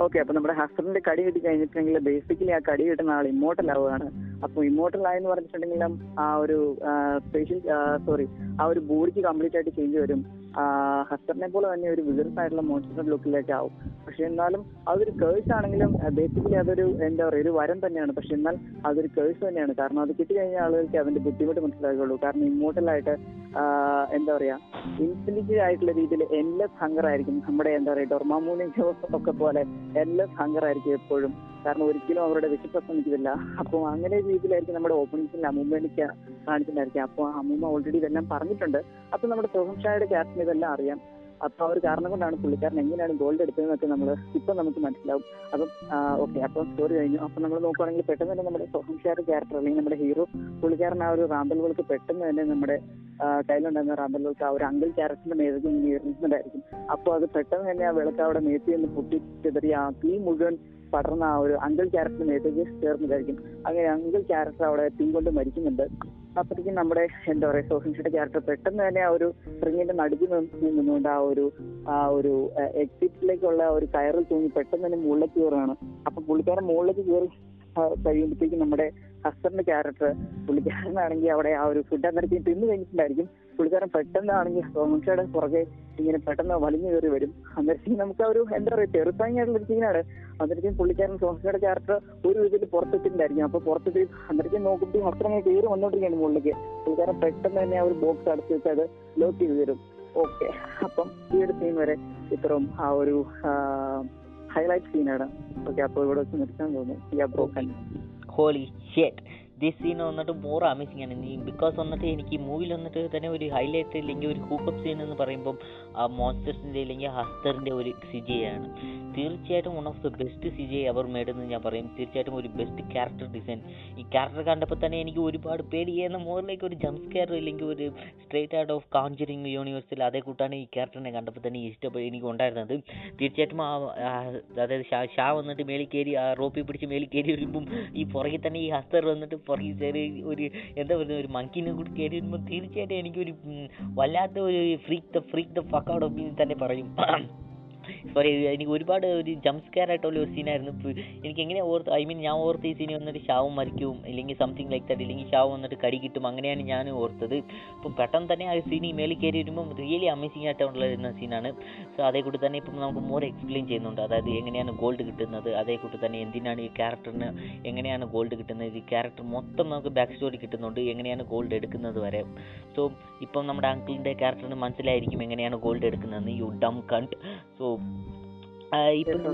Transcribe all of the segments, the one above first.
Okay അപ്പൊ നമ്മുടെ ഹസ്ബൻഡിന്റെ കടി കിട്ടി കഴിഞ്ഞിട്ടുണ്ടെങ്കിൽ ബേസിക്കലി ആ കടി കിട്ടുന്ന ആൾ ഇമ്മോട്ടൽ ആവുകയാണ്. അപ്പൊ ഇമ്മോട്ടൽ ആയെന്ന് പറഞ്ഞിട്ടുണ്ടെങ്കിലും ആ ഒരു സ്പെഷ്യൽ സോറി ആ ഒരു ബോഡിക്ക് കംപ്ലീറ്റ് ആയിട്ട് ചേഞ്ച് വരും. ഹസ്ബൻഡിനെ പോലെ തന്നെ ഒരു വിഗർസ് ആയിട്ടുള്ള മോൺസ്റ്റർ ലുക്കിലേക്ക് ആവും. പക്ഷെ എന്നാലും അതൊരു കേഴ്സ് ആണെങ്കിലും ബേസിക്കലി അതൊരു എന്താ പറയുക ഒരു വരം തന്നെയാണ്. പക്ഷെ എന്നാൽ അതൊരു കേഴ്സ് തന്നെയാണ്. കാരണം അത് കിട്ടിക്കഴിഞ്ഞ ആളുകൾക്ക് അതിന്റെ ബുദ്ധിമുട്ട് മനസ്സിലാക്കുകയുള്ളൂ കാരണം ആഹ് എന്താ പറയാ ഇൻഫിനിറ്റീവ് ആയിട്ടുള്ള രീതിയിൽ എല്ലാ ഹങ്കർ ആയിരിക്കും നമ്മുടെ എന്താ പറയാ ഡൊർമാമൂണിന്റെ ഒക്കെ പോലെ എല്ലാ ഹങ്കർ ആയിരിക്കും എപ്പോഴും. കാരണം ഒരിക്കലും അവരുടെ വിശപ്പ് ശ്രമിക്കുന്നില്ല അപ്പോൾ അങ്ങനെ രീതിയിലായിരിക്കും നമ്മുടെ ഓപ്പണിങ്സിൽ അമ്മൂമ്മേനിക്ക് കാണിച്ചിട്ടുണ്ടായിരിക്കും. അപ്പോൾ അമ്മൂമ്മ ഓൾറെഡി ഇതെല്ലാം പറഞ്ഞിട്ടുണ്ട്. അപ്പൊ നമ്മുടെ സോഹം ഷായുടെ ഇതെല്ലാം അറിയാം. അപ്പൊ ആ ഒരു കാരണം കൊണ്ടാണ് പുള്ളിക്കാരൻ എങ്ങനെയാണ് ഗോൾഡ് എടുത്തതെന്നൊക്കെ നമ്മൾ ഇപ്പൊ നമുക്ക് മനസ്സിലാവും. അപ്പം ഓക്കെ അപ്പം സ്റ്റോറി കഴിഞ്ഞു. അപ്പൊ നമ്മൾ നോക്കുവാണെങ്കിൽ പെട്ടെന്ന് തന്നെ നമ്മുടെ സോഹം ക്യാരക്ടർ അല്ലെങ്കിൽ നമ്മുടെ ഹീറോ പുള്ളിക്കാരൻ ആ ഒരു റാമ്പൽ റാമ്പലുകൾക്ക് പെട്ടെന്ന് തന്നെ നമ്മുടെ കയ്യിലുണ്ടായിരുന്ന റാമ്പൽ റാമ്പലുകൾക്ക് ആ ഒരു അങ്കിൾ ക്യാരക്ടറിന്റെ മേലേക്ക് ഇങ്ങനെ എറിഞ്ഞിട്ടുണ്ടായിരിക്കും അപ്പോൾ അത് പെട്ടെന്ന് തന്നെ ആ വിളക്ക് അവിടെ മേത്തി എന്ന് പൊട്ടി ചെതറി ആ തീ മുഴുവൻ പടർന്ന ആ ഒരു അങ്കിൾ ക്യാരക്ടർ മേത്തേക്ക് ചേർന്നതായിരിക്കും അങ്ങനെ അങ്കിൾ ക്യാരക്ടർ അവിടെ പിൻകൊണ്ട് കൊണ്ട് മരിക്കുന്നുണ്ട്. അപ്പോഴത്തേക്കും നമ്മുടെ എന്താ പറയുക സോഷ്യൻഷിയുടെ ക്യാരക്ടർ പെട്ടെന്ന് തന്നെ ആ ഒരു റിങ്ങിന്റെ നടുക്ക് നിന്ന് നിന്നുകൊണ്ട് ആ ഒരു ആ ഒരു എക്സിറ്റിലേക്കുള്ള ഒരു കയറിൽ തൂങ്ങി പെട്ടെന്ന് തന്നെ മുകളിലേക്ക് കയറുകയാണ്. അപ്പൊ പുള്ളിക്കാരൻ മുകളിലേക്ക് കയറി കഴിയുമ്പോഴത്തേക്കും നമ്മുടെ ഹസ്ബൻഡിന്റെ ക്യാരക്ടർ പുള്ളിക്കാരനാണെങ്കിൽ അവിടെ ആ ഒരു ഫുഡ് അന്നേരത്തേക്ക് തിന്നു കഴിഞ്ഞിട്ടുണ്ടായിരിക്കും പുള്ളിക്കാരൻ പെട്ടെന്നാണെങ്കിൽ സോമൻഷയുടെ പുറകെ ഇങ്ങനെ പെട്ടെന്ന് വലിഞ്ഞു കയറി വരും. അന്നേരത്തേക്ക് നമുക്ക് ഒരു എന്താ പറയുക ടെറിഫൈങ് ഒരു സീനാണ് അന്നേരത്തേക്കും പുള്ളിക്കാരൻ സോമൻഷയുടെ ക്യാരക്ടർ ഒരു വിധത്തിൽ പുറത്തെത്തിയിട്ടുണ്ടായിരിക്കും. അപ്പൊ പുറത്തെത്തി അന്നേരത്തേക്കും നോക്കുമ്പോൾ അത്ര അങ്ങനെ കയറി വന്നോണ്ടിരിക്കുകയാണ് മുകളിലേക്ക്. പുള്ളിക്കാരൻ പെട്ടെന്ന് തന്നെ ആ ഒരു ബോക്സ് അടച്ചു വെച്ച് അത് ലോക്ക് ചെയ്ത് തരും. ഓക്കെ അപ്പം ഈ ഒരു സീൻ വരെ ഇത്രയും ആ ഒരു ഹൈലൈറ്റ് സീനാണ് ഓക്കെ അപ്പോൾ ഇവിടെ വെച്ച് നിർത്താൻ തോന്നുന്നു ഹോളി ഷേറ്റ് ദിസ് സീൻ വന്നിട്ട് മോർ അമേസിംഗ് ആണ്. നീ ബിക്കോസ് വന്നിട്ട് എനിക്ക് മൂവിൽ വന്നിട്ട് തന്നെ ഒരു ഹൈലൈറ്റ് ഇല്ലെങ്കിൽ ഒരു ഹൂക്കപ്പ് സീൻ എന്ന് പറയുമ്പം ആ മോൺസ്റ്റേഴ്സിന്റെ അല്ലെങ്കിൽ ഹസ്തറിന്റെ ഒരു സിജയാണ് തീർച്ചയായിട്ടും one of the best C G ever made എന്ന് ഞാൻ പറയും. തീർച്ചയായിട്ടും ഒരു ബെസ്റ്റ് ക്യാരക്ടർ ഡിസൈൻ ഈ ക്യാരക്ടർ കണ്ടപ്പോൾ തന്നെ എനിക്ക് ഒരുപാട് പേടിയെന്ന മോറിലേക്ക് ഒരു ജംപ് സ്കെയർ ഇല്ലെങ്കിൽ ഒരു സ്ട്രേറ്റ് ഔട്ട് ഓഫ് കാഞ്ചറിങ് യൂണിവേഴ്സിൽ അതേ കൂട്ടാണ് ഈ ക്യാരക്ടറിനെ കണ്ടപ്പോൾ തന്നെ ഇഷ്ടപ്പെട്ട് എനിക്ക് ഉണ്ടായിരുന്നത്. തീർച്ചയായിട്ടും ആ, അതായത് ഷാ ഷാ വന്നിട്ട് മേളിൽ കയറി ആ റോപ്പി പിടിച്ച് മേളിൽ കയറി വരുമ്പം ഈ പുറകിൽ തന്നെ ഈ ഹസ്തർ വന്നിട്ട് പുറകിൽ ചെറിയ ഒരു എന്താ പറയുക ഒരു മങ്കിനെ കൂടി കയറി വരുമ്പോൾ തീർച്ചയായിട്ടും എനിക്കൊരു വല്ലാത്ത ഒരു freak the freak the fuck out me തന്നെ പറയും. സോറി എനിക്ക് ഒരുപാട് ഒരു ജംപ് സ്കെയർ ആയിട്ടുള്ള ഒരു സീനായിരുന്നു എനിക്ക് എങ്ങനെ ഓർത്ത് ഐ മീൻ ഞാൻ ഓർത്ത് ഈ സീനി വന്നിട്ട് ഷാവും മരിക്കും ഇല്ലെങ്കിൽ സംതിങ് ലൈക്ക് ദാറ്റ് ഇല്ലെങ്കിൽ ഷാവ് വന്നിട്ട് കടി കിട്ടും അങ്ങനെയാണ് ഞാൻ ഓർത്തത്. ഇപ്പം പെട്ടെന്ന് തന്നെ ആ സീനി മേളിൽ കയറി വരുമ്പം റിയലി അമേസിംഗ് ആയിട്ടുള്ള സീനാണ് സോ അതേ കൂട്ടി തന്നെ ഇപ്പം നമുക്ക് മോർ എക്സ്പ്ലെയിൻ ചെയ്യുന്നുണ്ട്. അതായത് എങ്ങനെയാണ് ഗോൾഡ് കിട്ടുന്നത് അതേ കൂട്ടി തന്നെ എന്തിനാണ് ഈ ക്യാരക്ടറിന് എങ്ങനെയാണ് ഗോൾഡ് കിട്ടുന്നത് ഈ ക്യാരക്ടർ മൊത്തം നമുക്ക് ബാക്ക് സ്റ്റോറി കിട്ടുന്നുണ്ട് എങ്ങനെയാണ് ഗോൾഡ് എടുക്കുന്നത് വരെ. സോ ഇപ്പം നമ്മുടെ അങ്കിളിന്റെ ക്യാരക്ടറിന് മനസ്സിലായിരിക്കും എങ്ങനെയാണ് ഗോൾഡ് എടുക്കുന്നതെന്ന്. യു ഡം കണ്ട് സോ ഇപ്പം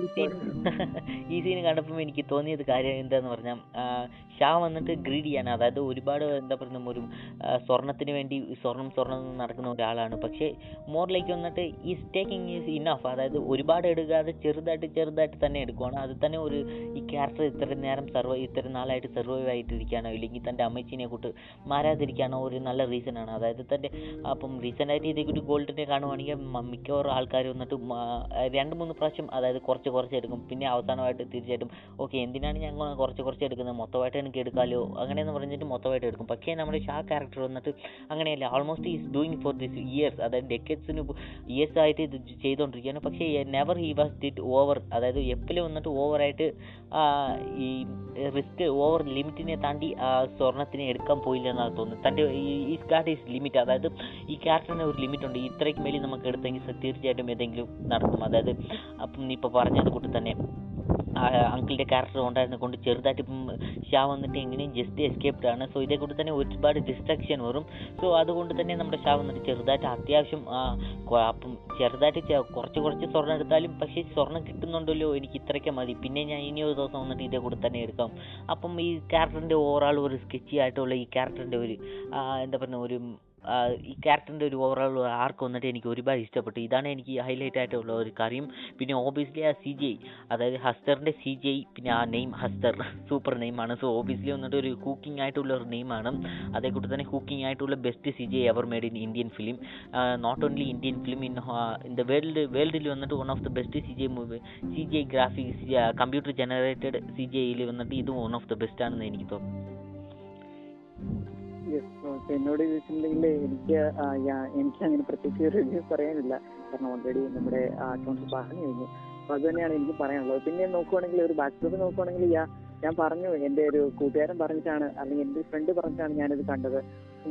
ഈ സീൻ കണ്ടപ്പോൾ എനിക്ക് തോന്നിയത് കാര്യം എന്താന്ന് പറഞ്ഞാൽ ഷാ വന്നിട്ട് ഗ്രീഡിയാണ് അതായത് ഒരുപാട് എന്താ പറയുക ഒരു സ്വർണത്തിന് വേണ്ടി സ്വർണം സ്വർണം നടക്കുന്ന ഒരാളാണ്. പക്ഷേ മോർ ലൈക്ക് വന്നിട്ട് ഈസ് ടേക്കിംഗ് ഈസ് ഇനഫ് അതായത് ഒരുപാട് എടുക്കാതെ ചെറുതായിട്ട് ചെറുതായിട്ട് തന്നെ എടുക്കുവാണ്. അത് തന്നെ ഒരു ഈ ക്യാരക്ടർ ഇത്ര നേരം സർവൈവ് ഇത്ര നാളായിട്ട് സർവൈവ് ആയിട്ടിരിക്കാനോ ഇല്ലെങ്കിൽ തന്റെ അമ്മച്ചിനെ കൂട്ട് മാറാതിരിക്കാനോ ഒരു നല്ല റീസൺ ആണ്. അതായത് തന്റെ അപ്പം റീസെന്റായിട്ട് ഇതേ ഒരു ഗോൾഡിനെ കാണുവാണെങ്കിൽ മിക്കവാറും ആൾക്കാർ വന്നിട്ട് രണ്ട് മൂന്ന് പ്രാവശ്യം അതായത് കുറച്ച് കുറച്ച് എടുക്കും. പിന്നെ അവസാനമായിട്ട് തീർച്ചയായിട്ടും ഓക്കെ എന്തിനാണ് ഞങ്ങൾ കുറച്ച് കുറച്ച് എടുക്കുന്നത്? മൊത്തമായിട്ട് എനിക്ക് എടുക്കാമല്ലോ അങ്ങനെയെന്ന് പറഞ്ഞിട്ട് മൊത്തമായിട്ട് എടുക്കും. പക്ഷേ നമ്മുടെ ഷാ ക്യാരക്ടർ വന്നിട്ട് അങ്ങനെയല്ല almost is doing for this years അതായത് ഡെക്കേഡ്സിന് ഇയേഴ്സ് ആയിട്ട് ഇത് ചെയ്തുകൊണ്ടിരിക്കുകയാണ് പക്ഷേ never he was did over അതായത് എപ്പോഴും വന്നിട്ട് ഓവറായിട്ട് ഈ റിസ്ക് ഓവർ ലിമിറ്റിനെ താണ്ടി സ്വർണത്തിനെ എടുക്കാൻ പോയില്ല എന്നാണ് തോന്നുന്നത്. തന്റെ ഈ ഗാഡ് ഈസ് ലിമിറ്റ് അതായത് ഈ ക്യാരക്ടറിന് ഒരു ലിമിറ്റ് ഉണ്ട്. ഇത്രയ്ക്ക് മേലെ നമുക്ക് എടുത്തെങ്കിൽ തീർച്ചയായിട്ടും ഏതെങ്കിലും നടക്കും. അതായത് അപ്പം നീ ഇപ്പോൾ പറഞ്ഞത് കൂട്ടി തന്നെ. അങ്കിളിന്റെ ക്യാരക്ടർ കൊണ്ടായിരുന്നു കൊണ്ട് ചെറുതായിട്ട് ഇപ്പം ഷാ വന്നിട്ട് എങ്ങനെയും ജസ്റ്റ് എസ്കേപ്ഡ് ആണ്. സോ ഇതേ കൂടി തന്നെ ഒരുപാട് ഡിസ്ട്രക്ഷൻ വരും. സോ അതുകൊണ്ട് തന്നെ നമ്മുടെ ഷാ വന്നിട്ട് ചെറുതായിട്ട് അത്യാവശ്യം അപ്പം ചെറുതായിട്ട് കുറച്ച് കുറച്ച് സ്വർണം എടുത്താലും പക്ഷേ സ്വർണം കിട്ടുന്നുണ്ടല്ലോ എനിക്ക് ഇത്രയ്ക്ക് മതി. പിന്നെ ഞാൻ ഇനി ഒരു ദിവസം വന്നിട്ട് ഇതേ കൂടെ തന്നെ എടുക്കാം. അപ്പം ഈ ക്യാരക്ടറിന്റെ ഓവറോൾ ഒരു സ്കെച്ചി ആയിട്ടുള്ള ഈ ക്യാരക്ടറിന്റെ ഒരു എന്താ പറയുക ഒരു ഈ ക്യാരക്ടറിന്റെ ഒരു ഓവറോൾ ആർക്ക് വന്നിട്ട് എനിക്ക് ഒരുപാട് ഇഷ്ടപ്പെട്ടു. ഇതാണ് എനിക്ക് ഹൈലൈറ്റ് ആയിട്ടുള്ള ഒരു കാര്യം. പിന്നെ ഓബിയസ്ലി ആ സി ജി അതായത് ഹസ്തറിന്റെ സി ജി ഐ പിന്നെ ആ നെയിം ഹസ്തർ സൂപ്പർ നെയിമാണ് സോ ഓബിയസ്ലി വന്നിട്ട് ഒരു കുക്കിംഗ് ആയിട്ടുള്ള ഒരു നെയിമാണ് അതേ കൂട്ടി തന്നെ കുക്കിംഗ് ആയിട്ടുള്ള best C G I ever made in Indian film not only Indian film in in the world വേൾഡിൽ വന്നിട്ട് one of the best C G I movie C G I graphics computer generated C G ഐയിൽ വന്നിട്ട് ഇതും one of the best ആണെന്ന് എനിക്ക് തോന്നുന്നു. എന്നോട് ചോദിച്ചിട്ടുണ്ടെങ്കിൽ എനിക്ക് എനിക്ക് അങ്ങനെ പ്രത്യേകിച്ച് റിവ്യൂ പറയാനില്ല. കാരണം ഓൾറെഡി നമ്മുടെ അക്കൗണ്ട്സ് പറഞ്ഞു കഴിഞ്ഞു. അപ്പൊ അത് തന്നെയാണ് എനിക്ക് പറയാനുള്ളത്. പിന്നെ നോക്കുവാണെങ്കിൽ ഒരു ബാക്ക് സ്റ്റോറി നോക്കുവാണെങ്കിൽ ഞാൻ പറഞ്ഞു എന്റെ ഒരു കൂട്ടുകാരൻ പറഞ്ഞിട്ടാണ് അല്ലെങ്കിൽ എന്റെ ഫ്രണ്ട് പറഞ്ഞിട്ടാണ് ഞാനിത് കണ്ടത്.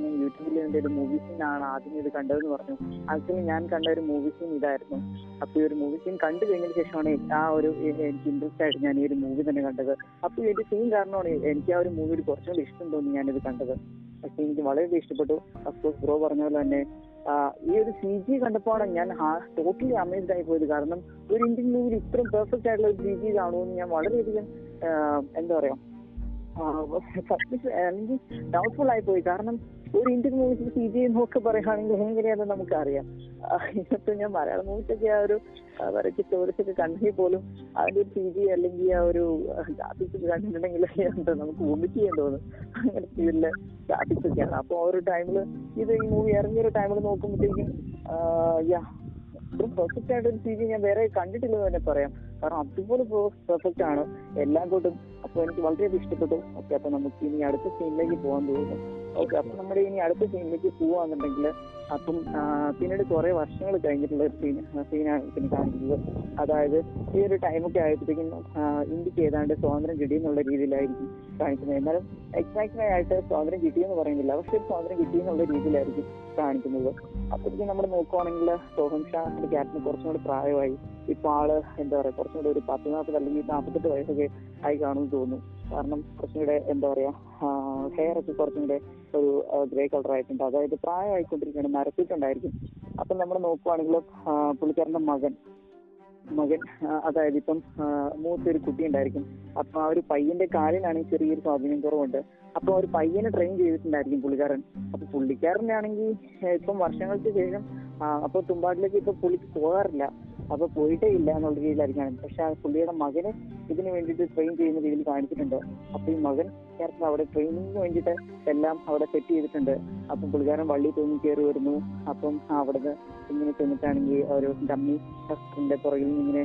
ഞാൻ യൂട്യൂബിൽ എന്റെ ഒരു മൂവി സീനാണ് ആദ്യം ഇത് കണ്ടതെന്ന് പറഞ്ഞു. ആക്ച്വലി ഞാൻ കണ്ട ഒരു മൂവി സീൻ ഇതായിരുന്നു. അപ്പൊ ഈ ഒരു മൂവി സീൻ കണ്ടു കഴിഞ്ഞതിന് ശേഷമാണ് ആ ഒരു എനിക്ക് ഇൻട്രസ്റ്റ് ആയിട്ട് ഞാൻ ഈ ഒരു മൂവി തന്നെ കണ്ടത്. അപ്പൊ ഈ ഒരു സീൻ കാരണമാണ് എനിക്ക് ആ ഒരു മൂവിയിൽ കുറച്ചും കൂടി ഇഷ്ടം തോന്നി ഞാനിത് കണ്ടത്. പക്ഷെ എനിക്ക് വളരെ ഇഷ്ടപ്പെട്ടു. അഫ്കോഴ്സ് ബ്രോ പറഞ്ഞ പോലെ തന്നെ ഈ ഒരു സി ജി കണ്ടപ്പോഴാണ് ഞാൻ ടോട്ടലി അമേസ്ഡ് ആയി പോയത്. കാരണം ഒരു ഇന്ത്യൻ മൂവിയിൽ ഇത്രയും പെർഫെക്റ്റ് ആയിട്ടുള്ള ഒരു സി ജി കാണുമെന്ന് ഞാൻ വളരെയധികം എന്താ പറയാ? അല്ലെങ്കിൽ ഡൗട്ട്ഫുൾ ആയി പോയി. കാരണം ഒരു ഇന്ത്യൻ മൂവീസിൽ സി ജി നോക്കി പറയുകയാണെങ്കിൽ എങ്ങനെയാണെന്ന് നമുക്കറിയാം. ഇന്നത്തെ ഞാൻ മലയാളം മൂവീസൊക്കെ ആ ഒരു വരച്ച് സ്റ്റോറീസ് ഒക്കെ കണ്ടെങ്കിൽ പോലും അതിന്റെ ഒരു സി ജി അല്ലെങ്കിൽ ആ ഒരു ഗ്രാഫിക്സ് കണ്ടിട്ടുണ്ടെങ്കിൽ എന്താ നമുക്ക് വോമിറ്റ് ചെയ്യാൻ തോന്നും. അങ്ങനെ ഫീലിൽ ഗ്രാഫിക്സ് ഒക്കെയാണ്. അപ്പൊ ആ ഒരു ടൈമിൽ ഇത് ഈ മൂവി ഇറങ്ങിയ ഒരു ടൈമിൽ നോക്കുമ്പോഴത്തേക്കും ഇത്രയും പെർഫെക്റ്റ് ആയിട്ട് ഒരു സി ജി ഞാൻ വേറെ കണ്ടിട്ടില്ലെന്ന് തന്നെ പറയാം. കാരണം അതുപോലെ പെർഫെക്റ്റ് ആണ്. എല്ലാം കൊണ്ടും അപ്പൊ എനിക്ക് വളരെയധികം ഇഷ്ടപ്പെട്ടു. ഓക്കെ അപ്പൊ നമുക്ക് ഇനി അടുത്ത സീനിലേക്ക് പോകാൻ തോന്നുന്നു ഓക്കെ അപ്പൊ നമ്മുടെ ഇനി അടുത്ത സീനിലേക്ക് പോവാന്നുണ്ടെങ്കിൽ അപ്പം പിന്നീട് കുറെ വർഷങ്ങൾ കഴിഞ്ഞിട്ടുള്ള ഒരു സീൻ സീനാണ് പിന്നെ കാണിക്കുന്നത്. അതായത് ഈ ഒരു ടൈമൊക്കെ ആയപ്പോഴത്തേക്കും ഇന്ത്യയ്ക്ക് ഏതാണ്ട് സ്വാതന്ത്ര്യം കിട്ടിയെന്നുള്ള രീതിയിലായിരിക്കും കാണിക്കുന്നത്. എന്നാലും എക്സാക്റ്റ് ആയിട്ട് സ്വാതന്ത്ര്യം കിട്ടിയെന്ന് പറയുന്നില്ല. പക്ഷെ സ്വാതന്ത്ര്യം കിട്ടിയെന്നുള്ള രീതിയിലായിരിക്കും കാണിക്കുന്നത്. അപ്പോഴത്തേക്കും നമ്മൾ നോക്കുവാണെങ്കിൽ സോഹം ഷാന്റെ ക്യാപ്റ്റൻ കുറച്ചും കൂടി പ്രായമായി. ഇപ്പൊ ആൾ എന്താ പറയാ കുറച്ചും കൂടി ഒരു പത്ത് നാൽപ്പത് അല്ലെങ്കിൽ നാൽപ്പത്തെട്ട് വയസ്സൊക്കെ ആയി കാണുമെന്ന് തോന്നുന്നു. കാരണം കുറച്ചും കൂടെ എന്താ പറയാ ഹെയർ ഒക്കെ കുറച്ചും കൂടെ ഒരു ഗ്രേ കളർ ആയിട്ടുണ്ട്. അതായത് പ്രായമായിക്കൊണ്ടിരിക്കുകയാണ് മരത്തിട്ടുണ്ടായിരിക്കും അപ്പൊ നമ്മൾ നോക്കുവാണെങ്കിൽ പുള്ളിക്കാരന്റെ മകൻ മകൻ അതായത് ഇപ്പം മൂത്തൊരു കുട്ടി ഉണ്ടായിരിക്കും അപ്പൊ ആ ഒരു പയ്യന്റെ കാലിനാണെങ്കിൽ ചെറിയൊരു സ്വാധീനം കുറവുണ്ട്. അപ്പൊ ഒരു പയ്യനെ ട്രെയിൻ ചെയ്തിട്ടുണ്ടായിരിക്കും പുള്ളിക്കാരൻ. അപ്പൊ പുള്ളിക്കാരനാണെങ്കിൽ ഇപ്പം വർഷങ്ങൾക്ക് ശേഷം അപ്പൊ തുമ്പാട്ടിലേക്ക് ഇപ്പൊ പുള്ളിക്ക് പോകാറില്ല. അപ്പൊ പോയിട്ടേ ഇല്ല എന്നുള്ള രീതിയിലായിരിക്കും പക്ഷെ ആ പുള്ളിയുടെ മകനെ ഇതിന് വേണ്ടിയിട്ട് ട്രെയിൻ ചെയ്യുന്ന രീതിയിൽ കാണിച്ചിട്ടുണ്ട്. അപ്പൊ ഈ മകൻ ക്യാരക്ടർ അവിടെ ട്രെയിനിങ്ങിന് വേണ്ടിയിട്ട് എല്ലാം അവിടെ സെറ്റ് ചെയ്തിട്ടുണ്ട്. അപ്പം പുള്ളിക്കാരൻ വള്ളി തൂങ്ങി കയറി വരുന്നു. അപ്പം അവിടുന്ന് ഇങ്ങനെ ചെന്നിട്ടാണെങ്കിൽ ഒരു ഡമ്മി ഫസ്റ്റിന്റെ പുറകിൽ ഇങ്ങനെ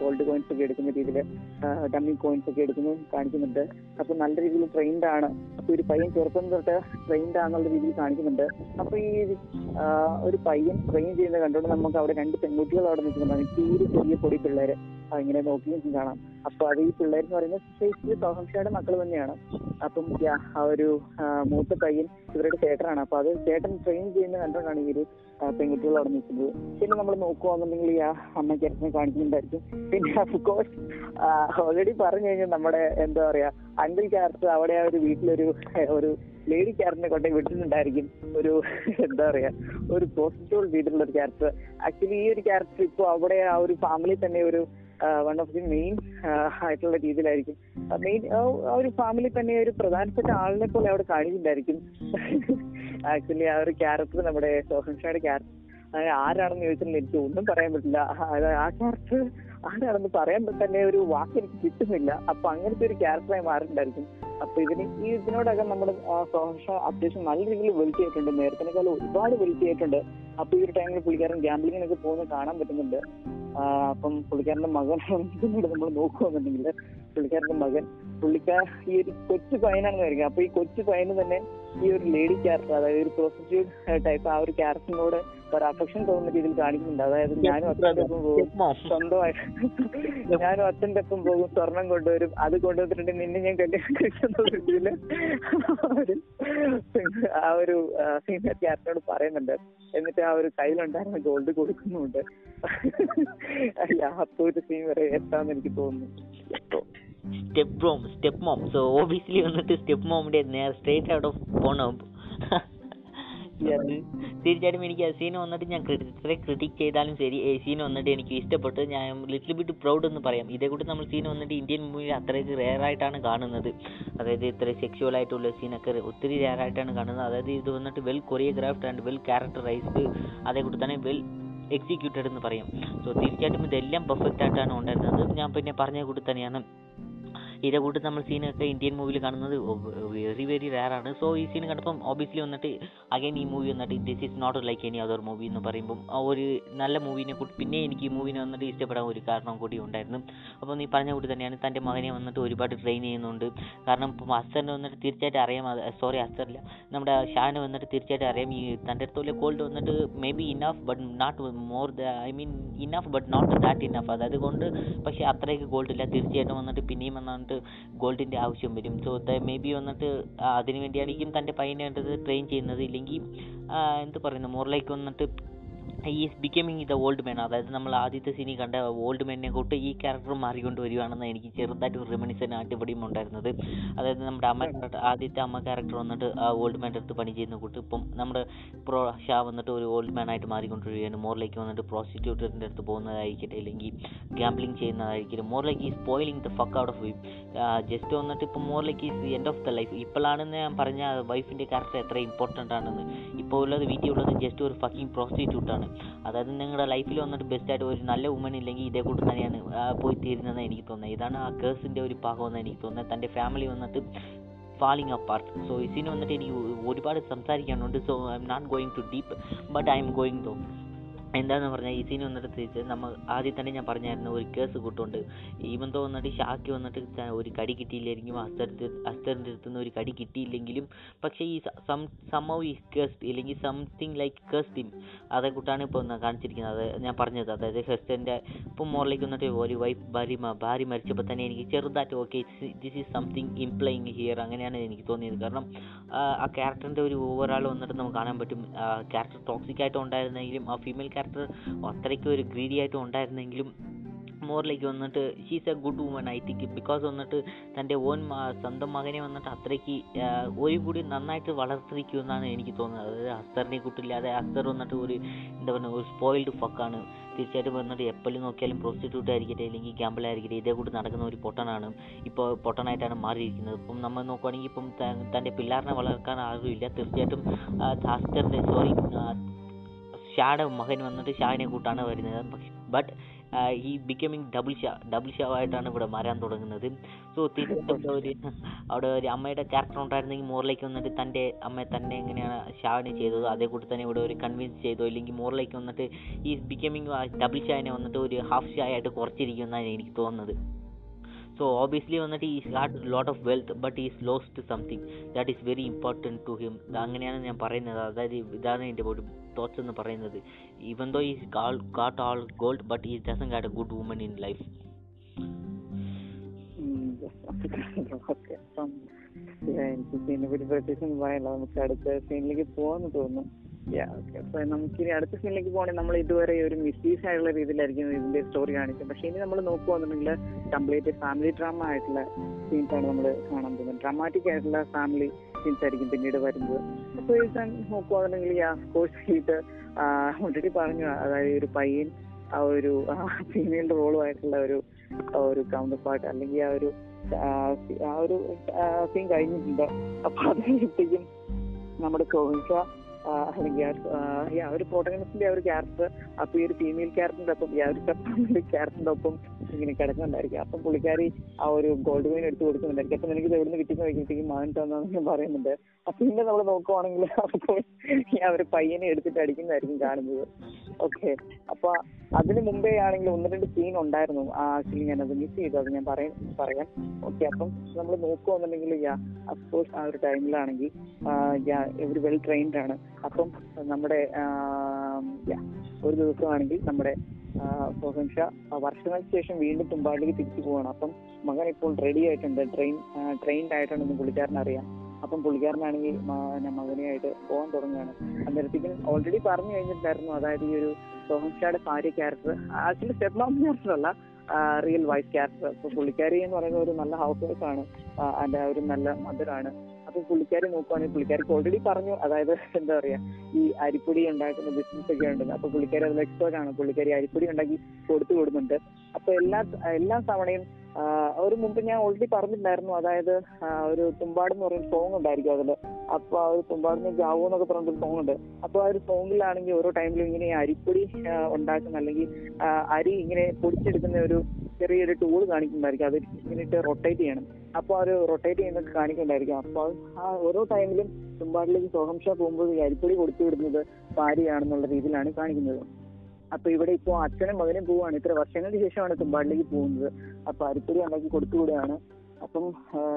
ഗോൾഡ് കോയിൻസ് ഒക്കെ എടുക്കുന്ന രീതിയിൽ ഡമ്മി കോയിൻസ് ഒക്കെ എടുക്കുന്നു കാണിക്കുന്നുണ്ട്. അപ്പൊ നല്ല രീതിയിൽ ട്രെയിൻഡ് ആണ്. അപ്പൊ ഒരു പയ്യൻ ചെറുപ്പം തൊട്ട് ട്രെയിൻഡ് ആണെന്നുള്ള രീതിയിൽ കാണിക്കുന്നുണ്ട്. അപ്പൊ ഈ ഒരു പയ്യൻ ട്രെയിൻ ചെയ്യുന്നത് കണ്ടുകൊണ്ട് നമുക്ക് അവിടെ രണ്ട് പെൺകുട്ടികൾ അവിടെ നിൽക്കുന്നുണ്ടാണ് തീരെ ചെറിയ പൊടി പിള്ളേര്. ഇങ്ങനെ നോക്കിയും കാണാം. അപ്പൊ അത് ഈ പിള്ളേർ എന്ന് പറയുന്നത് ശരിക്കും സോഹംഷയുടെ മക്കൾ തന്നെയാണ്. അപ്പം ആ ഒരു മൂത്ത പയ്യൻ ഇവരുടെ ചേട്ടനാണ്. അപ്പൊ അത് ചേട്ടൻ ട്രെയിൻ ചെയ്യുന്ന കണ്ടാണ് ഈ ഒരു പെൺകുട്ടികൾ അവിടെ നിൽക്കുന്നത്. പിന്നെ നമ്മൾ നോക്കുവാന്നുണ്ടെങ്കിൽ ഈ ആ അമ്മ ചേട്ടനെ കാണിക്കുന്നുണ്ടായിരിക്കും. പിന്നെ അഫ്കോഴ്സ് ഓൾറെഡി പറഞ്ഞു കഴിഞ്ഞാൽ നമ്മുടെ എന്താ പറയാ അങ്കിൾ ക്യാരക്ടർ അവിടെ ആ ഒരു വീട്ടിലൊരു ഒരു ലേഡി ക്യാരക്ടറിനെ കൊണ്ടേ വിട്ടിട്ടുണ്ടായിരിക്കും. ഒരു എന്താ പറയാ ഒരു പോസിറ്റീവ് വീട്ടിലുള്ള ഒരു ക്യാരക്ടർ ആക്ച്വലി ഈ ഒരു ക്യാരക്ടർ ഇപ്പോൾ അവിടെ ആ ഒരു ഫാമിലി തന്നെ ഒരു വൺ ഓഫ് ദി മെയിൻ ആയിട്ടുള്ള രീതിയിലായിരിക്കും. മെയിൻ ആ ഒരു ഫാമിലി തന്നെ ഒരു പ്രധാനപ്പെട്ട ആളിനെ പോലെ അവിടെ കാണിച്ചിട്ടുണ്ടായിരിക്കും. ആക്ച്വലി ആ ഒരു ക്യാരക്ടർ നമ്മുടെ സോഹൻഷയുടെ ക്യാരക്ടർ ആരാണെന്ന് ചോദിച്ചിട്ടുണ്ടെങ്കിൽ എനിക്ക് ഒന്നും പറയാൻ പറ്റില്ല. ആ ക്യാരക്ടർ ആരാണെന്ന് പറയാൻ തന്നെ ഒരു വാക്ക് എനിക്ക് കിട്ടുന്നില്ല. അപ്പൊ അങ്ങനത്തെ ഒരു ക്യാരക്ടറായി മാറിയിട്ടുണ്ടായിരിക്കും അപ്പൊ ഇതിന് ഈ ഇതിനോടകം നമ്മുടെ സോഷ അത്യാവശ്യം നല്ല രീതിയിൽ വെൽറ്റ് നേരത്തിനേക്കാൾ ഒരുപാട് വെൽറ്റ് ചെയ്തിട്ടുണ്ട് അപ്പൊ ഈ ഒരു ടൈമിൽ പുള്ളിക്കാരൻ ഗ്യാംബ്ലിങ്ങിനൊക്കെ പോകുന്നത് കാണാൻ പറ്റുന്നുണ്ട്. അപ്പം പുള്ളിക്കാരന്റെ മകൻ നമ്മൾ നോക്കുകയാണെന്നുണ്ടെങ്കിൽ പുള്ളിക്കാരന്റെ മകൻ പുള്ളിക്കാർ ഈ ഒരു കൊച്ചു പയ്യനാണെന്ന് വിചാരിക്കും. അപ്പൊ ഈ കൊച്ചു പയ്യന് തന്നെ ഈ ഒരു ലേഡി ക്യാരക്ടർ അതായത് ഒരു പ്രോസ്റ്റിറ്റ്യൂട്ട് ടൈപ്പ് ആ ഒരു ക്യാരക്ടറിനോട് ഒരു അഫക്ഷൻ തോന്നുന്ന രീതിയിൽ കാണിക്കുന്നുണ്ട്. അതായത് ഞാനും അച്ഛന്റെ ഒപ്പം പോകും. സ്വന്തമായിട്ട് ഞാനും അച്ഛന്റെ ഒപ്പം പോകും സ്വർണം കൊണ്ടുവരും അത് കൊണ്ടുവന്നിട്ടുണ്ട് നിന്നെ ഞാൻ കല്യാണം കഴിക്കുന്ന ആ ഒരു സീനിയർ ക്യാരക്ടറോട് പറയുന്നുണ്ട്. എന്നിട്ട് ആ ഒരു കയ്യിലുണ്ടായിരുന്ന ഗോൾഡ് കൊടുക്കുന്നുണ്ട് അല്ല അപ്പൊ ഒരു സീൻ വരെ എത്താന്ന് എനിക്ക് തോന്നുന്നു. Step mom step mom so obviously വന്നിട്ട് സ്റ്റെപ്പ് മോമിന്റെ നേരെ സ്ട്രേറ്റ് ഔട്ട് ഓഫ് പോണം തീർച്ചയായിട്ടും എനിക്ക് ആ സീൻ വന്നിട്ട് ഞാൻ എത്ര ക്രിട്ടിക് ചെയ്താലും ശരി ഈ സീൻ വന്നിട്ട് എനിക്ക് ഇഷ്ടപ്പെട്ടു ഞാൻ ലിറ്റിൽ ബിറ്റ് പ്രൗഡ് എന്ന് പറയാം. ഇതേ കൂടി നമ്മൾ സീൻ വന്നിട്ട് ഇന്ത്യൻ മൂവിയിൽ അത്രയ്ക്ക് റെയർ ആയിട്ടാണ് കാണുന്നത്. അതായത് ഇത്ര സെക്ഷുവൽ ആയിട്ടുള്ള സീനൊക്കെ ഒത്തിരി റെയർ ആയിട്ടാണ് കാണുന്നത്. അതായത് ഇത് വന്നിട്ട് well choreographed and well characterised അതേ കൂടി തന്നെ വെൽ എക്സിക്യൂട്ടഡ് എന്ന് പറയും. സോ തീർച്ചയായിട്ടും ഇതെല്ലാം പെർഫെക്റ്റ് ആയിട്ടാണ് ഉണ്ടായിരുന്നത്. ഞാൻ പിന്നെ പറഞ്ഞ കൂടി തന്നെയാണ്. ഇതേ കൂട്ടി നമ്മൾ സീനൊക്കെ ഇന്ത്യൻ മൂവിയിൽ കാണുന്നത് വെരി വെരി ആണ്. സോ ഈ സീൻ കണ്ടപ്പം ഓബിയസ്ലി വന്നിട്ട് അഗൈൻ ഈ മൂവി വന്നിട്ട് this is not like any other movie എന്ന് പറയുമ്പം ഒരു നല്ല മൂവിനെ കൂട്ടി പിന്നെ എനിക്ക് ഈ മൂവിനെ വന്നിട്ട് ഇഷ്ടപ്പെടാൻ ഒരു കാരണം കൂടി ഉണ്ടായിരുന്നു. അപ്പോൾ നീ പറഞ്ഞ കൂടി തന്നെയാണ് തന്റെ മകനെ വന്നിട്ട് ഒരുപാട് ട്രെയിൻ ചെയ്യുന്നുണ്ട്. കാരണം ഇപ്പം അസ്തറിനെ വന്നിട്ട് തീർച്ചയായിട്ടും അറിയാം. സോറി അസ്തറില്ല നമ്മുടെ ഷാന് വന്നിട്ട് തീർച്ചയായിട്ടും അറിയാം. ഈ തന്റെ അടുത്തുള്ള ഗോൾഡ് വന്നിട്ട് may be enough but not more the I mean enough but not that enough അതായത് കൊണ്ട് പക്ഷേ അത്രയ്ക്ക് ഗോൾഡ് ഇല്ല. തീർച്ചയായിട്ടും വന്നിട്ട് പിന്നെയും വന്നിട്ട് ഗോൾഡിന്റെ ആവശ്യം വരും. സോ ദ മേ ബി വന്നിട്ട് അതിനു വേണ്ടിയായിരിക്കും തന്റെ പയ്യനെ വേണ്ടത് ട്രെയിൻ ചെയ്യുന്നത്. ഇല്ലെങ്കിൽ എന്ത് പറയുന്നു മോറിലേക്ക് വന്നിട്ട് is becoming the old man അതായത് നമ്മൾ ആദ്യത്തെ സീനിൽ കണ്ട ഓൾഡ് മാനിനെ കൂട്ട് ഈ ക്യാരക്ടർ മാറിക്കൊണ്ട് വരികയാണെന്ന് എനിക്ക് ചെറുതായിട്ട് ഒരു റിമണിസൻ ആയിട്ട് ഇവിടെയും ഉണ്ടായിരുന്നത്. അതായത് നമ്മുടെ അമ്മ ആദ്യത്തെ അമ്മ ക്യാരക്ടർ വന്നിട്ട് ആ ഓൾഡ് മാന്റെ അടുത്ത് പണി ചെയ്യുന്ന കൂട്ട് ഇപ്പം നമ്മുടെ പ്രോ ഷാ വന്നിട്ട് ഒരു ഓൾഡ് മാൻ ആയിട്ട് മാറിക്കൊണ്ടിരിക്കുകയാണ്. മോറിലേക്ക് വന്നിട്ട് പ്രോസ്റ്റിറ്റ്യൂട്ടറിന്റെ അടുത്ത് പോകുന്നതായിരിക്കട്ടെ അല്ലെങ്കിൽ ഗാംബ്ലിംഗ് ചെയ്യുന്നതായിരിക്കും മോറിലേക്ക് he spoiling the fuck out of we just വന്നിട്ട് ഇപ്പം മോറിലേക്ക് is the end of the life ഇപ്പോഴാണെന്ന് ഞാൻ പറഞ്ഞ വൈഫിന്റെ ക്യാരക്ടർ എത്ര ഇമ്പോർട്ടന്റ് ആണെന്ന്. ഇപ്പോൾ ഉള്ളത് വീട്ടിൽ ഉള്ളത് ജസ്റ്റ് ഒരു ഫക്കിംഗ് പ്രോസ്റ്റിറ്റ്യൂട്ട് അതായത് നിങ്ങളുടെ ലൈഫിൽ വന്നിട്ട് ബെസ്റ്റായിട്ട് ഒരു നല്ല വുമൺ ഇല്ലെങ്കിൽ ഇതേ കൂട്ട് തന്നെയാണ് പോയി തീരുന്നതെന്ന് എനിക്ക് തോന്നുന്നത്. ഇതാണ് ആ കേഴ്സിന്റെ ഒരു ഭാഗമെന്ന് എനിക്ക് തോന്നുന്നത്. തന്റെ ഫാമിലി വന്നിട്ട് ഫാളിങ് അപ്പാർട്ട് സോ ഇതിന് വന്നിട്ട് എനിക്ക് ഒരുപാട് സംസാരിക്കാനുണ്ട്. So I'm not going too deep but I'm going to എന്താന്ന് പറഞ്ഞാൽ ഈ സീൻ വന്നിട്ട് തിരിച്ച് നമ്മൾ ആദ്യം തന്നെ ഞാൻ പറഞ്ഞായിരുന്നു ഒരു കേസ് കൂട്ടുണ്ട്. ഈവൻ തോ വന്നിട്ട് ഷാക്ക് വന്നിട്ട് ഒരു കടി കിട്ടിയില്ലായിരിക്കും അസ്തറിന്റെ അസ്തറിന്റെ അടുത്ത് നിന്ന് ഒരു കടി കിട്ടിയില്ലെങ്കിലും പക്ഷേ ഈ സം സംഭവം ഈ കേസ്റ്റ് ഇല്ലെങ്കിൽ സംതിങ് ലൈക്ക് കേസ്റ്റ് അതേ കൂട്ടാണ് ഇപ്പോൾ കാണിച്ചിരിക്കുന്നത്. അത് ഞാൻ പറഞ്ഞത് അതായത് ഹെസ്റ്റന്റെ ഇപ്പം മോറിലേക്ക് വന്നിട്ട് ഒരു വൈഫ് ഭാര്യ ഭാര്യ മരിച്ചപ്പോൾ തന്നെ എനിക്ക് ചെറുതായിട്ട് okay this is something implying here അങ്ങനെയാണ് എനിക്ക് തോന്നിയത്. കാരണം ആ ക്യാരക്ടറിന്റെ ഒരു ഓവറാൾ വന്നിട്ട് നമുക്ക് കാണാൻ പറ്റും. ക്യാരക്ടർ ടോക്സിക് ആയിട്ട് ഉണ്ടായിരുന്നെങ്കിലും ആ ഫീമെയിൽ ക്യാരക്ടർ അത്രയ്ക്ക് ഒരു ഗ്രീഡി ആയിട്ട് ഉണ്ടായിരുന്നെങ്കിലും മോറിലേക്ക് വന്നിട്ട് she's a good woman I think because വന്നിട്ട് തന്റെ ഓൻ സ്വന്തം മകനെ വന്നിട്ട് അത്രയ്ക്ക് ഒരു കൂടി നന്നായിട്ട് വളർത്തിരിക്കുമെന്നാണ് എനിക്ക് തോന്നുന്നത്. അതായത് അസ്തറിനെ കുട്ടില്ലാതെ അസ്തർ വന്നിട്ട് ഒരു എന്താ പറയുക ഒരു സ്പോയിൽഡ് ഫക്കാണ് തീർച്ചയായിട്ടും വന്നിട്ട് എപ്പോഴും നോക്കിയാലും പ്രോസ്റ്റിറ്റ്യൂട്ട് ആയിരിക്കട്ടെ അല്ലെങ്കിൽ ഗാമ്പിൾ ആയിരിക്കട്ടെ ഇതേ കൂടി നടക്കുന്ന ഒരു പൊട്ടനാണ്. ഇപ്പോൾ പൊട്ടനായിട്ടാണ് മാറിയിരിക്കുന്നത്. ഇപ്പം നമ്മൾ നോക്കുവാണെങ്കിൽ ഇപ്പം തന്റെ പിള്ളേറിനെ വളർത്താൻ ആരുമില്ല. തീർച്ചയായിട്ടും അസ്തറിന്റെ സോറി ഷായുടെ മകൻ വന്നിട്ട് ഷാഹിനെ കൂട്ടാണ് വരുന്നത്. ബട്ട് ഈ becoming double Shah double Shah ആയിട്ടാണ് ഇവിടെ മാറാൻ തുടങ്ങുന്നത്. സോ തീർച്ചയായിട്ടും ഒരു അവിടെ ഒരു അമ്മയുടെ ക്യാരക്ടർ ഉണ്ടായിരുന്നെങ്കിൽ മോറിലേക്ക് വന്നിട്ട് തന്റെ അമ്മ തന്നെ എങ്ങനെയാണ് ഷാവിനെ ചെയ്തത്? അതേ കൂടി തന്നെ ഇവിടെ ഒരു കൺവിൻസ് ചെയ്തോ? ഇല്ലെങ്കിൽ മോറിലേക്ക് വന്നിട്ട് ഈ ബിക്കമിങ് ഡബിൾ ഷാനെ വന്നിട്ട് ഒരു ഹാഫ് ഷാ ആയിട്ട് കുറച്ചിരിക്കുമെന്നാണ് എനിക്ക് തോന്നുന്നത്. സോ ഓബിയസ്ലി വന്നിട്ട് he had lot of wealth but is lost something that is very important to him അങ്ങനെയാണ് ഞാൻ പറയുന്നത്. അതായത് ഇതാണ് എന്റെ ഒരു തോട്ട്സ് എന്ന് പറയുന്നത്. Even though is got all gold but he doesn't got a good woman in life എനിക്ക് സീനെ പറ്റി പ്രത്യേകിച്ച് പറയാനില്ല. നമുക്ക് അടുത്ത സീനിലേക്ക് പോകാന്ന് തോന്നുന്നു. ഓക്കെ അപ്പൊ നമുക്ക് അടുത്ത സീനിലേക്ക് പോകണമെങ്കിൽ നമ്മൾ ഇതുവരെ ഒരു മിസ്യൂസ് ആയിട്ടുള്ള രീതിയിലായിരിക്കും ഇതിന്റെ സ്റ്റോറി കാണിച്ചത്. പക്ഷെ ഇനി നമ്മൾ നോക്കുവാന്നുണ്ടെങ്കിൽ കംപ്ലീറ്റ് ഫാമിലി ഡ്രാമ ആയിട്ടുള്ള സീൻസ് ആണ് നമ്മൾ കാണാൻ പോകുന്നത്. ഡ്രാമാറ്റിക് ആയിട്ടുള്ള ഫാമിലി സീൻസ് ആയിരിക്കും പിന്നീട് വരുന്നത്. അപ്പോൾ ഈ നോക്കുവാണെങ്കിൽ നോക്കുവാന്നുണ്ടെങ്കിൽ കോഴ്സ് ഇത് ഓൾറെഡി പറഞ്ഞു. അതായത് ഒരു പയ്യൻ ആ ഒരു ഫീമെയിൽ റോളുമായിട്ടുള്ള ഒരു ഒരു കൗണ്ടർ പാർട്ട് അല്ലെങ്കിൽ ആ ഒരു ആ, ഒരു സീൻ കഴിഞ്ഞിട്ടുണ്ട്. അപ്പൊ അത് കഴിഞ്ഞിട്ടേക്കും നമ്മുടെ കോവിൻഷ അല്ലെങ്കിൽ ആ ഒരു പ്രോട്ടഗണിസ്റ്റിന്റെ ആ ഒരു ക്യാരക്ടർ അപ്പൊ ഈ ഒരു ഫീമെയിൽ ക്യാരക്ടറിന്റെ ഒപ്പം ഈ ഒരു ഒരു ക്യാരക്ടറിന്റെ ഒപ്പം ഇങ്ങനെ കിടക്കുന്നുണ്ടായിരിക്കും. അപ്പം പുള്ളിക്കാരി ആ ഒരു ഗോൾഡ് മെയിൻ എടുത്ത് കൊടുക്കുന്നുണ്ടായിരിക്കും. അപ്പൊ എനിക്ക് എവിടുന്ന് കിട്ടിയെന്ന് വയ്ക്കുമ്പോഴത്തേക്കും മാൻ തന്നാന്ന് പറയുന്നുണ്ട്. അപ്പൊ പിന്നെ നമ്മൾ നോക്കുവാണെങ്കിൽ ആ ഒരു പയ്യനെ എടുത്തിട്ട് അടിക്കുന്നതായിരിക്കും കാണുന്നത്. ഓക്കെ. അപ്പൊ അതിന് മുമ്പേ ആണെങ്കിൽ ഒന്ന് രണ്ട് സീൻ ഉണ്ടായിരുന്നു. ആ ആക്ച്വലി ഞാൻ അത് മിസ് ചെയ്തു. അത് ഞാൻ പറയാൻ പറയാം. ഓക്കെ. അപ്പം നമ്മൾ നോക്കുവാന്നുണ്ടെങ്കിൽ യാ അഫ്കോഴ്സ് ആ ഒരു ടൈമിലാണെങ്കിൽ ഇവർ വെൽ ട്രെയിൻഡ് ആണ്. അപ്പം നമ്മുടെ ഒരു ദിവസമാണെങ്കിൽ നമ്മുടെ ഷാ വർഷങ്ങൾക്ക് ശേഷം വീണ്ടും തുമ്പാടിലേക്ക് തിരിച്ചു പോവാണ്. അപ്പം മകൻ ഇപ്പോൾ റെഡി ആയിട്ടുണ്ട്. ട്രെയിൻ ട്രെയിൻഡ് ആയിട്ടുണ്ടെന്ന് പുള്ളിക്കാരനറിയാം അപ്പം പുള്ളിക്കാരനാണെങ്കിൽ മകനെയായിട്ട് പോകാൻ തുടങ്ങുകയാണ്. അന്നേരത്തേക്കും ഓൾറെഡി പറഞ്ഞു കഴിഞ്ഞിട്ടുണ്ടായിരുന്നു. അതായത് ഈ ഒരു സോഹൻഷയുടെ ഭാര്യ character actually step mom character അല്ല റിയൽ വൈഫ് ക്യാരക്ടർ പുള്ളിക്കാരി എന്ന് പറയുന്ന ഒരു നല്ല ഹൗസ് വൈഫ് ആണ് അതിന്റെ ഒരു നല്ല മദറാണ് അപ്പൊ പുള്ളിക്കാരി നോക്കുവാണെങ്കിൽ പുള്ളിക്കാരിക്ക് ഓൾറെഡി പറഞ്ഞു. അതായത് എന്താ പറയാ ഈ അരിപ്പൊടി ഉണ്ടാക്കുന്ന ബിസിനസ് ഒക്കെ ഉണ്ട് അപ്പൊ പുള്ളിക്കാരി അതിൽ എക്സ്പേർട്ട് ആണ്. പുള്ളിക്കാരി അരിപ്പൊടി ഉണ്ടാക്കി കൊടുത്തു കൊടുക്കുന്നുണ്ട് അപ്പൊ എല്ലാ എല്ലാ തവണയും ഒരു മുമ്പ് ഞാൻ ഓൾറെഡി പറഞ്ഞിട്ടുണ്ടായിരുന്നു. അതായത് ഒരു തുമ്പാട് എന്ന് പറയുന്ന സോങ് ഉണ്ടായിരിക്കും അതിൽ. അപ്പൊ ആ ഒരു തുമ്പാടിന് ജാവോ എന്നൊക്കെ പറഞ്ഞൊരു സോങ് ഉണ്ട്. അപ്പൊ ആ ഒരു സോങ്ങിലാണെങ്കിൽ ഓരോ ടൈമിലും ഇങ്ങനെ അരിപ്പൊടി ഉണ്ടാക്കുന്ന അല്ലെങ്കിൽ അരി ഇങ്ങനെ പൊടിച്ചെടുക്കുന്ന ഒരു ചെറിയൊരു ടൂൾ കാണിക്കുന്നുണ്ടായിരിക്കും. അത് ഇങ്ങനെ റൊട്ടേറ്റ് ചെയ്യണം. അപ്പോൾ അവർ റൊട്ടേറ്റ് ചെയ്യുന്നത് കാണിക്കണ്ടായിരിക്കും അപ്പോൾ ആ ഓരോ ടൈമിലും തുമ്പാടിലേക്ക് ഷാ പോകുമ്പോൾ അരിപ്പൊടി കൊടുത്തു വിടുന്നത് ഭാര്യയാണെന്നുള്ള രീതിയിലാണ് കാണിക്കുന്നത്. അപ്പൊ ഇവിടെ ഇപ്പോ അച്ഛനും മകനും പോവാണ് ഇത്ര വർഷങ്ങൾക്ക് ശേഷമാണ് തുമ്പാടിലേക്ക് പോകുന്നത്. അപ്പൊ അരിപ്പൊടി ഉണ്ടാക്കി കൊടുത്തു വിടുകയാണ്. അപ്പം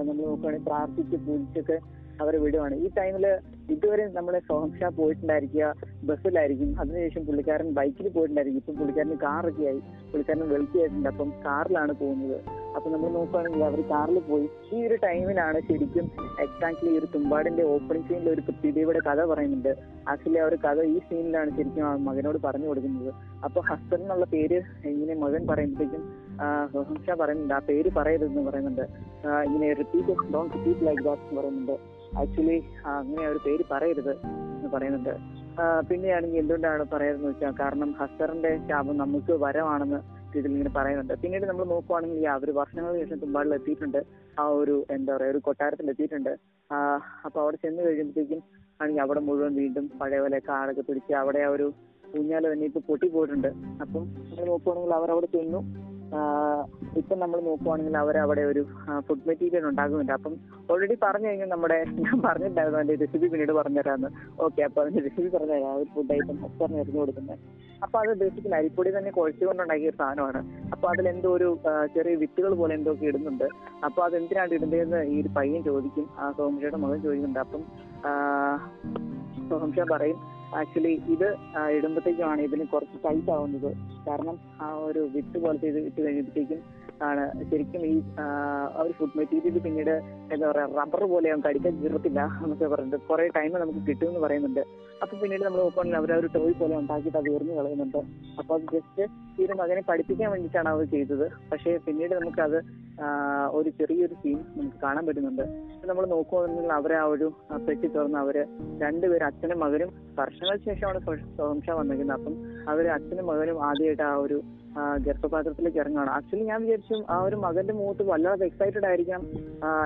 നമ്മൾ നോക്കുകയാണെങ്കിൽ പ്രാർത്ഥിച്ച് പൂജിച്ചൊക്കെ അവരെ വിടുവാണ്. ഈ ടൈമിൽ ഇതുവരെ നമ്മളെ സോഹംഷ പോയിട്ടുണ്ടായിരിക്കുക ബസ്സിലായിരിക്കും. അതിനുശേഷം പുള്ളിക്കാരൻ ബൈക്കിൽ പോയിട്ടുണ്ടായിരിക്കും. ഇപ്പം പുള്ളിക്കാരന് കാറൊക്കെ ആയി. പുള്ളിക്കാരൻ വെളുത്തിയായിട്ടുണ്ട് അപ്പം കാറിലാണ് പോകുന്നത്. അപ്പൊ നമ്മൾ നോക്കുകയാണെങ്കിൽ അവർ കാറിൽ പോയി. ഈ ഒരു ടൈമിലാണ് ശരിക്കും എക്സാക്ട്ലി ഒരു തുമ്പാടിന്റെ ഓപ്പണിംഗ് സീനിൽ ഒരു പൃഥ്വിദേവിയുടെ കഥ പറയുന്നുണ്ട് ആക്ച്വലി ആ ഒരു കഥ ഈ സീനിലാണ് ശരിക്കും ആ മകനോട് പറഞ്ഞു കൊടുക്കുന്നത്. അപ്പൊ ഹസ്ബൻ എന്നുള്ള പേര് ഇങ്ങനെ മകൻ പറയുമ്പോഴത്തേക്കും ഹംഷ പറയുന്നുണ്ട് ആ പേര് പറയരുതെന്ന് പറയുന്നുണ്ട്. ഇങ്ങനെ repeat don't repeat like that എന്ന് പറയുന്നുണ്ട്. ആക്ച്വലി അങ്ങനെ ഒരു പേര് പറയരുത് എന്ന് പറയുന്നുണ്ട്. പിന്നെയാണെങ്കിൽ എന്തുകൊണ്ടാണ് പറയുന്നത് വെച്ചാൽ കാരണം ഹസ്തറിന്റെ ശാപം നമുക്ക് വരമാണെന്ന് ഇതിൽ ഇങ്ങനെ പറയുന്നുണ്ട്. പിന്നീട് നമ്മൾ നോക്കുവാണെങ്കിൽ ഒരു വർഷങ്ങൾക്ക് ശേഷം തുമ്പാടിൽ എത്തിയിട്ടുണ്ട്. ആ ഒരു എന്താ പറയാ ഒരു കൊട്ടാരത്തിൽ എത്തിയിട്ടുണ്ട്. അപ്പൊ അവിടെ ചെന്ന് കഴിയുമ്പോഴത്തേക്കും ആണെങ്കിൽ അവിടെ മുഴുവൻ വീണ്ടും പഴയ പോലെ കാടൊക്കെ പിടിച്ച് അവിടെ ആ ഒരു കുഞ്ഞാല തന്നെ ഇപ്പൊ പൊട്ടിപ്പോയിട്ടുണ്ട് അപ്പം നമ്മൾ നോക്കുവാണെങ്കിൽ അവർ അവിടെ ചെന്നു. ഇപ്പം നമ്മൾ നോക്കുവാണെങ്കിൽ അവർ അവിടെ ഒരു ഫുഡ് മെറ്റീരിയൽ ഉണ്ടാകുന്നുണ്ട് അപ്പം ഓൾറെഡി പറഞ്ഞു കഴിഞ്ഞാൽ നമ്മുടെ ഞാൻ പറഞ്ഞിട്ടുണ്ടായിരുന്നു അതിന്റെ റെസിപ്പി പിന്നീട് പറഞ്ഞുതരാമെന്ന്. ഓക്കെ അപ്പൊ അതിന്റെ റെസിപ്പി പറഞ്ഞുതരാം. ആ ഒരു ഫുഡ് ഐറ്റം പറഞ്ഞു എറിഞ്ഞു കൊടുക്കുന്നത്. അപ്പൊ അത് ബേസിക്കലി അരിപ്പൊടി തന്നെ കുഴച്ചുകൊണ്ടുണ്ടാക്കിയ ഒരു സാധനമാണ്. അപ്പൊ അതിൽ എന്തോ ഒരു ചെറിയ വിത്തുകൾ പോലെ എന്തോ ഒക്കെ ഇടുന്നുണ്ട്. അപ്പൊ അത് എന്തിനാണ് ഇടുന്നതെന്ന് ഈ ഒരു പയ്യൻ ചോദിക്കും. ആ സോമശയുടെ മകൻ ചോദിക്കുന്നുണ്ട്. അപ്പം സോമശ പറയും ആക്ച്വലി ഇത് ഇടുമ്പോഴത്തേക്കുമാണ് ഇതിന് കുറച്ച് ടൈറ്റ് ആവുന്നത്. കാരണം ആ ഒരു വിത്ത് പോലത്തെ ഇത് ഇട്ട് കഴിയുമ്പോഴത്തേക്കും ആണ് ശരിക്കും ഈ ആ ഒരു ഫുഡ് മെറ്റീരിയൽ പിന്നീട് എന്താ പറയാ റബ്ബർ പോലെ നമുക്ക് അടിക്കാൻ കീറത്തില്ല എന്നൊക്കെ പറയുന്നത് കുറെ ടൈം നമുക്ക് കിട്ടും എന്ന് പറയുന്നുണ്ട്. അപ്പൊ പിന്നീട് നമ്മൾ നോക്കുകയാണെങ്കിൽ അവർ ഒരു ടോയ് പോലെ ഉണ്ടാക്കിയിട്ട് അത് എറിഞ്ഞു കളയുന്നുണ്ട്. അപ്പൊ അത് ജസ്റ്റ് ഈ ഒരു മകനെ പഠിപ്പിക്കാൻ വേണ്ടിയിട്ടാണ് അവർ ചെയ്തത്. പക്ഷേ പിന്നീട് നമുക്കത് ഒരു ചെറിയൊരു സീൻ നമുക്ക് കാണാൻ പറ്റുന്നുണ്ട്. നമ്മൾ നോക്കുകയാണെങ്കിൽ അവരെ ആ ഒരു പെട്ടി തുറന്ന് അവർ രണ്ടുപേരും അച്ഛനും മകനും വർഷങ്ങൾക്ക് ശേഷമാണ് സ്വംശ വന്നിരിക്കുന്നത്. അപ്പം അവർ അച്ഛനും മകനും ആദ്യമായിട്ട് ആ ഒരു ഗർഭപാത്രത്തിലേക്ക് ഇറങ്ങുകയാണ്. ആക്ച്വലി ഞാൻ വിചാരിച്ചു ആ ഒരു മകന്റെ മുഖത്ത് വല്ലാതെ എക്സൈറ്റഡ് ആയിരിക്കാം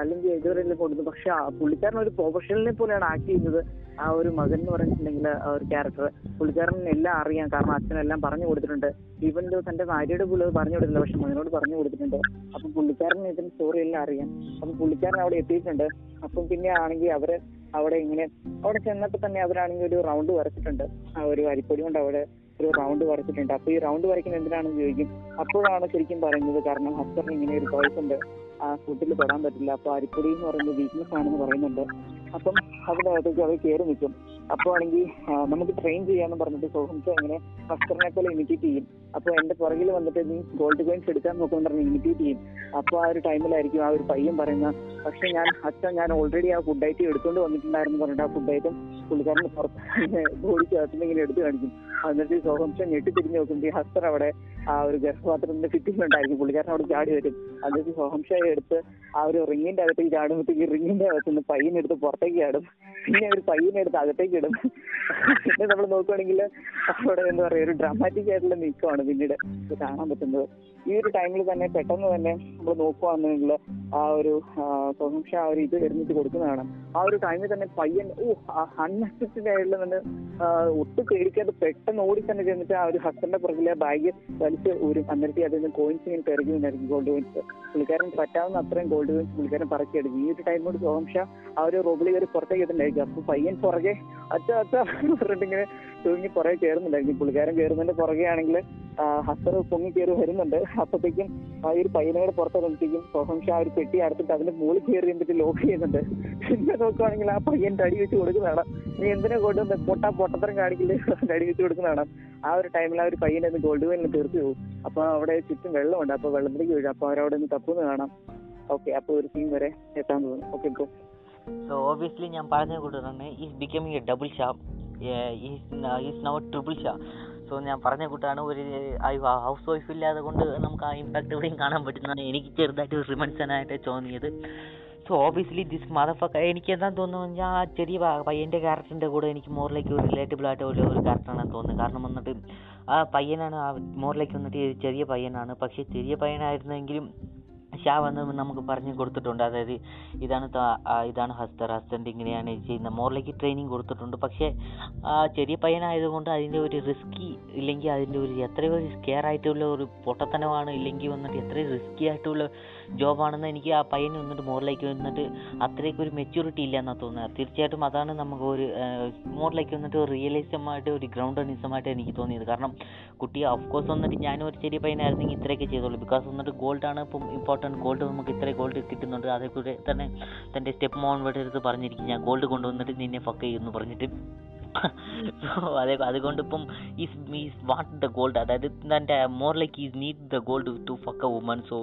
അല്ലെങ്കിൽ ഇതുവരെ കൊടുത്തു പക്ഷെ പുള്ളിക്കാരൻ ഒരു പ്രൊഫഷണലിനെ പോലെയാണ് ആക്ട് ചെയ്യുന്നത്. ആ ഒരു മകൻ എന്ന് പറഞ്ഞിട്ടുണ്ടെങ്കിൽ ആ ഒരു ക്യാരക്ടർ പുള്ളിക്കാരൻ എല്ലാം അറിയാം കാരണം അച്ഛനെല്ലാം പറഞ്ഞു കൊടുത്തിട്ടുണ്ട്. ഈവൻ ദോ തന്റെ ഭാര്യയുടെ പോലും പറഞ്ഞു കൊടുത്തില്ല പക്ഷെ മകനോട് പറഞ്ഞു കൊടുത്തിട്ടുണ്ട്. അപ്പം പുള്ളിക്കാരൻ ഇതിന്റെ സ്റ്റോറി എല്ലാം അറിയാം. അപ്പം പുള്ളിക്കാരൻ അവിടെ എത്തിയിട്ടുണ്ട്. അപ്പം പിന്നെ ആണെങ്കിൽ അവർ അവിടെ ഇങ്ങനെ അവിടെ ചെന്നപ്പോ തന്നെ അവരാണെങ്കിൽ ഒരു റൗണ്ട് വരച്ചിട്ടുണ്ട്. ആ ഒരു അരിപ്പൊടി കൊണ്ട് അവിടെ ഒരു റൗണ്ട് വരച്ചിട്ടുണ്ട്. അപ്പൊ ഈ റൗണ്ട് വരയ്ക്കുന്നത് എന്തിനാണെന്ന് ചോദിക്കും. അപ്പോഴാണ് ശരിക്കും പറയുന്നത് കാരണം ഹസ്ബറിന് ഇങ്ങനെ ഒരു ചോയ്സ് ഉണ്ട്. ആ ഫുഡിൽ തൊടാൻ പറ്റില്ല. അപ്പൊ അരിപ്പൊടി എന്ന് പറയുന്നത് വീക്ക്നെസ് ആണെന്ന് പറയുന്നുണ്ട്. അപ്പം അതിനകത്തേക്ക് അവർ കയറി നിൽക്കും. അപ്പോൾ ആണെങ്കിൽ നമുക്ക് ട്രെയിൻ ചെയ്യാന്ന് പറഞ്ഞിട്ട് സോഹംസ എങ്ങനെ ഹസ്ബറിനെ പോലെ ഇമിറ്റേറ്റ് ചെയ്യും. അപ്പൊ എന്റെ പുറകിൽ വന്നിട്ട് നീ ഗോൾഡ് കോയിൻസ് എടുക്കാൻ നോക്കുമെന്ന് പറഞ്ഞ് ഇമിറ്റേറ്റ് ചെയ്യും. അപ്പൊ ആ ഒരു ടൈമിലായിരിക്കും ആ ഒരു പയ്യൻ പറയുന്ന പക്ഷെ ഞാൻ അച്ഛൻ ഞാൻ ഓൾറെഡി ആ ഫുഡ് ഐറ്റം എടുത്തുകൊണ്ട് വന്നിട്ടുണ്ടായിരുന്നു പറഞ്ഞിട്ട് ആ ഫുഡ് ഐറ്റം പുള്ളിക്കാരന് പുറത്ത് ബോഡിക്കകത്തുനിന്ന് ഇങ്ങനെ എടുത്തു കാണിക്കും. എന്നിട്ട് സോഹംസ് ഞെട്ടി തിരിഞ്ഞ് നോക്കുമ്പോൾ ഈ ഹസ്തർ അവിടെ ആ ഒരു ഗർഭപാത്രത്തിന്റെ ഫിറ്റിംഗിലുണ്ടായിരിക്കും പുള്ളിക്കാരൻ അവിടെ ചാടി വരും. എന്നിട്ട് സോഹംഷയെ എടുത്ത് ആ ഒരു റിങ്ങിന്റെ അകത്തേക്ക് ചാടുമ്പോഴത്തേക്ക് റിങ്ങിന്റെ അകത്തുനിന്ന് പയ്യനെടുത്ത് പുറത്തേക്ക് ചാടും പിന്നെ ഒരു പയ്യനെ എടുത്ത് അകത്തേക്ക് ഇടും. പിന്നെ നമ്മൾ നോക്കുവാണെങ്കിൽ അവിടെ എന്താ പറയാ ഒരു ഡ്രാമാറ്റിക് ആയിട്ടുള്ള നീക്കമാണ് പിന്നീട് കാണാൻ പറ്റുന്നത്. ഈ ഒരു ടൈമിൽ തന്നെ പെട്ടെന്ന് തന്നെ നമ്മൾ നോക്കുവാണെന്നുണ്ടെങ്കിൽ ആ ഒരു സോഹംഷ ആ ഒരു ഇത് വരുന്നിട്ട് കൊടുക്കുന്നതാണ് ആ ഒരു ടൈമിൽ തന്നെ പയ്യൻ ഓ അൺഎക്സ്പെക്ടഡ് ആയിട്ടുള്ള തന്നെ ഒട്ടും പേടിക്കാതെ പെട്ടെന്ന് ഓടി തന്നെ ചെന്നിട്ട് ആ ഒരു ഹസ്ബൻഡിന്റെ പുറകിലെ ബാഗ് വലിച്ച് ഒരു അന്നേരത്തെ അതിൽ നിന്ന് കോയിൻസ് ഇങ്ങനെ പെറുകുന്നുണ്ടായിരിക്കും ഗോൾഡ് കോയിൻസ് പുള്ളിക്കാരൻ പറ്റാവുന്ന അത്രയും ഗോൾഡ് കോയിൻസ് പുള്ളിക്കാരൻ പറക്കിയെടുക്കും ഈ ഒരു ടൈമോട് സോംഷ ആ ഒരു റോബിളി കയറി പുറത്തേക്ക് ഇട്ടുണ്ടായിരിക്കും അപ്പൊ പയ്യൻ പുറകെ അച്ഛ അച്ഛ പറഞ്ഞിട്ട് തൂങ്ങി പുറകെ കയറുന്നുണ്ടായിരിക്കും പുള്ളിക്കാരൻ കയറുന്നതിന്റെ പുറകെ ആണെങ്കിൽ ഹസ്തർ പൊങ്ങി കയറി വരുന്നുണ്ട്. അപ്പത്തേക്കും ആ ഒരു പയ്യനോട് പുറത്തിറങ്ങിക്കും സോഹംഷ ആ ഒരു പെട്ടി അടുത്തിട്ട് അതിന്റെ മുകളിൽ കയറി എന്നിട്ട് ലോക്ക് ചെയ്യുന്നുണ്ട്. പിന്നെ നോക്കുവാണെങ്കിൽ ആ പയ്യൻ തടി വെച്ച് കൊടുക്കുന്നതാണ്. നീ എന്തിനെ കൊണ്ട് പൊട്ടാ പൊട്ടത്തരം കാണിക്കില്ല തടി വെച്ച് കൊടുക്കുന്നതാണ്. ആ ഒരു ടൈമിൽ ആ ഒരു പയ്യനെ ഗോൾഡ് വെല്ലിന് തീർച്ചു പോകും അപ്പൊ അവിടെ ചുറ്റും വെള്ളമുണ്ട്. അപ്പൊ വെള്ളത്തിലേക്ക് വീഴും. അപ്പൊ അവരവിടെ നിന്ന് തപ്പുന്ന കാണാം. ഓക്കെ അപ്പൊ ഒരു സീൻ വരെ എത്താൻ തോന്നുന്നു ഓക്കെ സോ ഓബിയസ്ലി ഞാൻ പറഞ്ഞ കൂട്ട് തന്നെ is becoming a double Shah is no triple Shah so ഞാൻ പറഞ്ഞ കൂട്ടാണ് ഒരു ഹൗസ് വൈഫ് ഇല്ലാതെ കൊണ്ട് നമുക്ക് ആ ഇമ്പാക്ട് ഇവിടെയും കാണാൻ പറ്റുന്നതാണ് എനിക്ക് ചെറുതായിട്ട് റിമൻസനായിട്ട് തോന്നിയത്. സോ ഓബിയസ്ലി ദിസ് മദഫക്ക എനിക്ക് എന്താ തോന്നുന്നു ഞാൻ ആ ചെറിയ പയ്യന്റെ ക്യാരക്ടറിന്റെ കൂടെ എനിക്ക് മോറിലേക്ക് ഒരു റിലേറ്റബിൾ ആയിട്ട് ഒരു ഒരു ക്യാരക്ടറാണ് തോന്നുന്നത് കാരണം വന്നിട്ട് ആ പയ്യനാണ് ആ മോറിലേക്ക് വന്നിട്ട് ചെറിയ പയ്യനാണ്. പക്ഷേ ചെറിയ പയ്യനായിരുന്നെങ്കിലും ഷാ വന്ന് നമുക്ക് പറഞ്ഞു കൊടുത്തിട്ടുണ്ട്. അതായത് ഇതാണ് ഇതാണ് ഹസ്തർ. ഹസ്തറിന്റെ ഇങ്ങനെയാണ് ചെയ്യുന്നത്. മോറിലേക്ക് ട്രെയിനിങ് കൊടുത്തിട്ടുണ്ട്. പക്ഷേ ചെറിയ പയ്യനായതുകൊണ്ട് അതിന്റെ ഒരു റിസ്കി ഇല്ലെങ്കിൽ അതിന്റെ ഒരു എത്രയോ സ്കെയർ ആയിട്ടുള്ള ഒരു പൊട്ടത്തനമാണ് ഇല്ലെങ്കിൽ വന്നിട്ട് എത്രയും റിസ്കി ആയിട്ടുള്ള ജോബാണെന്ന് എനിക്ക് ആ പയ്യൻ വന്നിട്ട് മോറിലേക്ക് വന്നിട്ട് അത്രയ്ക്ക് ഒരു മെച്യൂരിറ്റി ഇല്ല എന്നാണ് തോന്നുന്നത് തീർച്ചയായിട്ടും അതാണ് നമുക്ക് ഒരു മോറിലേക്ക് വന്നിട്ട് റിയലിസമായിട്ട് ഒരു ഗ്രൗണ്ടണിസമായിട്ട് എനിക്ക് തോന്നിയത്. കാരണം കുട്ടി ഓഫ് കോഴ്സ് വന്നിട്ട് ഞാനും ഒരു ചെറിയ പയ്യനായിരുന്നെങ്കിൽ ഇത്രയൊക്കെ ചെയ്തോളൂ. ബിക്കോസ് വന്നിട്ട് ഗോൾഡാണ് ഇപ്പം ഇമ്പോർട്ടന്റ് ഗോൾഡ് നമുക്ക് ഇത്ര ഗോൾഡ് കിട്ടുന്നുണ്ട്. അതേക്കൂടെ തന്നെ തന്റെ സ്റ്റെപ്പ് മോൻ ഇവിടെ അടുത്ത് പറഞ്ഞിരിക്കും ഞാൻ ഗോൾഡ് കൊണ്ടുവന്നിട്ട് നിന്നെ ഫക്ക് ചെയ്യുമെന്ന് പറഞ്ഞിട്ട്. അതെ അതുകൊണ്ട് ഇപ്പം is miss what the gold അതായത് തന്റെ more like is need the gold to fuck a woman so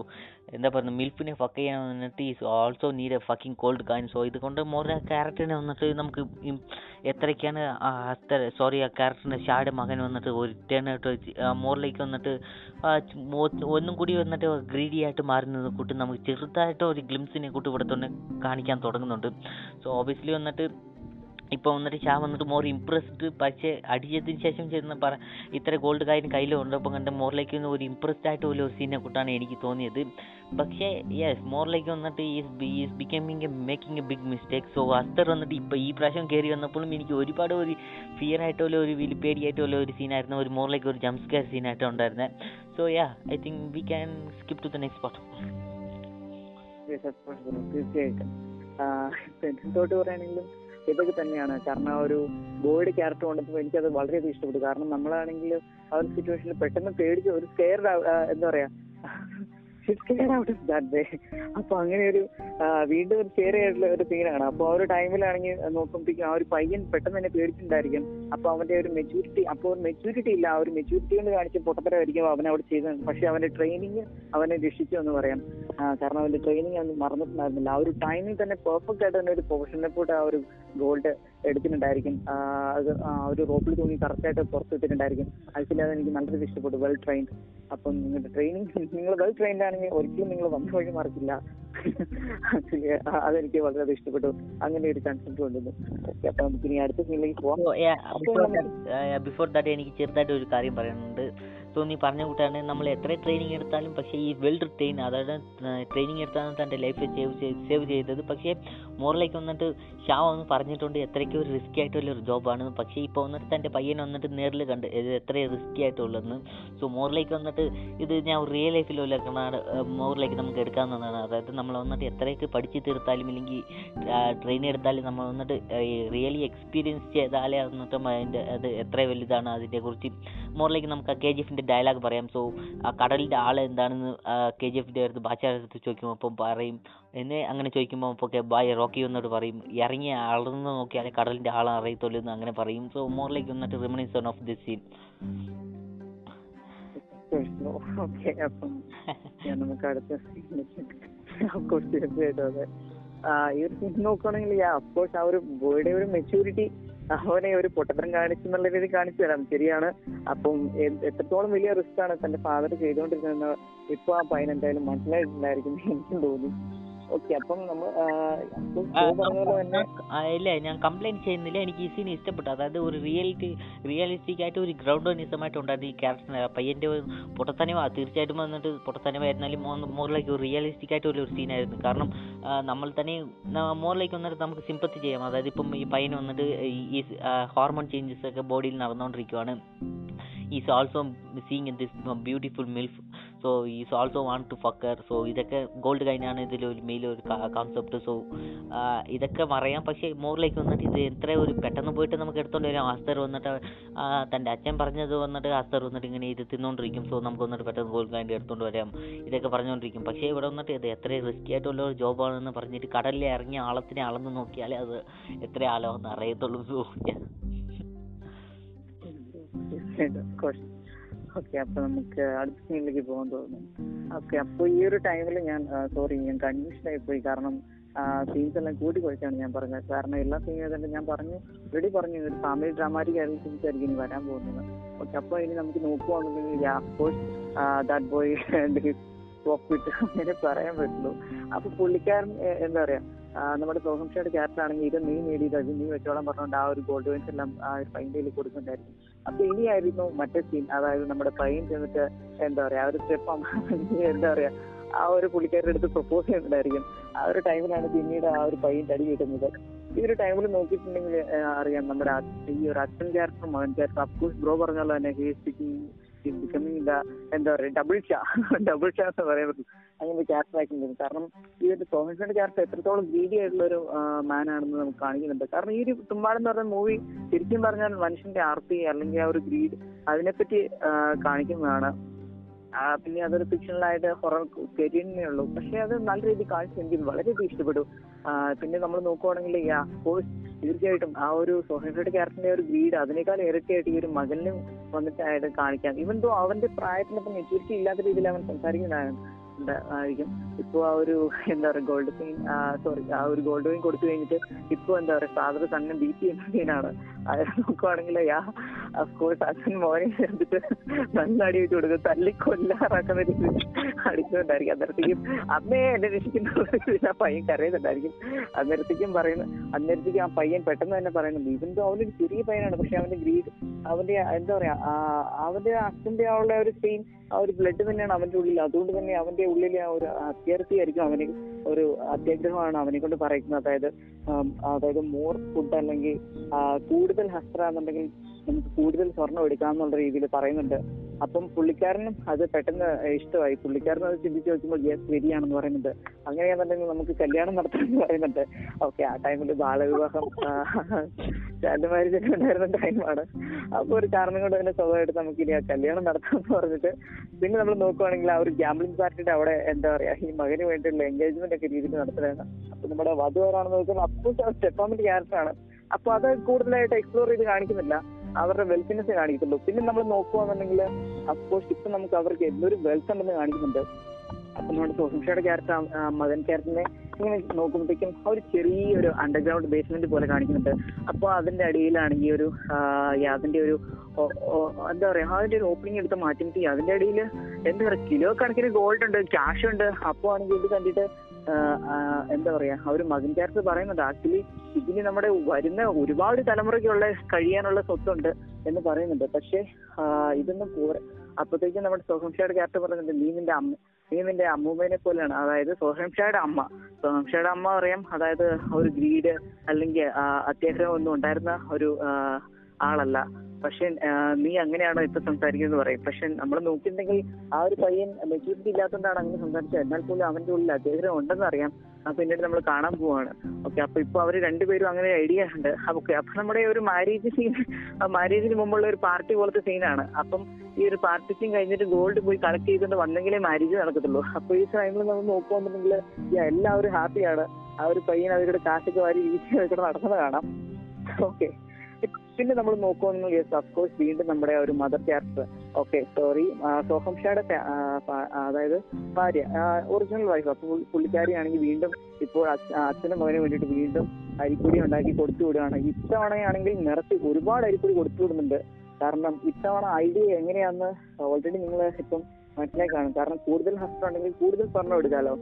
എന്താ പറയുക മിൽഫിനെ ഫക്ക് ചെയ്യാൻ വന്നിട്ട് is also need a fucking cold can so ഇതുകൊണ്ട് മോർ ആ ക്യാരക്ടറിനെ വന്നിട്ട് നമുക്ക് എത്രയ്ക്കാണ് അത്ര സോറി ആ ക്യാരക്ടറിന്റെ ഷാഡ് മകൻ വന്നിട്ട് ആയിട്ട് മോറിലേക്ക് വന്നിട്ട് ഒന്നും കൂടി വന്നിട്ട് ഗ്രീഡി ആയിട്ട് മാറുന്നത് കൂട്ടി നമുക്ക് ചെറുതായിട്ട് ഒരു ഗ്ലിംസിനെ കൂട്ടി ഇവിടെ തന്നെ കാണിക്കാൻ തുടങ്ങുന്നുണ്ട്. സോ ഓബിയസ്ലി വന്നിട്ട് ഇപ്പോൾ വന്നിട്ട് ഷാ വന്നിട്ട് മോർ ഇംപ്രസ്ഡ് പക്ഷേ അടിച്ചതിന് ശേഷം ചെന്ന് പറ ഇത്ര ഗോൾഡ് കാര്യം കയ്യിലുണ്ട് അപ്പം കണ്ട് മോറിലേക്ക് ഒരു ഇംപ്രസ്ഡ് ആയിട്ട് ഒരു സീനെ കൂട്ടാണ് എനിക്ക് തോന്നിയത്. പക്ഷേ യെസ് മോറിലേക്ക് വന്നിട്ട് is is becoming a making a big mistake so Astar വന്നിട്ട് ഇപ്പോൾ ഈ പ്രാവശ്യം കയറി വന്നപ്പോഴും എനിക്ക് ഒരുപാട് ഒരു ഫിയർ ആയിട്ടുള്ള ഒരു വലിയ പേടിയായിട്ടുള്ള ഒരു സീനായിരുന്നു ഒരു മോറിലേക്ക് ഒരു ജംപ് സ്കെയർ സീനായിട്ട് ഉണ്ടായിരുന്നത് so yeah I think we can skip to the next part. തീർച്ചയായിട്ടും. തൊട്ട് പറയുകയാണെങ്കിലും ഇതൊക്കെ തന്നെയാണ്. കാരണം ആ ഒരു ബോയുടെ ക്യാരക്ടർ കൊണ്ടപ്പോൾ എനിക്കത് വളരെയധികം ഇഷ്ടപ്പെട്ടു. കാരണം നമ്മളാണെങ്കിൽ ആ ഒരു സിറ്റുവേഷനിൽ പെട്ടെന്ന് പേടിച്ച് ഒരു സ്കെയർ എന്താ പറയാ? അപ്പൊ അങ്ങനെ ഒരു വീണ്ടും ഒരു ആയിട്ടുള്ള ഒരു സീനാണ് അപ്പൊ ആ ഒരു ടൈമിലാണെങ്കിൽ നോക്കുമ്പോഴേക്കും ആ ഒരു പയ്യൻ പെട്ടെന്ന് തന്നെ പേടിച്ചിട്ടുണ്ടായിരിക്കും. അപ്പൊ അവന്റെ ഒരു മെച്യൂരിറ്റി അപ്പൊ മെച്യൂരിറ്റി ഇല്ല. ആ ഒരു മെച്യൂരിറ്റി കൊണ്ട് കാണിച്ച പൊട്ടത്തരമായിരിക്കും അവൻ അവിടെ ചെയ്തത്. പക്ഷെ അവന്റെ ട്രെയിനിങ് അവനെ രക്ഷിച്ചു എന്ന് പറയാം. കാരണം അവന്റെ ട്രെയിനിങ് അവൻ മറന്നിട്ടുണ്ടായിരുന്നില്ല. ആ ഒരു ടൈമിൽ തന്നെ പെർഫെക്റ്റ് ആയിട്ട് തന്നെ ഒരു പ്രൊഫഷണൽ പോയിട്ട് ആ ഒരു ഗോൾഡ് എടുത്തിട്ടുണ്ടായിരിക്കും. അത് ആ ഒരു റോപ്പിൽ തൂങ്ങി കറക്റ്റ് ആയിട്ട് അതിൽ എത്തിയിട്ടുണ്ടായിരിക്കും ആക്ച്വലി അത് എനിക്ക് നല്ലത് ഇഷ്ടപ്പെട്ടു. വെൽ ട്രെയിൻഡ് അപ്പം നിങ്ങളുടെ ട്രെയിനിങ് നിങ്ങൾ വെൽ ട്രെയിൻഡ് ആണെങ്കിൽ ഒരിക്കലും നിങ്ങൾ വന്ന വഴി മറക്കില്ല അതെനിക്ക് വളരെ ഇഷ്ടപ്പെട്ടു. അങ്ങനെ ഒരു കൺസെപ്റ്റ് കൊണ്ടുവന്നു അപ്പൊ നമുക്ക് ഇനി അടുത്ത സീനിലേക്ക് പോവാം. ബിഫോർ ദാറ്റ് എനിക്ക് ചെറുതായിട്ട് ഒരു കാര്യം പറയാനുണ്ട്. സോ നീ പറഞ്ഞ കൂട്ടാണ്. നമ്മൾ എത്ര ട്രെയിനിങ് എടുത്താലും പക്ഷേ ഈ വെൽ ട്രെയിൻ അതായത് ട്രെയിനിങ് എടുത്താണ് തന്റെ ലൈഫ് സേവ് സേവ് ചെയ്തത്. പക്ഷേ മോറിലേക്ക് വന്നിട്ട് ഷാ വന്ന് പറഞ്ഞിട്ടുണ്ട് എത്രയ്ക്ക് ഒരു റിസ്കി ആയിട്ടുള്ളൊരു ജോബാണ് പക്ഷേ ഇപ്പോൾ വന്നിട്ട് തന്റെ പയ്യനെ വന്നിട്ട് നേരിൽ കണ്ട് ഇത് എത്ര റിസ്കി ആയിട്ടുള്ളതെന്ന്. സോ മോറിലേക്ക് വന്നിട്ട് ഇത് ഞാൻ റിയൽ ലൈഫിലുള്ള മോറിലേക്ക് നമുക്ക് എടുക്കാവുന്നതാണ്. അതായത് നമ്മൾ വന്നിട്ട് എത്രയൊക്കെ പഠിച്ച് തീർത്താലും ഇല്ലെങ്കിൽ ട്രെയിൻ എടുത്താലും നമ്മൾ വന്നിട്ട് റിയലി എക്സ്പീരിയൻസ് ചെയ്താലേ വന്നിട്ട് അതിന്റെ അത് എത്ര വലുതാണ് അതിന്റെ കുറിച്ച് മോറിലേക്ക് നമുക്ക് ആ കെ ജി എഫിന്റെ ഡയലോഗ് പറയാം. സോ ആ കടലിന്റെ ആൾ എന്താണെന്ന് കെ ജി എഫിന്റെ അടുത്ത് ബാച്ചാരുടെ അടുത്ത് ചോദിക്കുമ്പോൾ അപ്പം പറയും. എന്നെ അങ്ങനെ ചോദിക്കുമ്പോൾ അപ്പോൾ ബായ് റോക്കി എന്നോട് പറയും. ഇറങ്ങി അളന്ന് നോക്കിയാലേ കടലിന്റെ ആളെ അറിയത്തുള്ളൂ എന്ന് അങ്ങനെ പറയും. സോ മോറിലേക്ക് വന്നിട്ട് റിമണിസൺ ഓഫ് ദിസ് സീൻ അടുത്ത ഈ ഒരു സീൻ നോക്കുകയാണെങ്കിൽ അഫ്കോഴ്സ് ആ ഒരു ബോയുടെ ഒരു മെച്യൂരിറ്റി അവനെ ഒരു പൊട്ടത്തരം കാണിച്ചു എന്നുള്ള രീതി കാണിച്ചു തരാം. ശരിയാണ്. അപ്പം എത്രത്തോളം വലിയ റിസ്ക് ആണ് തന്റെ ഫാദർ ചെയ്തുകൊണ്ടിരുന്നത് ഇപ്പൊ ആ പയ്യൻ എന്തായാലും മനസ്സിലായിട്ടുണ്ടായിരിക്കും എനിക്കും തോന്നി. ഇല്ല ഞാൻ കംപ്ലൈന്റ് ചെയ്യുന്നില്ല. എനിക്ക് ഈ സീൻ ഇഷ്ടപ്പെട്ടു. അതായത് ഒരു റിയാലിറ്റി റിയലിസ്റ്റിക് ആയിട്ട് ഒരു ഗ്രൗണ്ടനിസമായിട്ട് ഉണ്ടായിരുന്നു ഈ ക്യാരക്ടറിന് പയ്യന്റെ പൊട്ടത്തനിമ തീർച്ചയായിട്ടും വന്നിട്ട് പൊട്ടത്തനമായിരുന്നാലും മോറിലേക്ക് ഒരു റിയലിസ്റ്റിക് ആയിട്ട് ഒരു സീനായിരുന്നു കാരണം നമ്മൾ തന്നെ മോറിലേക്ക് വന്നിട്ട് നമുക്ക് സിമ്പത്തി ചെയ്യാം. അതായത് ഇപ്പം ഈ പയ്യന് വന്നിട്ട് ഈ ഹോർമോൺ ചേഞ്ചസ് ഒക്കെ ബോഡിയിൽ നടന്നുകൊണ്ടിരിക്കുവാണ് is also seeing in this beautiful milf so is also want to fuck her so ഇതൊക്കെ ഗോൾഡ് കൈനാണ് ഒരു മെയിൽ ഒരു കോൺസെപ്റ്റ് സോ ഇതൊക്കെ പറയാം. പക്ഷേ മോറിലേക്ക് വന്നിട്ട് ഇത് എത്ര ഒരു പെട്ടെന്ന് പോയിട്ട് നമുക്ക് എടുത്തോണ്ട് വരാം. ആസ്തർ വന്നിട്ട് തന്റെ അച്ഛൻ പറഞ്ഞത് വന്നിട്ട് ആസ്തർ വന്നിട്ട് ഇങ്ങനെ ഇത് തിന്നുകൊണ്ടിരിക്കും സോ നമുക്ക് വന്നിട്ട് പെട്ടെന്ന് ഗോൾഡ് കൈൻഡ് എടുത്തോണ്ട് വരാം. ഇതൊക്കെ പറഞ്ഞുകൊണ്ടിരിക്കും പക്ഷേ ഇവിടെ വന്നിട്ട് ഇത് എത്ര റിസ്കി ആയിട്ടുള്ള ഒരു ജോബാണെന്ന് പറഞ്ഞിട്ട് കടലിൽ ഇറങ്ങിയ ആളത്തിനെ അളന്ന് നോക്കിയാലേ അത് എത്ര ആളാണെന്ന് അറിയത്തുള്ളൂ. സോ ഓക്കെ അപ്പൊ നമുക്ക് അടുത്ത സീനിലേക്ക് പോകാൻ തോന്നുന്നു. ഓക്കെ അപ്പൊ ഈ ഒരു ടൈമിൽ ഞാൻ സോറി ഞാൻ കൺഫ്യൂഷൻ ആയി പോയി. കാരണം സീൻസ് എല്ലാം കൂട്ടി കുഴച്ചാണ് ഞാൻ പറഞ്ഞത്. കാരണം എല്ലാ സീനും തന്നെ ഞാൻ പറഞ്ഞു റെഡി പറഞ്ഞു ഒരു ഫാമിലി ഡ്രാമാറ്റിക് ആയിട്ടുള്ള സീൻസ് ആയിരിക്കും ഇനി വരാൻ പോകുന്നത്. ഓക്കെ അപ്പൊ ഇനി നമുക്ക് പ്രോഫിറ്റ് അങ്ങനെ പറയാൻ പറ്റുള്ളൂ. അപ്പൊ പുള്ളിക്കാരൻ എന്താ പറയാ നമ്മുടെ സോഹംഷയുടെ ക്യാരക്ടർ ആണെങ്കിൽ ഇത് നീ നേടിയത് നീ വെച്ചോളം പറഞ്ഞുകൊണ്ട് ആ ഒരു ഗോൾഡ് കോയിൻസ് എല്ലാം ആ ഒരു പൈന്റെ കൊടുക്കുന്നുണ്ടായിരുന്നു. അപ്പൊ ഇനിയായിരുന്നു മറ്റേ സീൻ അതായത് നമ്മുടെ പൈൻ ചെന്നിട്ട് എന്താ പറയാ ഒരു സ്റ്റെപ്പ് എന്താ പറയാ ആ ഒരു പുള്ളിക്കാരുടെ അടുത്ത് പ്രപ്പോസ് ചെയ്യുന്നുണ്ടായിരിക്കും. ആ ഒരു ടൈമിലാണ് പിന്നീട് ആ ഒരു പൈൻ തടി കിട്ടുന്നത്. ഈ ഒരു ടൈമിൽ നോക്കിയിട്ടുണ്ടെങ്കിൽ അറിയാം നമ്മുടെ ഈ ഒരു അച്ഛൻ ക്യാരക്ടർ മകൻ ക്യാരക്ടർ അഫ്കോഴ്സ് ബ്രോ പറഞ്ഞല്ലോ തന്നെ ഹീസ് സ്പീക്കിംഗ് എന്താ പറയാ ഡബിൾ ഷാ ഡബിൾ ഷാ എന്ന് പറയാൻ പറ്റും. അങ്ങനെ ക്യാരക്ടർ ചെയ്യുന്നത് കാരണം ഈ ഒരു സോഹൻസിന്റെ ക്യാരക്ടർ എത്രത്തോളം ഗ്രീഡി ആയിട്ടുള്ള ഒരു മാൻ ആണെന്ന് നമുക്ക് കാണിക്കുന്നുണ്ട്. കാരണം ഈ ഒരു തുമ്പാട് എന്ന് പറയുന്ന മൂവി ശരിക്കും പറഞ്ഞാൽ മനുഷ്യന്റെ ആർത്തി അല്ലെങ്കിൽ ആ ഒരു ഗ്രീഡ് അതിനെപ്പറ്റി കാണിക്കുന്നതാണ്. പിന്നെ അതൊരു ഫിക്ഷണലായിട്ട് ഹൊറർ കരിയറിനേ ഉള്ളൂ. പക്ഷെ അത് നല്ല രീതിയിൽ കാണിച്ചു എനിക്ക് വളരെയധികം ഇഷ്ടപ്പെട്ടു. ആ, പിന്നെ നമ്മൾ നോക്കുവാണെങ്കിൽ തീർച്ചയായിട്ടും ആ ഒരു സോഹൻസിയുടെ ക്യാരക്ടറിന്റെ ഒരു ഗ്രീഡ് അതിനേക്കാൾ ഇരട്ടിയായിട്ട് ഈ ഒരു മകനിലും വന്നിട്ടായിട്ട് കാണിക്കാം. ഇവൻ തോ അവന്റെ പ്രായത്തിനൊപ്പം മെച്യൂരിറ്റി ഇല്ലാത്ത രീതിയിൽ അവൻ സംസാരിക്കുന്നതാണ്. ആയിരിക്കും. ഇപ്പൊ ആ ഒരു എന്താ പറയുക ഗോൾഡ് പെയിൻ സോറി ആ ഒരു ഗോൾഡ് പെയിൻ കൊടുത്തു കഴിഞ്ഞിട്ട് ഇപ്പൊ എന്താ പറയുക ഫാദർ തന്നെ ബീറ്റ് ചെയ്യുന്ന സീനാണ് അത് നോക്കുവാണെങ്കിൽ യാ അഫ്കോഴ്സ് അച്ഛൻ മോനെ ചേർത്തിട്ട് നല്ല അടി വെച്ച് കൊടുക്കും. തല്ലി കൊല്ലാറാക്കുന്ന രീതിയിൽ അടിക്കുന്നുണ്ടായിരിക്കും അന്നേരത്തേക്കും അമ്മയെ എന്നെ രക്ഷിക്കുന്ന പയ്യൻ കരയുന്നുണ്ടായിരിക്കും. അന്നേരത്തേക്കും പറയുന്നു അന്നേരത്തേക്കും ആ പയ്യൻ പെട്ടെന്ന് തന്നെ പറയുന്നുണ്ട് ഇവൻ അവനൊരു ചെറിയ പയ്യനാണ് പക്ഷെ അവന്റെ ഗ്രീഡ് അവന്റെ എന്താ പറയാ അവന്റെ അച്ഛന്റെ ആ ഉള്ള ഒരു സെയിം ആ ഒരു ബ്ലഡ് തന്നെയാണ് അവന്റെ ഉള്ളിൽ. അതുകൊണ്ട് തന്നെ അവന്റെ ഉള്ളിലെ ആ ഒരു അത്യാർത്ഥിയായിരിക്കും അവന് ഒരു അത്യാഗ്രഹമാണ് അവനെ കൊണ്ട് പറയുന്നത്. അതായത് അതായത് മോർ ഫുഡ് അല്ലെങ്കിൽ കൂടുതൽ ഹസ്ത്ര എന്നുണ്ടെങ്കിൽ നമുക്ക് കൂടുതൽ സ്വർണം എടുക്കാം എന്നുള്ള രീതിയിൽ പറയുന്നുണ്ട്. അപ്പം പുള്ളിക്കാരനും അത് പെട്ടെന്ന് ഇഷ്ടമായി. പുള്ളിക്കാരനും അത് ചിന്തിച്ച് നോക്കുമ്പോൾ യെസ് ശരിയാണെന്ന് പറയുന്നുണ്ട്. അങ്ങനെയാണെന്നുണ്ടെങ്കിൽ നമുക്ക് കല്യാണം നടത്താമെന്ന് പറയുന്നുണ്ട്. ഓക്കെ ആ ടൈമിൽ ബാലവിവാഹം ചാൻഡ് മാരേജ് ഒക്കെ ഉണ്ടായിരുന്ന ടൈമാണ്. അപ്പോൾ ഒരു കാരണം കൊണ്ട് തന്നെ സ്വഭാവമായിട്ട് നമുക്ക് ഇനി ആ കല്യാണം നടത്താമെന്ന് പറഞ്ഞിട്ട് പിന്നെ നമ്മൾ നോക്കുവാണെങ്കിൽ ആ ഒരു ഗ്യാംബ്ലിംഗ് പാർട്ടിയുടെ അവിടെ എന്താ പറയാ ഈ മകന് വേണ്ടിയുള്ള എൻഗേജ്മെന്റ് ഒക്കെ രീതിയിൽ നടത്തുകയാണ് അപ്പൊ നമ്മുടെ വധു ആരാണെന്ന് നോക്കുമ്പോൾ അപ്പോൾ സ്റ്റെപ്പാമിന്റെ ക്യാരക്ടറാണ് അപ്പൊ അത് കൂടുതലായിട്ട് എക്സ്പ്ലോർ ചെയ്ത് കാണിക്കുന്നില്ല. അവരുടെ വെൽത്തിനെസ് കാണിക്കത്തുള്ളൂ പിന്നെ നമ്മൾ നോക്കുകയാണെന്നുണ്ടെങ്കിൽ അഫ്കോഴ്സ് ഇപ്പൊ നമുക്ക് അവർക്ക് എന്തൊരു വെൽത്ത് ഉണ്ടെന്ന് കാണിക്കുന്നുണ്ട്. അപ്പൊ നമ്മുടെ സോഹിംഷയുടെ ക്യാരക്ടർ മകൻ ക്യാരക്ടറിനെ ഇങ്ങനെ നോക്കുമ്പോഴത്തേക്കും ആ ഒരു ചെറിയൊരു അണ്ടർഗ്രൗണ്ട് ബേസ്മെന്റ് പോലെ കാണിക്കുന്നുണ്ട്. അപ്പൊ അതിന്റെ അടിയിലാണ് ഈ ഒരു യാതിന്റെ ഒരു എന്താ പറയാ അതിന്റെ ഒരു ഓപ്പണിംഗ് എടുത്ത് മാറ്റി അതിന്റെ അടിയിൽ എന്താ പറയാ കിലോ കണക്കിന് ഗോൾഡ് ഉണ്ട് ക്യാഷ് ഉണ്ട്. അപ്പൊ ആണെങ്കിൽ ഇത് കണ്ടിട്ട് ആ, ആ, എന്താ പറയാ ആ ഒരു മകൻ ക്യാരക്ടർ പറയുന്നുണ്ട് ആക്ച്വലി ഇതിന് നമ്മുടെ വരുന്ന ഒരുപാട് തലമുറയ്ക്കുള്ള കഴിയാനുള്ള സ്വത്തുണ്ട് എന്ന് പറയുന്നുണ്ട്. പക്ഷെ ഇതൊന്നും പോരാ. അപ്പോഴത്തേക്കും നമ്മുടെ സോഹംഷയുടെ ക്യാരക്ടർ പറയുന്നുണ്ട് നീ അമ്മ നീ അമ്മൂമ്മേനെ പോലെയാണ്. അതായത് സോഹംഷയുടെ അമ്മ. സോഹംഷയുടെ അമ്മ പറയാം അതായത് ഒരു ഗ്രീഡ് അല്ലെങ്കിൽ അത്യാഗ്രഹം ഒന്നും ഉണ്ടായിരുന്ന ഒരു ആളല്ല. പക്ഷെ നീ അങ്ങനെയാണോ ഇപ്പൊ സംസാരിക്കുന്നത് പറയും. പക്ഷെ നമ്മൾ നോക്കിയിട്ടുണ്ടെങ്കിൽ ആ ഒരു പയ്യൻ മെച്യൂരിറ്റി ഇല്ലാത്തതുകൊണ്ടാണ് അങ്ങനെ സംസാരിച്ചത്. എന്നാൽ പോലും അവന്റെ ഉള്ളിൽ അദ്ദേഹം ഉണ്ടെന്ന് അറിയാം. അപ്പൊ പിന്നീട് നമ്മൾ കാണാൻ പോവാണ്. ഓക്കെ അപ്പൊ ഇപ്പൊ അവർ രണ്ടുപേരും അങ്ങനെ ഐഡിയ ഉണ്ട്. ഓക്കെ അപ്പൊ നമ്മുടെ ഒരു മാരേജ് സീൻ മാരേജിന് മുമ്പുള്ള ഒരു പാർട്ടി പോലത്തെ സീനാണ് അപ്പം ഈ ഒരു പാർട്ടി സീൻ കഴിഞ്ഞിട്ട് ഗോൾഡ് പോയി കളക്ട് ചെയ്തുകൊണ്ട് വന്നെങ്കിലേ മാരേജ് നടക്കത്തുള്ളൂ. അപ്പൊ ഈ ടൈമിൽ നമ്മൾ നോക്കുകയാണെന്നുണ്ടെങ്കിൽ എല്ലാവരും ഹാപ്പിയാണ് ആ ഒരു പയ്യൻ അവരുടെ കാശൊക്കെ വാരി വീട്ടിൽ നടക്കുന്നത് കാണാം. ഓക്കെ. പിന്നെ നമ്മൾ നോക്കുകയാണെങ്കിൽ യെസ് അഫ്കോഴ്സ് വീണ്ടും നമ്മുടെ ഒരു mother character okay sorry Soham ആ, അതായത് ഭാര്യ. ഒറിജിനൽ വൈഫ് അപ്പൊ പുള്ളി- പുള്ളിക്കാരിയാണെങ്കിൽ വീണ്ടും ഇപ്പോൾ അച്ഛനും മകനും വേണ്ടിയിട്ട് വീണ്ടും അരിപ്പൊടി ഉണ്ടാക്കി കൊടുത്തു വിടുകയാണ്. ഇത്തവണയാണെങ്കിൽ നിറച്ച് ഒരുപാട് അരിപ്പൊടി കൊടുത്തു വിടുന്നുണ്ട്. കാരണം ഇത്തവണ ഐഡിയ എങ്ങനെയാന്ന് ഓൾറെഡി നിങ്ങൾ ഇപ്പം മനസ്സിലായി കാണും. കാരണം കൂടുതൽ ഹസ്ബൻഡ് ഉണ്ടെങ്കിൽ കൂടുതൽ സ്വർണം എടുക്കാലോ.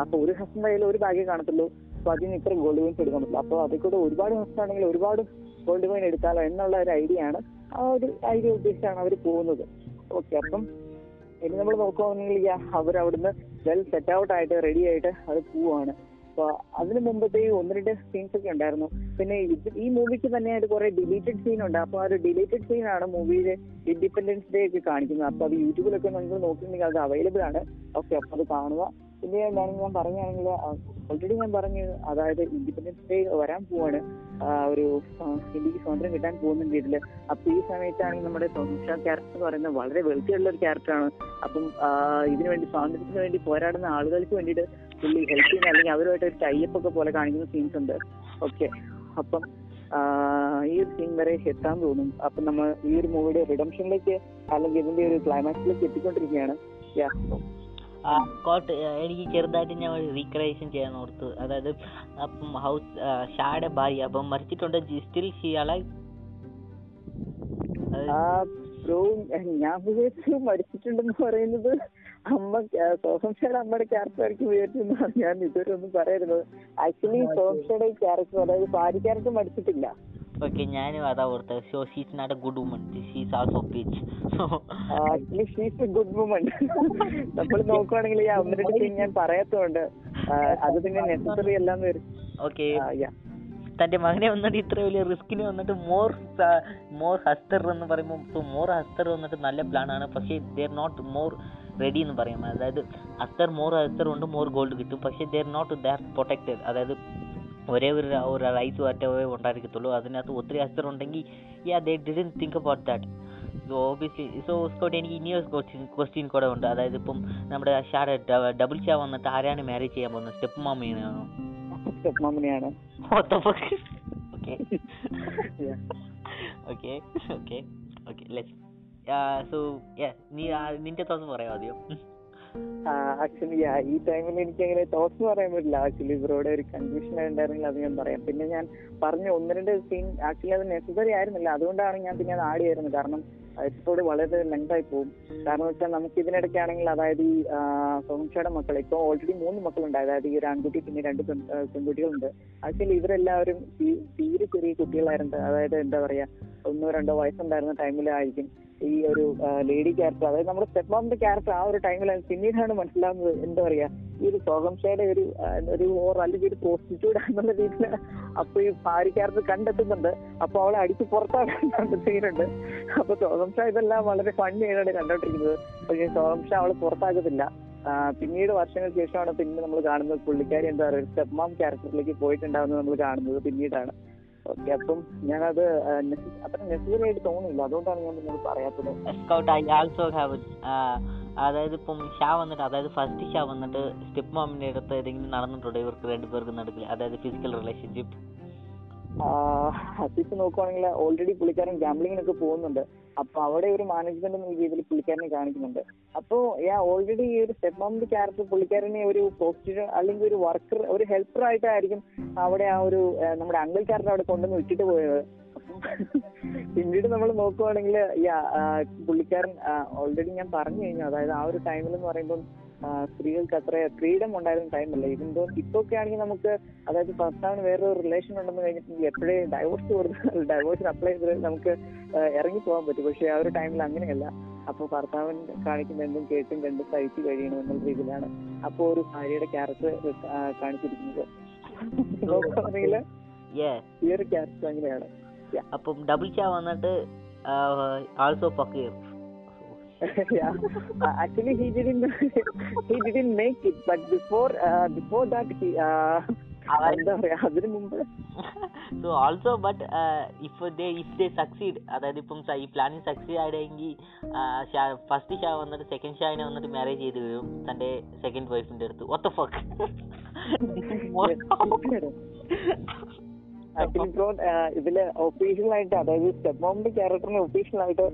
അപ്പൊ ഒരു ഹസ്ബൻഡ് കയ്യിൽ ഒരു ബാഗേ കാണത്തുള്ളൂ. അപ്പൊ അതിന് ഇത്ര ഗോൾഡ് കോയിൻസ് എടുക്കാൻ പറ്റില്ല അപ്പൊ അതിൽ കൂടെ ഒരുപാട് ഹസ്ബൻഡ് ആണെങ്കിൽ ഒരുപാട് ഗോൾഡ് കോയിൻ എടുക്കാലോ എന്നുള്ള ഒരു ഐഡിയ ആണ് ആ ഒരു ഐഡിയ ഉദ്ദേശിച്ചാണ് അവർ പോകുന്നത്. ഓക്കെ അപ്പം ഇനി നമ്മൾ നോക്കുകയാണെങ്കിൽ അവർ അവിടുന്ന് വെൽ സെറ്റ് ഔട്ട് ആയിട്ട് റെഡി ആയിട്ട് അത് പോവാണ് അപ്പൊ അതിന് മുമ്പത്തെ ഒന്ന് രണ്ട് സീൻസ് ഒക്കെ ഉണ്ടായിരുന്നു. പിന്നെ ഈ മൂവിക്ക് തന്നെയായിട്ട് കുറെ ഡിലീറ്റഡ് സീൻ ഉണ്ട്. അപ്പൊ ആ ഒരു ഡിലീറ്റഡ് ആണ് മൂവിയിലെ ഇൻഡിപെൻഡൻസ് ഡേ ഒക്കെ കാണിക്കുന്നത്. അപ്പൊ അത് യൂട്യൂബിലൊക്കെ നിങ്ങൾ നോക്കിയിട്ടുണ്ടെങ്കിൽ അത് അവൈലബിൾ ആണ്. ഓക്കെ അപ്പൊ അത് കാണുക. പിന്നെ ഞാൻ പറയുകയാണെങ്കിൽ ഓൾറെഡി ഞാൻ പറഞ്ഞു അതായത് ഇൻഡിപെൻഡൻസ് ഡേ വരാൻ പോവാണ്. ഒരു ഇന്ത്യയ്ക്ക് സ്വാതന്ത്ര്യം കിട്ടാൻ പോകുന്നുണ്ട് ഇതിൽ അപ്പൊ ഈ സമയത്താണെങ്കിൽ നമ്മുടെ തൊണ്ണൂറ്റാം ക്യാരക്ടർ എന്ന് പറയുന്നത് വളരെ വെൽത്തി ഉള്ള ഒരു ക്യാരക്ടറാണ് അപ്പം ഇതിനു വേണ്ടി സ്വാതന്ത്ര്യത്തിന് വേണ്ടി പോരാടുന്ന ആളുകൾക്ക് വേണ്ടിയിട്ട് പുള്ളി ഹെൽപ്പ് ചെയ്യുന്ന അല്ലെങ്കിൽ അവരുമായിട്ട് ഒരു ടൈപ്പ് ഒക്കെ പോലെ കാണിക്കുന്ന സീൻസ് ഉണ്ട്. ഓക്കെ അപ്പം ഈ ഒരു സീൻ വരെ എത്താൻ തോന്നും. അപ്പൊ നമ്മൾ ഈ ഒരു മൂവിയുടെ റിഡംഷനിലേക്ക് അല്ലെങ്കിൽ ഇതിന്റെ ഒരു ക്ലൈമാക്സിലേക്ക് എത്തിക്കൊണ്ടിരിക്കുകയാണ്. യാ ആ കോട്ട് എനിക്ക് ചെറുതായിട്ട് ഞാൻ ഒരു റീക്രിയേഷൻ ചെയ്യാൻ ഓർത്തു. അതായത് അപ്പം ഹൗസ് ഷാടെ ഭാര്യ. അപ്പം മരിച്ചിട്ടുണ്ട്. സ്റ്റിൽ ഷീ അലൈവ് ആ ബ്രോ ഞാൻ വിചാരിച്ചു മരിച്ചിട്ടുണ്ടെന്ന് പറയുന്നത് അമ്മ സോഹംഷയുടെ അമ്മയുടെ ക്യാരക്ടർ ആയിരിക്കും വിചാരിച്ചെന്നാണ് ഞാൻ ഇതുവരെ ഒന്നും പറയരുത് ആക്ച്വലി സോഹംഷയുടെ ക്യാരക്ടർ അതായത് ഭാര്യ ക്യാരക്ടർ മരിച്ചിട്ടില്ല. ഓക്കെ ഞാനും അതാ ഓർത്തത്. So she's not a good woman she's also bitch actually she's a good woman നമ്മൾ നോക്കുവാണെങ്കിൽ ഈ ഒന്ന് രണ്ട് സീൻ ഞാൻ പറയാത്തതുകൊണ്ട് അത് പിന്നെ നെസസറി അല്ലാന്ന് വരും. ഓക്കെ. തന്റെ മകനെ വന്നിട്ട് ഇത്ര വലിയ റിസ്കിന് വന്നിട്ട് മോർ മോർ ഹസ്തർ എന്ന് പറയുമ്പോൾ സോ മോർ ഹസ്തർ വന്നിട്ട് നല്ല പ്ലാൻ ആണ്. പക്ഷേ ദർ നോട്ട് മോർ റെഡി എന്ന് പറയുമ്പോൾ അതായത് അസ്തർ മോർ ഹസ്തർ കൊണ്ട് മോർ ഗോൾഡ് കിട്ടും. പക്ഷേ ദർ നോട്ട് ദാറ്റ് പ്രൊട്ടക്റ്റഡ് അതായത് ഒരേ ഒരു ഒരു റൈസ് വാറ്റവേ ഉണ്ടായിരിക്കത്തുള്ളൂ അതിനകത്ത് ഒത്തിരി അച്ചർ ഉണ്ടെങ്കിൽ yeah they didn't think about that so obviously so Scout എനിക്ക് ഇനിയൊരു ക്വസ്റ്റ്യൻ ക്വസ്റ്റ്യൻ കൂടെ ഉണ്ട് അതായത് ഇപ്പം നമ്മുടെ ഷാഡ് ഡബിൾ ഷാ വന്നിട്ട് ആരാണ് മാരേജ് ചെയ്യാൻ പോകുന്നത് സ്റ്റെപ്പ് മാമിയാണോ സ്റ്റെപ്പ് മാമിനെയാണ്. Okay. Okay. Let's. Uh, so yeah, നീ നിന്റെ തോന്നുന്നു പറയാം ആദ്യം. ആക്ച്വലി ഈ ടൈമിൽ എനിക്ക് അങ്ങനെ തോട്ട്സ് പറയാൻ പറ്റില്ല. ആക്ച്വലി ഇവരോട് ഒരു കൺഫ്യൂഷൻ ഉണ്ടായിരുന്നെങ്കിൽ അത് ഞാൻ പറയാം. പിന്നെ ഞാൻ പറഞ്ഞ ഒന്ന് രണ്ട് സീൻ ആക്ച്വലി അത് നെസസറി ആയിരുന്നില്ല. അതുകൊണ്ടാണ് ഞാൻ പിന്നെ അത് ആഡ് ചെയ്യുന്നത്. കാരണം എപ്പിസോഡ് വളരെ ലെങ്ത് ആയി പോകും. കാരണം വെച്ചാൽ നമുക്ക് ഇതിനിടയ്ക്കാണെങ്കിൽ അതായത് ഈ സോംഷയുടെ മക്കൾ ഇപ്പോൾ ഓൾറെഡി മൂന്ന് മക്കളുണ്ട്. അതായത് ഈ ഒരു ആൺകുട്ടി പിന്നെ രണ്ട് പെൺകുട്ടികളുണ്ട്. ആക്ച്വലി ഇവരെല്ലാവരും തീരെ ചെറിയ കുട്ടികളായിരുന്നു അതായത് എന്താ പറയാ ഒന്നോ രണ്ടോ വയസ്സുണ്ടായിരുന്ന ടൈമിലായിരിക്കും ഈ ഒരു ലേഡി ക്യാരക്ടർ അതായത് നമ്മുടെ സ്റ്റെപ്പ് മാമിന്റെ ക്യാരക്ടർ ആ ഒരു ടൈമിൽ പിന്നീടാണ് മനസ്സിലാവുന്നത് എന്താ പറയാ ഈ ഒരു സ്വകംശയുടെ ഒരു ഒരു ഓർ അല്ലെങ്കിൽ ഒരു പ്രോസ്റ്റിറ്റ്യൂട്ട് എന്നുള്ള രീതിയിൽ അപ്പൊ ഈ ഭാര്യ ക്യാരക്ടർ കണ്ടെത്തുന്നുണ്ട്. അപ്പൊ അവളെ അടിച്ച് പുറത്താക്കാൻ സീനുണ്ട് അപ്പൊ സ്വകംശ ഇതെല്ലാം വളരെ ഫണ്ണി ആയിട്ടാണ് കണ്ടോണ്ടിരിക്കുന്നത്. പക്ഷേ സ്വകംശ അവളെ പുറത്താക്കത്തില്ല. പിന്നീട് വർഷങ്ങൾക്ക് ശേഷമാണ് പിന്നെ നമ്മൾ കാണുന്നത് പുള്ളിക്കാരി എന്താ പറയുക സ്റ്റെപ്പ് മാം ക്യാരക്ടറിലേക്ക് പോയിട്ടുണ്ടാവുന്നത് നമ്മൾ കാണുന്നത് പിന്നീടാണ്. ഓക്കെ അപ്പം ഞാനത് അത്ര നെസസറിയായിട്ട് തോന്നുന്നില്ല. അതുകൊണ്ടാണ് ഞാൻ നിങ്ങളോട് പറയാത്തത്. Scout, I also have. അതായത് ഇപ്പം ഷാ വന്നിട്ട് അതായത് ഫസ്റ്റ് ഷാ വന്നിട്ട് സ്റ്റെപ്പ് മാമിന്റെ അടുത്ത് ഏതെങ്കിലും നടന്നിട്ടുണ്ടോ. ഇവർക്ക് രണ്ടുപേർക്ക് നടക്കില്ല അതായത് ഫിസിക്കൽ റിലേഷൻഷിപ്പ് അസിസ് നോക്കുവാണെങ്കിൽ ഓൾറെഡി പുള്ളിക്കാരൻ ഗാംബ്ലിങ്ങിനൊക്കെ പോകുന്നുണ്ട്. അപ്പൊ അവിടെ ഒരു മാനേജ്മെന്റ് എന്ന രീതിയിൽ പുള്ളിക്കാരനെ കാണിക്കുന്നുണ്ട്. അപ്പോ ഞാൻ ഓൾറെഡി ഈ ഒരു സ്റ്റെപ്പ് മാമിന്റെ ക്യാരക്ടർ പുള്ളിക്കാരനെ ഒരു പോസ്റ്റ് അല്ലെങ്കിൽ ഒരു വർക്കർ ഒരു ഹെൽപ്പർ ആയിട്ടായിരിക്കും അവിടെ ആ ഒരു നമ്മുടെ അങ്കിൾ ക്യാരക്ടർ അവിടെ കൊണ്ടുവന്ന് വിട്ടിട്ട് പോയത്. പിന്നീട് നമ്മൾ നോക്കുവാണെങ്കിൽ പുള്ളിക്കാരൻ ഓൾറെഡി ഞാൻ പറഞ്ഞു കഴിഞ്ഞു. അതായത് ആ ഒരു ടൈമിൽ എന്ന് പറയുമ്പോൾ സ്ത്രീകൾക്ക് അത്ര ഫ്രീഡം ഉണ്ടായിരുന്ന ടൈമല്ല ഇതിന്തോ ഇപ്പൊക്കെ ആണെങ്കിൽ നമുക്ക് അതായത് ഭർത്താവിന് ഒരു റിലേഷൻ ഉണ്ടെന്ന് കഴിഞ്ഞിട്ടുണ്ടെങ്കിൽ എപ്പോഴേ ഡൈവോഴ്സ് കൊടുത്താൽ ഡൈവോഴ്സിന് അപ്ലൈ ചെയ്ത് നമുക്ക് ഇറങ്ങി പോകാൻ പറ്റും. പക്ഷെ ആ ഒരു ടൈമിൽ അങ്ങനെയല്ല. അപ്പോൾ ഭർത്താവൻ കാണിക്കുന്ന എന്തും കേട്ടും കണ്ടും സഹിച്ചു കഴിയണം എന്നുള്ള രീതിയിലാണ് അപ്പോൾ ഒരു ഭാര്യയുടെ ക്യാരക്ടർ കാണിച്ചിരിക്കുന്നത്. ഈ ഒരു ക്യാരക്ടർ അങ്ങനെയാണ്. അപ്പം ഡബിൾ ചാ വന്നിട്ട് also fuck yeah. Uh, actually, he didn't. he didn't make it. But before, uh, before that, he. Uh, അതിനു മുമ്പ് so also but if they if they succeed അതായത് ഇപ്പം ഈ പ്ലാനിൽ സക്സീഡ് ആയിടെങ്കിൽ ഫസ്റ്റ് ഷാ വന്നിട്ട് സെക്കൻഡ് ഷാവിനെ വന്നിട്ട് മാരേജ് ചെയ്ത് വരും തന്റെ സെക്കൻഡ് വൈഫിന്റെ അടുത്ത് ഒത്ത ഫക്ക് ബ്രോ ഇതിൽ ഒഫീഷ്യൽ ആയിട്ട് അതായത് സ്റ്റെപ്പ് മോമിന്റെ ക്യാരക്ടറിനെ ഒഫീഷ്യൽ ആയിട്ട്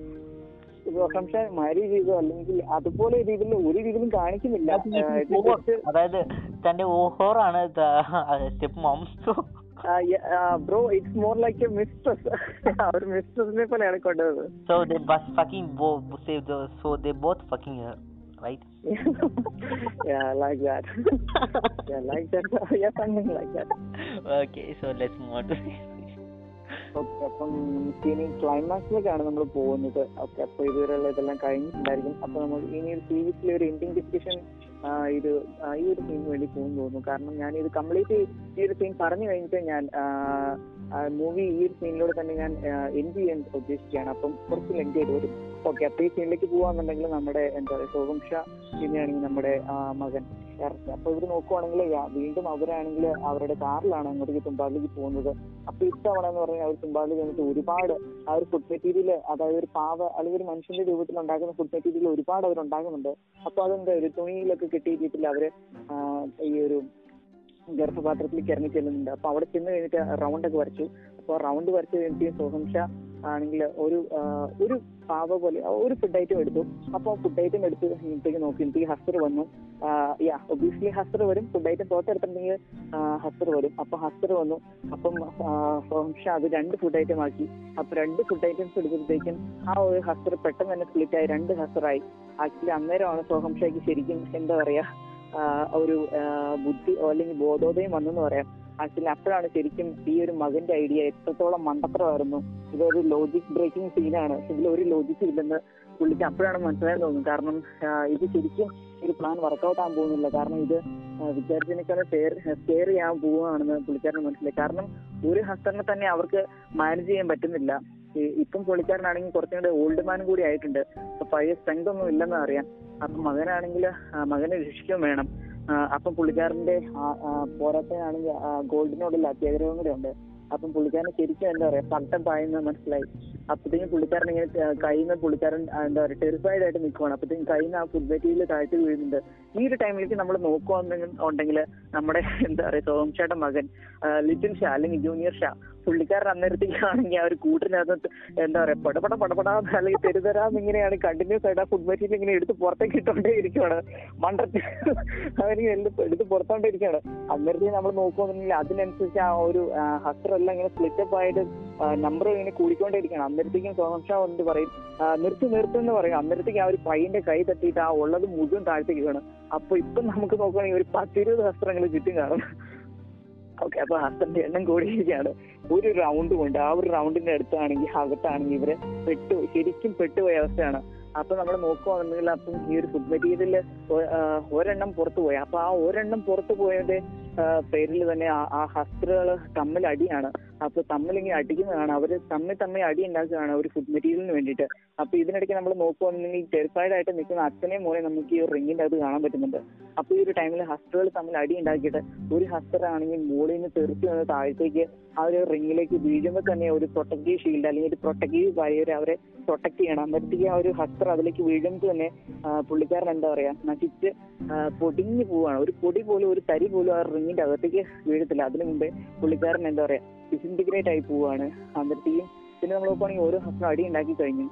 പ്രശംസ മാരേജ് ചെയ്തോ അല്ലെങ്കിൽ അതുപോലെ രീതിയിൽ ഒരു രീതിയിലും കാണിക്കുന്നില്ല അതായത് തന്റെ ഓഹോറാണ് step bro it's more like a mistress അവർ മിസ്ട്രസിനെ പോലെയാണ് കൊണ്ടുവന്നത് so they both fucking both so they both fucking right? yeah, like that. yeah, like that. yeah, something like that. Okay, so let's move on okay അപ്പം ഇനി ക്ലൈമാക്സിലേക്കാണ് നമ്മൾ പോകുന്നത്. Okay അപ്പൊ ഇതുവരെയുള്ള ഇതെല്ലാം കഴിഞ്ഞിട്ടുണ്ടായിരിക്കും. അപ്പൊ നമ്മൾ ഇനി ഒരു സീരീസിലെ ഒരു എൻഡിങ് ഡിസ്കഷൻ ഇത് ഈ ഒരു സീനിന് വേണ്ടി പോകുന്നു തോന്നുന്നു. കാരണം ഞാൻ ഇത് കംപ്ലീറ്റ് ഈ ഒരു സീൻ പറഞ്ഞു കഴിഞ്ഞിട്ട് ഞാൻ മൂവി ഈ ഒരു സീനിലൂടെ തന്നെ ഞാൻ എൻഡ് ചെയ്യാൻ ഉദ്ദേശിക്കുകയാണ്. അപ്പം കുറച്ച് ലെങ്ത് ചെയ്ത് വരും. ഓക്കെ അപ്പൊ ഈ സീനിലേക്ക് പോവാന്നുണ്ടെങ്കിൽ നമ്മുടെ എന്താ പറയുക സോഹംഷ പിന്നെയാണെങ്കിൽ നമ്മുടെ മകൻ ഇറച്ചി അപ്പൊ ഇവർ നോക്കുവാണെങ്കിൽ വീണ്ടും അവരാണെങ്കിൽ അവരുടെ കാറിലാണ് അങ്ങോട്ടേക്ക് തുമ്പാലിലേക്ക് പോകുന്നത്. അപ്പൊ ഇത്തവണ എന്ന് പറഞ്ഞാൽ അവർ തുമ്പാലിൽ വന്നിട്ട് ഒരുപാട് ആ ഒരു ഫുഡ് മെറ്റീരിയൽ അതായത് ഒരു പാവ അല്ലെങ്കിൽ ഒരു മനുഷ്യന്റെ രൂപത്തിൽ ഉണ്ടാക്കുന്ന ഫുഡ് മെറ്റീരിയൽ ഒരുപാട് അവർ ഉണ്ടാകുന്നുണ്ട് അപ്പൊ അതെന്താ ഒരു തുണിയിലൊക്കെ കിട്ടിയിട്ടില്ല അവർ ഈ ഒരു ഗർഭപാത്രത്തിലേക്ക് ഇറങ്ങി ചെല്ലുന്നുണ്ട്. അപ്പൊ അവിടെ ചെന്ന് കഴിഞ്ഞിട്ട് റൗണ്ട് ഒക്കെ വരച്ചു. അപ്പൊ റൗണ്ട് വരച്ചു കഴിഞ്ഞിട്ട് സോഹംഷ ആണെങ്കിൽ ഒരു ഒരു പാവ പോലെ ഒരു ഫുഡ് ഐറ്റം എടുത്തു. അപ്പൊ ഫുഡ് ഐറ്റം എടുത്ത് ഇന്നത്തേക്ക് നോക്കി. ഇന്നത്തേക്ക് ഹസ്തർ വന്നു. യാ ഒബിയസ്ലി ഹസ്തർ വരും. ഫുഡ് ഐറ്റം പുറത്തെടുത്തിട്ടുണ്ടെങ്കിൽ ഹസ്തർ വരും. അപ്പൊ ഹസ്തർ വന്നു. അപ്പം സോഹംഷ അത് രണ്ട് ഫുഡ് ഐറ്റം ആക്കി. അപ്പൊ രണ്ട് ഫുഡ് ഐറ്റംസ് എടുക്കുമ്പോഴത്തേക്കും ആ ഒരു ഹസ്തർ പെട്ടെന്ന് തന്നെ സ്പ്ലിറ്റ് ആയി. രണ്ട് ഹസ്തറായി. ആക്ച്വലി അന്നേരമാണ് സോഹംഷയ്ക്ക് ശരിക്കും എന്താ പറയാ ഒരു ബുദ്ധി അല്ലെങ്കിൽ ബോധോദയം വന്നെന്ന് പറയാം. ആക്ച്വലി അപ്പോഴാണ് ശരിക്കും ഈ ഒരു മകന്റെ ഐഡിയ എത്രത്തോളം മണ്ടത്തരമായിരുന്നു. ഇതൊരു ലോജിക് ബ്രേക്കിംഗ് സീനാണ് ഇതിൽ ഒരു ലോജിക് ഇല്ലെന്ന് പുള്ളിക്ക് അപ്പോഴാണ് മനസ്സിലായി തോന്നുന്നത്. കാരണം ഇത് ശരിക്കും ഒരു പ്ലാൻ വർക്കൗട്ട് ആകാൻ പോകുന്നില്ല. കാരണം ഇത് വിചാരിച്ചതിനേക്കാളും കെയർ ചെയ്യാൻ പോവുകയാണെന്ന് പുള്ളിക്കാരന് മനസ്സിലായി. കാരണം ഒരു ഹസ്തനെ തന്നെ അവർക്ക് മാനേജ് ചെയ്യാൻ പറ്റുന്നില്ല. ഇപ്പം പുള്ളിക്കാരനാണെങ്കിൽ കുറച്ചും കൂടെ ഓൾഡ് മാനും കൂടി ആയിട്ടുണ്ട്. അപ്പൊ പഴയ സ്ട്രെങ്ത് ഒന്നും ഇല്ലെന്ന് അറിയാം. അപ്പൊ മകനാണെങ്കിൽ മകനെ രക്ഷിക്കുകയും വേണം. അപ്പം പുള്ളിക്കാരന്റെ പോരാട്ടനാണെങ്കിൽ ഗോൾഡിനോടുള്ള അത്യാഗ്രഹം കൂടെ ഉണ്ട്. അപ്പം പുള്ളിക്കാരനെ ശരിക്കും എന്താ പറയാ പട്ടം പായെന്ന് മനസ്സിലായി. അപ്പത്തേക്കും പുള്ളിക്കാരൻ ഇങ്ങനെ കഴിയുന്ന പുള്ളിക്കാരൻ എന്താ പറയാ ടെറിഫൈഡ് ആയിട്ട് നിൽക്കുവാണ് അപ്പത്തേക്കും കയ്യിൽ നിന്ന് ആ ഫുഡ് മെറ്റീരിയൽ താഴ്ത്തി വീഴുന്നുണ്ട്. ഈ ഒരു ടൈമിലേക്ക് നമ്മൾ നോക്കുവാണെങ്കിൽ നമ്മുടെ എന്താ പറയാ സോംഷയുടെ മകൻ ലിറ്റിൽ ഷാ അല്ലെങ്കിൽ ജൂനിയർ ഷാ പുള്ളിക്കാരൻ അന്നേരത്തേക്കാണെങ്കിൽ ആ ഒരു കൂട്ടിനകത്ത് എന്താ പറയാ പടപട പടപടാ അല്ലെങ്കിൽ തെരുതരാന്ന് ഇങ്ങനെയാണ് കണ്ടിന്യൂസ് ആയിട്ട് ആ ഫുഡ് മെറ്റീരിയൽ ഇങ്ങനെ എടുത്ത് പുറത്തേക്ക് ഇട്ടോണ്ടേ ഇരിക്കുവാണ്. മണ്ടത്തിൽ അവനിങ്ങനെ എടുത്ത് പുറത്തോണ്ടേ ഇരിക്കുകയാണ് അന്നേരത്തേക്ക് നമ്മൾ നോക്കുവാണെങ്കിൽ അതിനനുസരിച്ച് ആ ഒരു ഹസ്റ്ററെല്ലാം ഇങ്ങനെ സ്പ്ലിറ്റപ്പ് ആയിട്ട് നമ്പർ ഇങ്ങനെ കൂടിക്കൊണ്ടേയിരിക്കുകയാണ് അന്നേരത്തേക്കും സോഹംഷ വന്നിട്ട് പറയും നിർത്ത് എന്ന് പറയും. അന്നേരത്തേക്ക് ആ ഒരു പയ്യന്റെ കൈ തട്ടിയിട്ട് ആ ഉള്ളത് മുഴുവൻ താഴത്തേക്ക് അപ്പൊ ഇപ്പൊ നമുക്ക് നോക്കുകയാണെങ്കിൽ ഒരു പത്തിരുപത് ഹസ്ത്രങ്ങൾ ചുറ്റും കാണും. ഓക്കെ അപ്പൊ ഹസ്ബൻഡ് എണ്ണം കൂടിയിരിക്കുകയാണ് ഒരു റൗണ്ട് കൊണ്ട് ആ ഒരു റൗണ്ടിന്റെ അടുത്താണെങ്കിൽ അകത്താണെങ്കിൽ ഇവരെ പെട്ടു ശരിക്കും പെട്ടുപോയ അവസ്ഥയാണ്. അപ്പൊ നമ്മൾ നോക്കുകയാണെന്നുണ്ടെങ്കിൽ അപ്പം ഈ ഒരു ഫുഡ് മെറ്റീരിയലിൽ ഒരെണ്ണം പുറത്തു പോയി. അപ്പൊ ആ ഒരെണ്ണം പുറത്തു പോയതിന്റെ പേരിൽ തന്നെ ആ- ഹസ്ത്രകൾ തമ്മിൽ അടിയാണ്. അപ്പൊ തമ്മിൽ ഇങ്ങനെ അടിക്കുന്നതാണ്. അവർ തമ്മിൽ തമ്മിൽ അടി ഉണ്ടാക്കുകയാണ് ഒരു ഫുഡ് മെറ്റീരിയലിന് വേണ്ടിയിട്ട്. അപ്പൊ ഇതിനിടയ്ക്ക് നമ്മൾ നോക്കുവാണെങ്കിൽ ടെറിഫൈഡ് ആയിട്ട് നിൽക്കുന്ന അച്ഛനെയും മോനെ നമുക്ക് ഈ റിങ്ങിന്റെ അത് കാണാൻ പറ്റുന്നുണ്ട്. അപ്പൊ ഈ ഒരു ടൈമിൽ ഹസ്റ്ററുകൾ തമ്മിൽ അടി ഉണ്ടാക്കിയിട്ട് ഒരു ഹസ്റ്റർ ആണെങ്കിൽ മോളിൽ നിന്ന് തെറിച്ച് വന്ന് താഴത്തേക്ക് ആ ഒരു റിങ്ങിലേക്ക് വീഴുമ്പോൾ തന്നെ ഒരു പ്രൊട്ടക്റ്റീവ് ഷീൽഡ് അല്ലെങ്കിൽ ഒരു പ്രൊട്ടക്റ്റീവ് ബാരിയർ അവരെ പ്രൊട്ടക്ട് ചെയ്യണം. അന്നേരത്തേക്ക് ആ ഒരു ഹസ്റ്റർ അതിലേക്ക് വീഴുമ്പോൾ തന്നെ പുള്ളിക്കാരൻ എന്താ പറയാ നശിച്ച് പൊടിഞ്ഞു പോവാണ്. ഒരു പൊടി പോലും ഒരു തരി പോലും ആ റിങ്ങിന്റെ അകത്തേക്ക് വീഴത്തില്ല. അതിനു മുമ്പേ പുള്ളിക്കാരൻ എന്താ പറയാ ഡിസിന്റിഗ്രേറ്റ് ആയി പോവാണ്. അന്നേരത്തേക്കും പിന്നെ നമ്മൾ നോക്കുവാണെങ്കിൽ ഓരോ ഹസ്ബൻഡ് അടി ഉണ്ടാക്കി കഴിഞ്ഞു.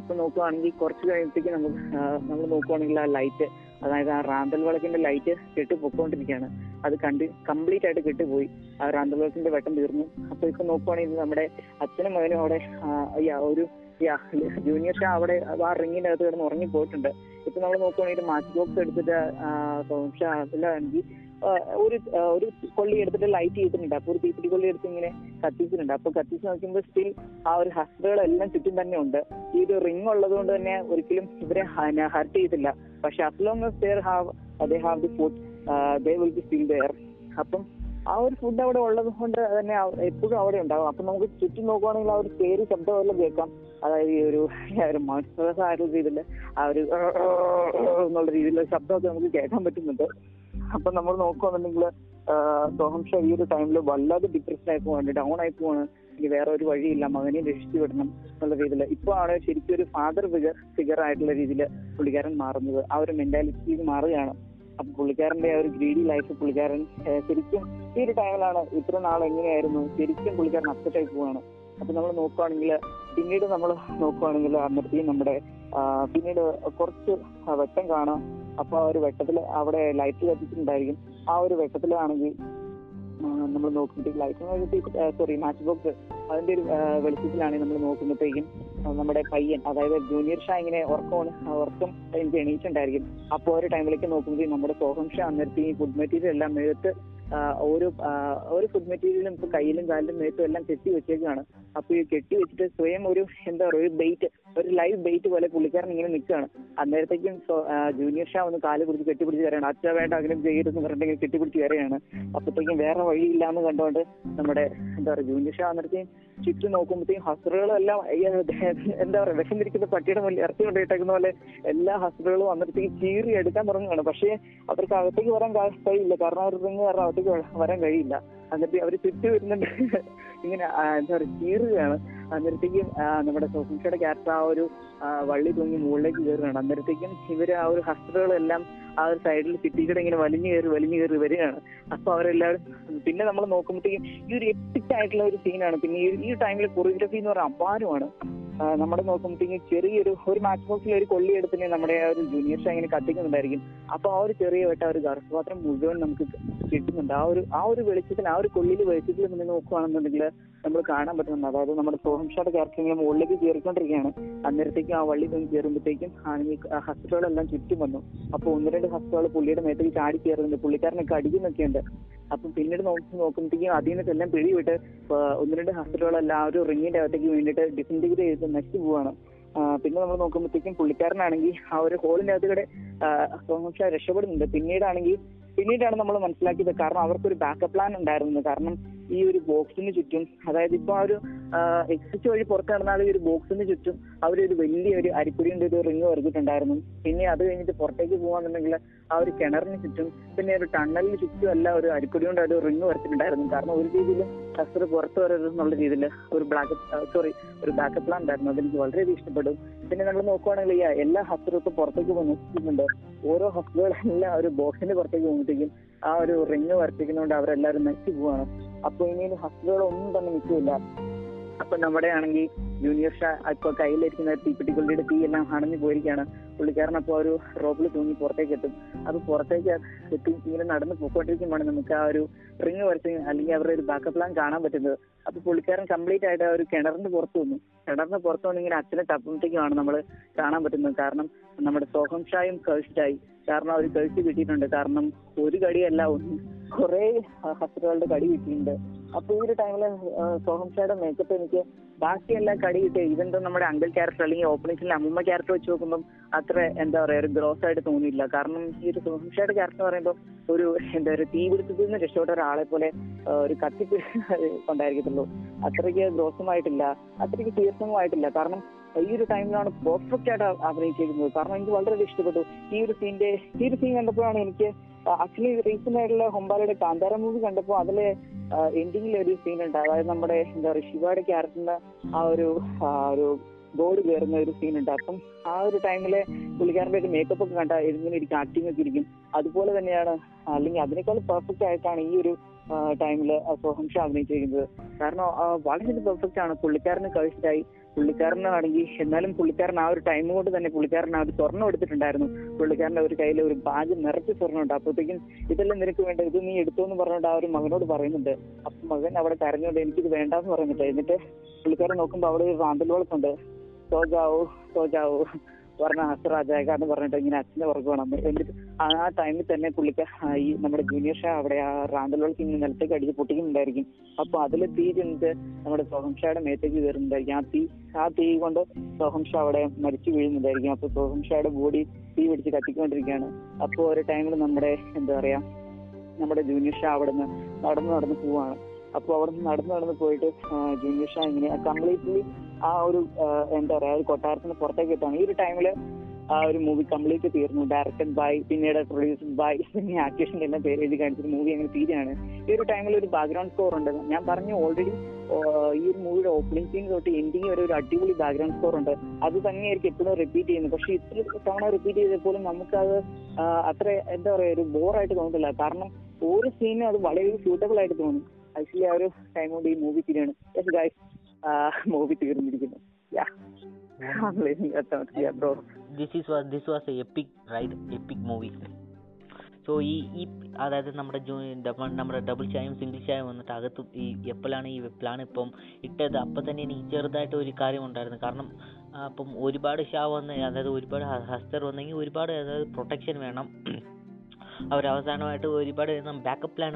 ഇപ്പൊ നോക്കുവാണെങ്കിൽ കുറച്ച് കഴിയുമ്പോഴത്തേക്ക് നമുക്ക് നമ്മൾ നോക്കുവാണെങ്കിൽ ആ ലൈറ്റ് അതായത് ആ റാന്തൽ വിളക്കിന്റെ ലൈറ്റ് കെട്ടി പൊക്കോണ്ടിരിക്കുകയാണ് അത് കണ്ട് കംപ്ലീറ്റ് ആയിട്ട് കെട്ടുപോയി ആ റാന്തൽ വിളക്കിന്റെ വെട്ടം തീർന്നു. അപ്പൊ ഇപ്പൊ നോക്കുവാണെങ്കിൽ നമ്മുടെ അച്ഛനും മകനും അവിടെ ആഹ് യാ, ഒരു ജൂനിയർ അവിടെ ആ റിങ്ങിന്റെ അകത്ത് കിടന്ന് ഉറങ്ങി പോയിട്ടുണ്ട്. ഇപ്പൊ നമ്മൾ നോക്കുവാണെങ്കിൽ മാച്ച് ബോക്സ് എടുത്തിട്ട് ഷാ അതിലാണെങ്കിൽ ഒരു ഒരു കൊള്ളി എടുത്തിട്ട് ലൈറ്റ് ചെയ്തിട്ടുണ്ട്. അപ്പൊ ഒരു തീപ്പിടി കൊള്ളി എടുത്ത് ഇങ്ങനെ കത്തിച്ചിട്ടുണ്ട്. അപ്പൊ കത്തിച്ച് നോക്കുമ്പോൾ സ്റ്റിൽ ആ ഒരു ഹസ്റ്റുകളെല്ലാം ചുറ്റും തന്നെ ഉണ്ട്. ഈ ഒരു റിംഗ് ഉള്ളത് കൊണ്ട് തന്നെ ഒരിക്കലും ഇവരെ ഹർട്ട് ചെയ്തില്ല പക്ഷെ as long have as have the the food uh, they will be അപ്പം ആ ഒരു ഫുഡ് അവിടെ ഉള്ളത് കൊണ്ട് തന്നെ എപ്പോഴും അവിടെ ഉണ്ടാകും അപ്പൊ നമുക്ക് ചുറ്റും നോക്കുവാണെങ്കിൽ ആ ഒരു പേര് ശബ്ദമെല്ലാം കേൾക്കാം. അതായത് ഈ ഒരു ഒരു ആയിട്ടുള്ള രീതിയിൽ ആ ഒരു എന്നുള്ള രീതിയിലുള്ള ശബ്ദമൊക്കെ നമുക്ക് കേൾക്കാൻ പറ്റുന്നുണ്ട്. അപ്പൊ നമ്മൾ നോക്കുവാണെന്നുണ്ടെങ്കിൽ സോഹം ഷാ ഈ ഒരു ടൈമിൽ വല്ലാതെ ഡിപ്രഷൻ ആയി പോവാണ് ഡൗൺ ആയി പോവാണ്. ഇനി വേറെ ഒരു വഴിയില്ല മകനെ രക്ഷിച്ചു വിടണം എന്നുള്ള രീതിയിൽ. ഇപ്പൊ ആണ് ശരിക്കും ഒരു ഫാദർ ഫിഗർ ഫിഗർ ആയിട്ടുള്ള രീതിയിൽ പുള്ളിക്കാരൻ മാറുന്നത്. ആ ഒരു മെന്റാലിറ്റിയിൽ മാറുകയാണ്. അപ്പൊ പുള്ളിക്കാരന്റെ ആ ഒരു ഗ്രീഡി ലൈഫ് പുള്ളിക്കാരൻ ശരിക്കും ഈ ഒരു ടൈമിലാണ് ഇത്ര നാൾ എങ്ങനെയായിരുന്നു ശരിക്കും പുള്ളിക്കാരൻ അപ്സെറ്റ് ആയി പോവാണ്. അപ്പൊ നമ്മൾ നോക്കുവാണെങ്കിൽ പിന്നീട് നമ്മൾ നോക്കുവാണെങ്കിൽ അന്നത്തെ നമ്മുടെ പിന്നീട് കുറച്ച് വെട്ടം കാണാം. അപ്പൊ ആ ഒരു വെട്ടത്തിൽ അവിടെ ലൈറ്റ് കത്തിച്ചിട്ടുണ്ടായിരിക്കും. ആ ഒരു വെട്ടത്തിലാണെങ്കിൽ നമ്മൾ നോക്കുമ്പോഴത്തേക്ക് ലൈറ്റ് സോറി മാച്ച് ബോക്സ് അതിന്റെ ഒരു വെളിച്ചത്തിലാണ് നമ്മൾ നോക്കുമ്പോഴത്തേക്കും നമ്മുടെ പയ്യൻ അതായത് ജൂനിയർ ഷാ ഇങ്ങനെ ഉറക്കമാണ് ഉറക്കം എനിക്ക് എണീച്ചുണ്ടായിരിക്കും അപ്പോൾ ഒരു ടൈമിലേക്ക് നോക്കുമ്പോൾ നമ്മുടെ സോഹം ഷാ അന്നേരത്തെ ഈ ഫുഡ് മെറ്റീരിയൽ എല്ലാം മേത്ത് ഒരു ഒരു ഫുഡ് മെറ്റീരിയലും ഇപ്പൊ കയ്യിലും കാലിലും മേത്തും എല്ലാം കെട്ടി വെച്ചേക്കാണ് അപ്പൊ ഈ കെട്ടി വെച്ചിട്ട് സ്വയം ഒരു എന്താ പറയുക ഒരു ബെയ്റ്റ് ഒരു ലൈവ് ബെയ്റ്റ് പോലെ പുള്ളിക്കാരൻ ഇങ്ങനെ നിൽക്കുകയാണ്. അന്നേരത്തേക്കും ജൂനിയർ ഷാ ഒന്ന് കാൽ പിടിച്ച് കെട്ടിപ്പിടിച്ച് കയറാണ് അച്ഛ വേണ്ട അങ്ങനെ ചെയ്യരുതെന്ന് പറഞ്ഞിട്ട് കെട്ടിപ്പിടിച്ച് കയറുകയാണ് അപ്പത്തേക്കും വേറെ വഴിയില്ല എന്ന് കണ്ടുകൊണ്ട് നമ്മുടെ എന്താ പറയുക ജൂനിയർ ഷാ അന്നേരത്തേക്കും ചുറ്റും നോക്കുമ്പോഴത്തേക്കും ഹസ്റുകളെല്ലാം എന്താ പറയാ വിശന്നിരിക്കുന്ന പട്ടിയുടെ മുന്നിൽ ഇറച്ചി കൊണ്ടിട്ടേക്കുന്ന പോലെ എല്ലാ ഹസ്റുകളും അന്നേരത്തേക്ക് ചീറി എടുക്കാൻ തുടങ്ങുകയാണ്. പക്ഷേ അവർക്ക് അകത്തേക്ക് വരാൻ കഴിയില്ല. കാരണം അവർ റിങ് കാരണം അകത്തേക്ക് വരാൻ കഴിയില്ല. എന്നിട്ട് അവർ ചുറ്റി വരുന്നുണ്ട് ഇങ്ങനെ എന്താ പറയുക ചീറുകയാണ്. അന്നേരത്തേക്കും നമ്മുടെ സോഫിൻഷയുടെ ക്യാരക്ടർ ആ ഒരു വള്ളി തൂങ്ങി മുകളിലേക്ക് കയറുകയാണ്. അന്നേരത്തേക്കും ഇവർ ആ ഒരു ഹസ്തകളെല്ലാം ആ ഒരു സൈഡിൽ സിറ്റിയുടെ ഇങ്ങനെ വലിഞ്ഞു കയറി വലിഞ്ഞു കയറി വരികയാണ്. അപ്പൊ അവരെല്ലാവരും പിന്നെ നമ്മൾ നോക്കുമ്പോഴത്തേക്കും ഈ ഒരു എപ്പിക് ആയിട്ടുള്ള ഒരു സീനാണ് പിന്നെ ഈ- ടൈമിൽ കൊറിയോഗ്രഫി എന്ന് പറഞ്ഞാൽ അപാരമാണ്. നമ്മുടെ നോക്കുമ്പോഴത്തേക്കും ചെറിയൊരു ഒരു മാച്ച് ബോക്സിൽ ഒരു കൊള്ളി എടുത്തിന് നമ്മുടെ ആ ഒരു ജൂനിയർ ഷാ ഇങ്ങനെ കത്തിക്കുന്നുണ്ടായിരിക്കും. അപ്പൊ ആ ഒരു ചെറിയ വെട്ട ഒരു ഗർഭപാത്രം മുഴുവൻ നമുക്ക് കിട്ടുന്നുണ്ട്. ആ ഒരു ആ ഒരു വെളിച്ചത്തിൽ ആ ഒരു കൊള്ളിയിൽ വെളിച്ചത്തിൽ നിന്ന് നോക്കുകയാണെന്നുണ്ടെങ്കിൽ നമ്മൾ കാണാൻ പറ്റുന്നുണ്ട്. അതായത് നമ്മുടെ സോഹം ഷായുടെ ക്യാരക്ടർ ഇങ്ങനെ മുകളിലേക്ക് കയറിക്കൊണ്ടിരിക്കുകയാണ്. അന്നേരത്തേക്കും ആ വള്ളി കയറുമ്പോഴത്തേക്കും ആണെങ്കിൽ ഹസ്റ്റുകളെല്ലാം ചുറ്റും വന്നു. അപ്പൊ ഒന്ന് രണ്ട് ഹസ്റ്റുകൾ പുള്ളിയുടെ മേത്തേക്ക് ചാടി കയറുന്നുണ്ട്. പുള്ളിക്കാരനൊക്കെ അടിക്കുന്നൊക്കെ ഉണ്ട് അപ്പം പിന്നീട് നോക്കി നോക്കുമ്പോഴത്തേക്കും അതിൽ നിന്ന് എല്ലാം പിടിവിട്ട് ആ, ഒന്ന് രണ്ട് ഹസ്തലുകളെല്ലാം ആ ഒരു റിങ്ങിന്റെ അകത്തേക്ക് വേണ്ടിയിട്ട് ഡിസിന്റിഗ്രേറ്റ് ചെയ്ത് നശിച്ചു പോവാണ്. പിന്നെ നമ്മൾ നോക്കുമ്പോഴത്തേക്കും പുള്ളിക്കാരനാണെങ്കിൽ ആ ഒരു ഹോളിന്റെ അകത്ത് കൂടെ രക്ഷപ്പെടുന്നുണ്ട്. പിന്നീടാണെങ്കിൽ പിന്നീടാണ് നമ്മൾ മനസ്സിലാക്കിയത്. കാരണം അവർക്കൊരു ബാക്കപ്പ് പ്ലാൻ ഉണ്ടായിരുന്നു. കാരണം ഈ ഒരു ബോക്സിന് ചുറ്റും അതായത് ഇപ്പൊ ആ ഒരു എക്സിറ്റ് വഴി പുറത്ത് നടന്നാൽ ഈ ഒരു ബോക്സിന് ചുറ്റും അവരൊരു വലിയൊരു അരിപ്പൊടിയുടെ ഒരു റിങ് വരച്ചിട്ടുണ്ടായിരുന്നു പിന്നെ അത് കഴിഞ്ഞിട്ട് പുറത്തേക്ക് പോകാന്നുണ്ടെങ്കിൽ ആ ഒരു കിണറിന് ചുറ്റും പിന്നെ ഒരു ടണ്ണലിന് ചുറ്റും എല്ലാം ഒരു അരിപ്പൊടി കൊണ്ട് ഒരു റിങ് വരച്ചിട്ടുണ്ടായിരുന്നു കാരണം ഒരു രീതിയിലും കസ്റ്റർ പുറത്ത് വരരുത് എന്നുള്ള രീതിയിൽ ഒരു ബ്ലാക്ക് സോറി ഒരു ബാക്കപ്പ് പ്ലാൻ ഉണ്ടായിരുന്നു. അതെനിക്ക് വളരെയധികം ഇഷ്ടപ്പെടും പിന്നെ നമ്മൾ നോക്കുവാണെങ്കിൽ എല്ലാ ഇപ്പൊ പുറത്തേക്ക് പോകുന്നുണ്ട് ഓരോ ഹസ്റ്ററുകളെല്ലാം ഒരു ബോക്സിന്റെ പുറത്തേക്ക് പോകുമ്പോഴത്തേക്കും ആ ഒരു റിങ് വരച്ചിരിക്കുന്നതുകൊണ്ട് അവരെല്ലാവരും നശിച്ചു പോവാണ്. അപ്പൊ ഇനി ഹസ്റ്റലുകളൊന്നും തന്നെ നിൽക്കില്ല അപ്പൊ നമ്മുടെ ആണെങ്കിൽ ജൂനിയർ ഷാ ഇപ്പൊ കയ്യിലിരിക്കുന്ന തീപ്പെട്ടിക്കൊള്ളിയുടെ തീ എല്ലാം അണഞ്ഞു പോയിരിക്കുകയാണ്. പുള്ളിക്കാരൻ അപ്പോൾ ഒരു റോപ്പിൽ തൂങ്ങി പുറത്തേക്ക് എത്തും. അത് പുറത്തേക്ക് എത്തി ഇങ്ങനെ നടന്ന് പോയിക്കൊണ്ടിരിക്കുമ്പോഴാണ് നമുക്ക് ആ ഒരു റിങ് വരച്ച് അല്ലെങ്കിൽ അവരുടെ ഒരു ബാക്കപ്പ് പ്ലാൻ കാണാൻ പറ്റുന്നത്. അപ്പൊ പുള്ളിക്കാരൻ കംപ്ലീറ്റ് ആയിട്ട് ഒരു കിണറിന്റെ പുറത്ത് വന്നു. കിണറിന് പുറത്ത് വന്ന് ഇങ്ങനെ അച്ഛനെ തപ്പുമ്പോഴത്തേക്കുമാണ് നമ്മൾ കാണാൻ പറ്റുന്നത്. കാരണം നമ്മുടെ സോഹം ഷായും കഴിച്ചിട്ടായി കാരണം അവർ കഴിച്ച് കിട്ടിയിട്ടുണ്ട്. കാരണം ഒരു കടിയല്ല കുറെ ഹസ്തകളുടെ കടി കിട്ടിയിട്ടുണ്ട്. അപ്പൊ ഈ ഒരു ടൈമിൽ സോഹം ഷായുടെ മേക്കപ്പ് എനിക്ക് ബാക്കിയെല്ലാം കടി കിട്ടിയ ഇവൻ നമ്മുടെ അങ്കിൾ ക്യാരക്ടർ അല്ലെങ്കിൽ ഓപ്പണിംഗിലെ അമ്മൂമ്മ ക്യാരക്ടർ വെച്ച് നോക്കുമ്പോൾ അത്ര എന്താ പറയാ ഒരു ഗ്രോസ് ആയിട്ട് തോന്നിയില്ല. കാരണം ഈ ഒരു സോഹം ഷായുടെ ക്യാരക്ടർ പറയുമ്പോൾ ഒരു എന്താ പറയുക തീ പിടിച്ചതിൽ നിന്ന് രക്ഷപ്പെട്ട ഒരാളെ പോലെ ഒരു കത്തിപ്പ് ഉണ്ടായിരിക്കത്തുള്ളൂ അത്രയ്ക്ക് ഗ്രോസുമായിട്ടില്ല അത്രയ്ക്ക് തീർത്ഥവുമായിട്ടില്ല കാരണം ഈ ഒരു ടൈമിലാണ് പെർഫെക്റ്റ് ആയിട്ട് അഭിനയിച്ചിരുന്നത്. കാരണം എനിക്ക് വളരെ ഇഷ്ടപ്പെട്ടു. ഈ ഒരു സീന്റെ ഈ ഒരു സീൻ കണ്ടപ്പോഴാണ് എനിക്ക് ആക്ച്വലി റീസെന്റ് ആയിട്ടുള്ള ഹൊമ്പാലയുടെ കാന്താര മൂവി കണ്ടപ്പോൾ അതിലെ എൻഡിങ്ങിൽ ഒരു സീൻ ഉണ്ട്. അതായത് നമ്മുടെ എന്താ പറയുക ശിവയുടെ ക്യാരക്ടറിന്റെ ആ ഒരു ഒരു ബോർഡ് കയറുന്ന ഒരു സീൻ ഉണ്ട്. അപ്പം ആ ഒരു ടൈമിൽ പുള്ളിക്കാരന്റെ ഒരു മേക്കപ്പ് ഒക്കെ കണ്ട ഇങ്ങനെ ഇരിക്കും ആക്ടിങ് ഒക്കെ ഇരിക്കും. അതുപോലെ തന്നെയാണ് അല്ലെങ്കിൽ അതിനേക്കാൾ പെർഫെക്റ്റ് ആയിട്ടാണ് ഈ ഒരു ടൈമിൽ സോഹംഷ അഭിനയിച്ചിരിക്കുന്നത് കാരണം വളരെ പെർഫെക്റ്റ് ആണ്. പുള്ളിക്കാരന് കഴിച്ചിട്ടായി. പുള്ളിക്കാരനാണെങ്കിൽ എന്നാലും പുള്ളിക്കാരൻ ആ ഒരു ടൈം കൊണ്ട് തന്നെ പുള്ളിക്കാരൻ ആ ഒരു സ്വർണം എടുത്തിട്ടുണ്ടായിരുന്നു. പുള്ളിക്കാരന്റെ ഒരു കയ്യിൽ ഒരു ബാഗ് നിറച്ച് സ്വർണം ഉണ്ട്. അപ്പോഴത്തേക്കും ഇതെല്ലാം നിനക്ക് വേണ്ട ഇത് നീ എടുത്തു എന്ന് പറഞ്ഞുകൊണ്ട് ആ ഒരു മകനോട് പറയുന്നുണ്ട്. അപ്പൊ മകൻ അവിടെ കരഞ്ഞുകൊണ്ട് എനിക്കിത് വേണ്ടാന്ന് പറയുന്നുണ്ട് എന്നിട്ട് പുള്ളിക്കാരൻ നോക്കുമ്പോ അവിടെ ഒരു റാന്തലോളത്തുണ്ട് സോജാവോ സോജാവോ പറഞ്ഞ ഹസ്രാജായക എന്ന് പറഞ്ഞിട്ട് ഇങ്ങനെ അച്ഛനെ പുറകുവാണ് എന്നിട്ട് ആ ടൈമിൽ തന്നെ പുള്ളിക്ക് ഈ നമ്മുടെ ജൂനിയർ ഷാ അവിടെ ആ റാന്തലോൾക്ക് ഇങ്ങനെ നിലത്തേക്ക് അടിച്ച് പൊട്ടിക്കുന്നുണ്ടായിരിക്കും. അപ്പൊ അതിൽ തീ ചെന്നിട്ട് നമ്മുടെ സോഹം ഷായുടെ മേത്തേക്ക് കയറുന്നുണ്ടായിരിക്കും. ആ തീ ആ തീ കൊണ്ട് സോഹം ഷാ അവിടെ മരിച്ചു വീഴുന്നുണ്ടായിരിക്കും. അപ്പൊ സോഹം ഷായുടെ ബോഡി തീ പിടിച്ച് കത്തിക്കൊണ്ടിരിക്കുകയാണ്. അപ്പൊ ഒരു ടൈമിൽ നമ്മുടെ എന്താ പറയാ നമ്മുടെ ജൂനിയർ ഷാ അവിടെ നിന്ന് നടന്ന് നടന്ന് പോവാണ്. അപ്പൊ അവിടെ നിന്ന് നടന്ന് നടന്ന് പോയിട്ട് ജൂനിയർ ഷാ ഇങ്ങനെ കംപ്ലീറ്റ്ലി ആ ഒരു എന്താ പറയാ ഒരു കൊട്ടാരത്തിന് പുറത്തേക്ക് എത്താണ് ഈ ഒരു ടൈമിൽ ആ ഒരു മൂവി കംപ്ലീറ്റ് തീർന്നു. ഡയറക്റ്റഡ് ബൈ പിന്നീട് പ്രൊഡ്യൂസ്ഡ് ബൈ പിന്നെ ആക്ടേഷന്റെ എല്ലാം പേര് എഴുതി കാണിച്ചൊരു മൂവി അങ്ങനെ തീരെയാണ് ഈ ഒരു ടൈമിൽ ഒരു ബാക്ക്ഗ്രൗണ്ട് സ്കോർ ഉണ്ട്. ഞാൻ പറഞ്ഞു ഓൾറെഡി ഈ ഒരു മൂവിയുടെ ഓപ്പണിംഗ് സീൻ തൊട്ട് എൻഡിങ് വരെ ഒരു അടിപൊളി ബാക്ക്ഗ്രൗണ്ട് സ്കോർ ഉണ്ട്. അത് തന്നെയായിരിക്കും എപ്പോഴും റിപ്പീറ്റ് ചെയ്യുന്നത്. പക്ഷെ ഇത്ര തവണ റിപ്പീറ്റ് ചെയ്തപ്പോഴും നമുക്കത് അത്ര എന്താ പറയാ ഒരു ബോറായിട്ട് തോന്നില്ല കാരണം ഓരോ സീനും അത് വളരെ സ്യൂട്ടബിൾ ആയിട്ട് തോന്നും. ആക്ച്വലി ആ ഒരു ടൈം കൊണ്ട് ഈ മൂവി യെസ് ഗൈസ് മൂവി തീർന്നിരിക്കുന്നു. വാസ് എപ്പിക് മൂവി സോ ഈ ഈ അതായത് നമ്മുടെ ജോ നമ്മുടെ ഡബിൾ ചായയും സിംഗിൾ ചായയും വന്നിട്ട് അകത്ത് ഈ എപ്പോഴാണ് ഈ പ്ലാൻ ഇപ്പം ഇട്ടത്? അപ്പം തന്നെ എനിക്ക് ചെറുതായിട്ട് ഒരു കാര്യം ഉണ്ടായിരുന്നു. കാരണം അപ്പം ഒരുപാട് ഷാ വന്ന് അതായത് ഒരുപാട് ഹസ്തർ വന്നെങ്കിൽ ഒരുപാട് അതായത് പ്രൊട്ടക്ഷൻ വേണം. അവർ അവസാനമായിട്ട് ഒരുപാട് ബാക്കപ്പ് പ്ലാൻ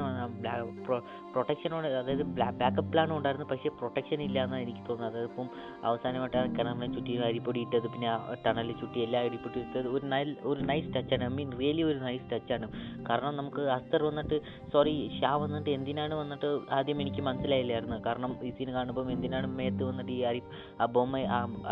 പ്രൊട്ടക്ഷൻ അതായത് ബാക്കപ്പ് പ്ലാൻ ഉണ്ടായിരുന്നു. പക്ഷേ പ്രൊട്ടക്ഷൻ ഇല്ല എന്നാണ് എനിക്ക് തോന്നുന്നത്. അതായത് ഇപ്പം അവസാനമായിട്ട് കിണറിനെ ചുറ്റി അരിപ്പൊടി ഇട്ടത് പിന്നെ ടണലിൽ ചുറ്റി എല്ലാ അരിപ്പൊടി ഇട്ടത് ഒരു നൈ ഒരു നൈസ് ടച്ചാണ് ഐ മീൻ റിയലി ഒരു നൈസ് ടച്ചാണ് കാരണം നമുക്ക് അസ്തർ വന്നിട്ട് സോറി ഷാ വന്നിട്ട് എന്തിനാണ് വന്നിട്ട് ആദ്യം എനിക്ക് മനസ്സിലായില്ലായിരുന്നു. കാരണം ഈ സീൻ കാണുമ്പം എന്തിനാണ് മേത്ത് വന്നിട്ട് ഈ അരി ആ ബൊമ്മ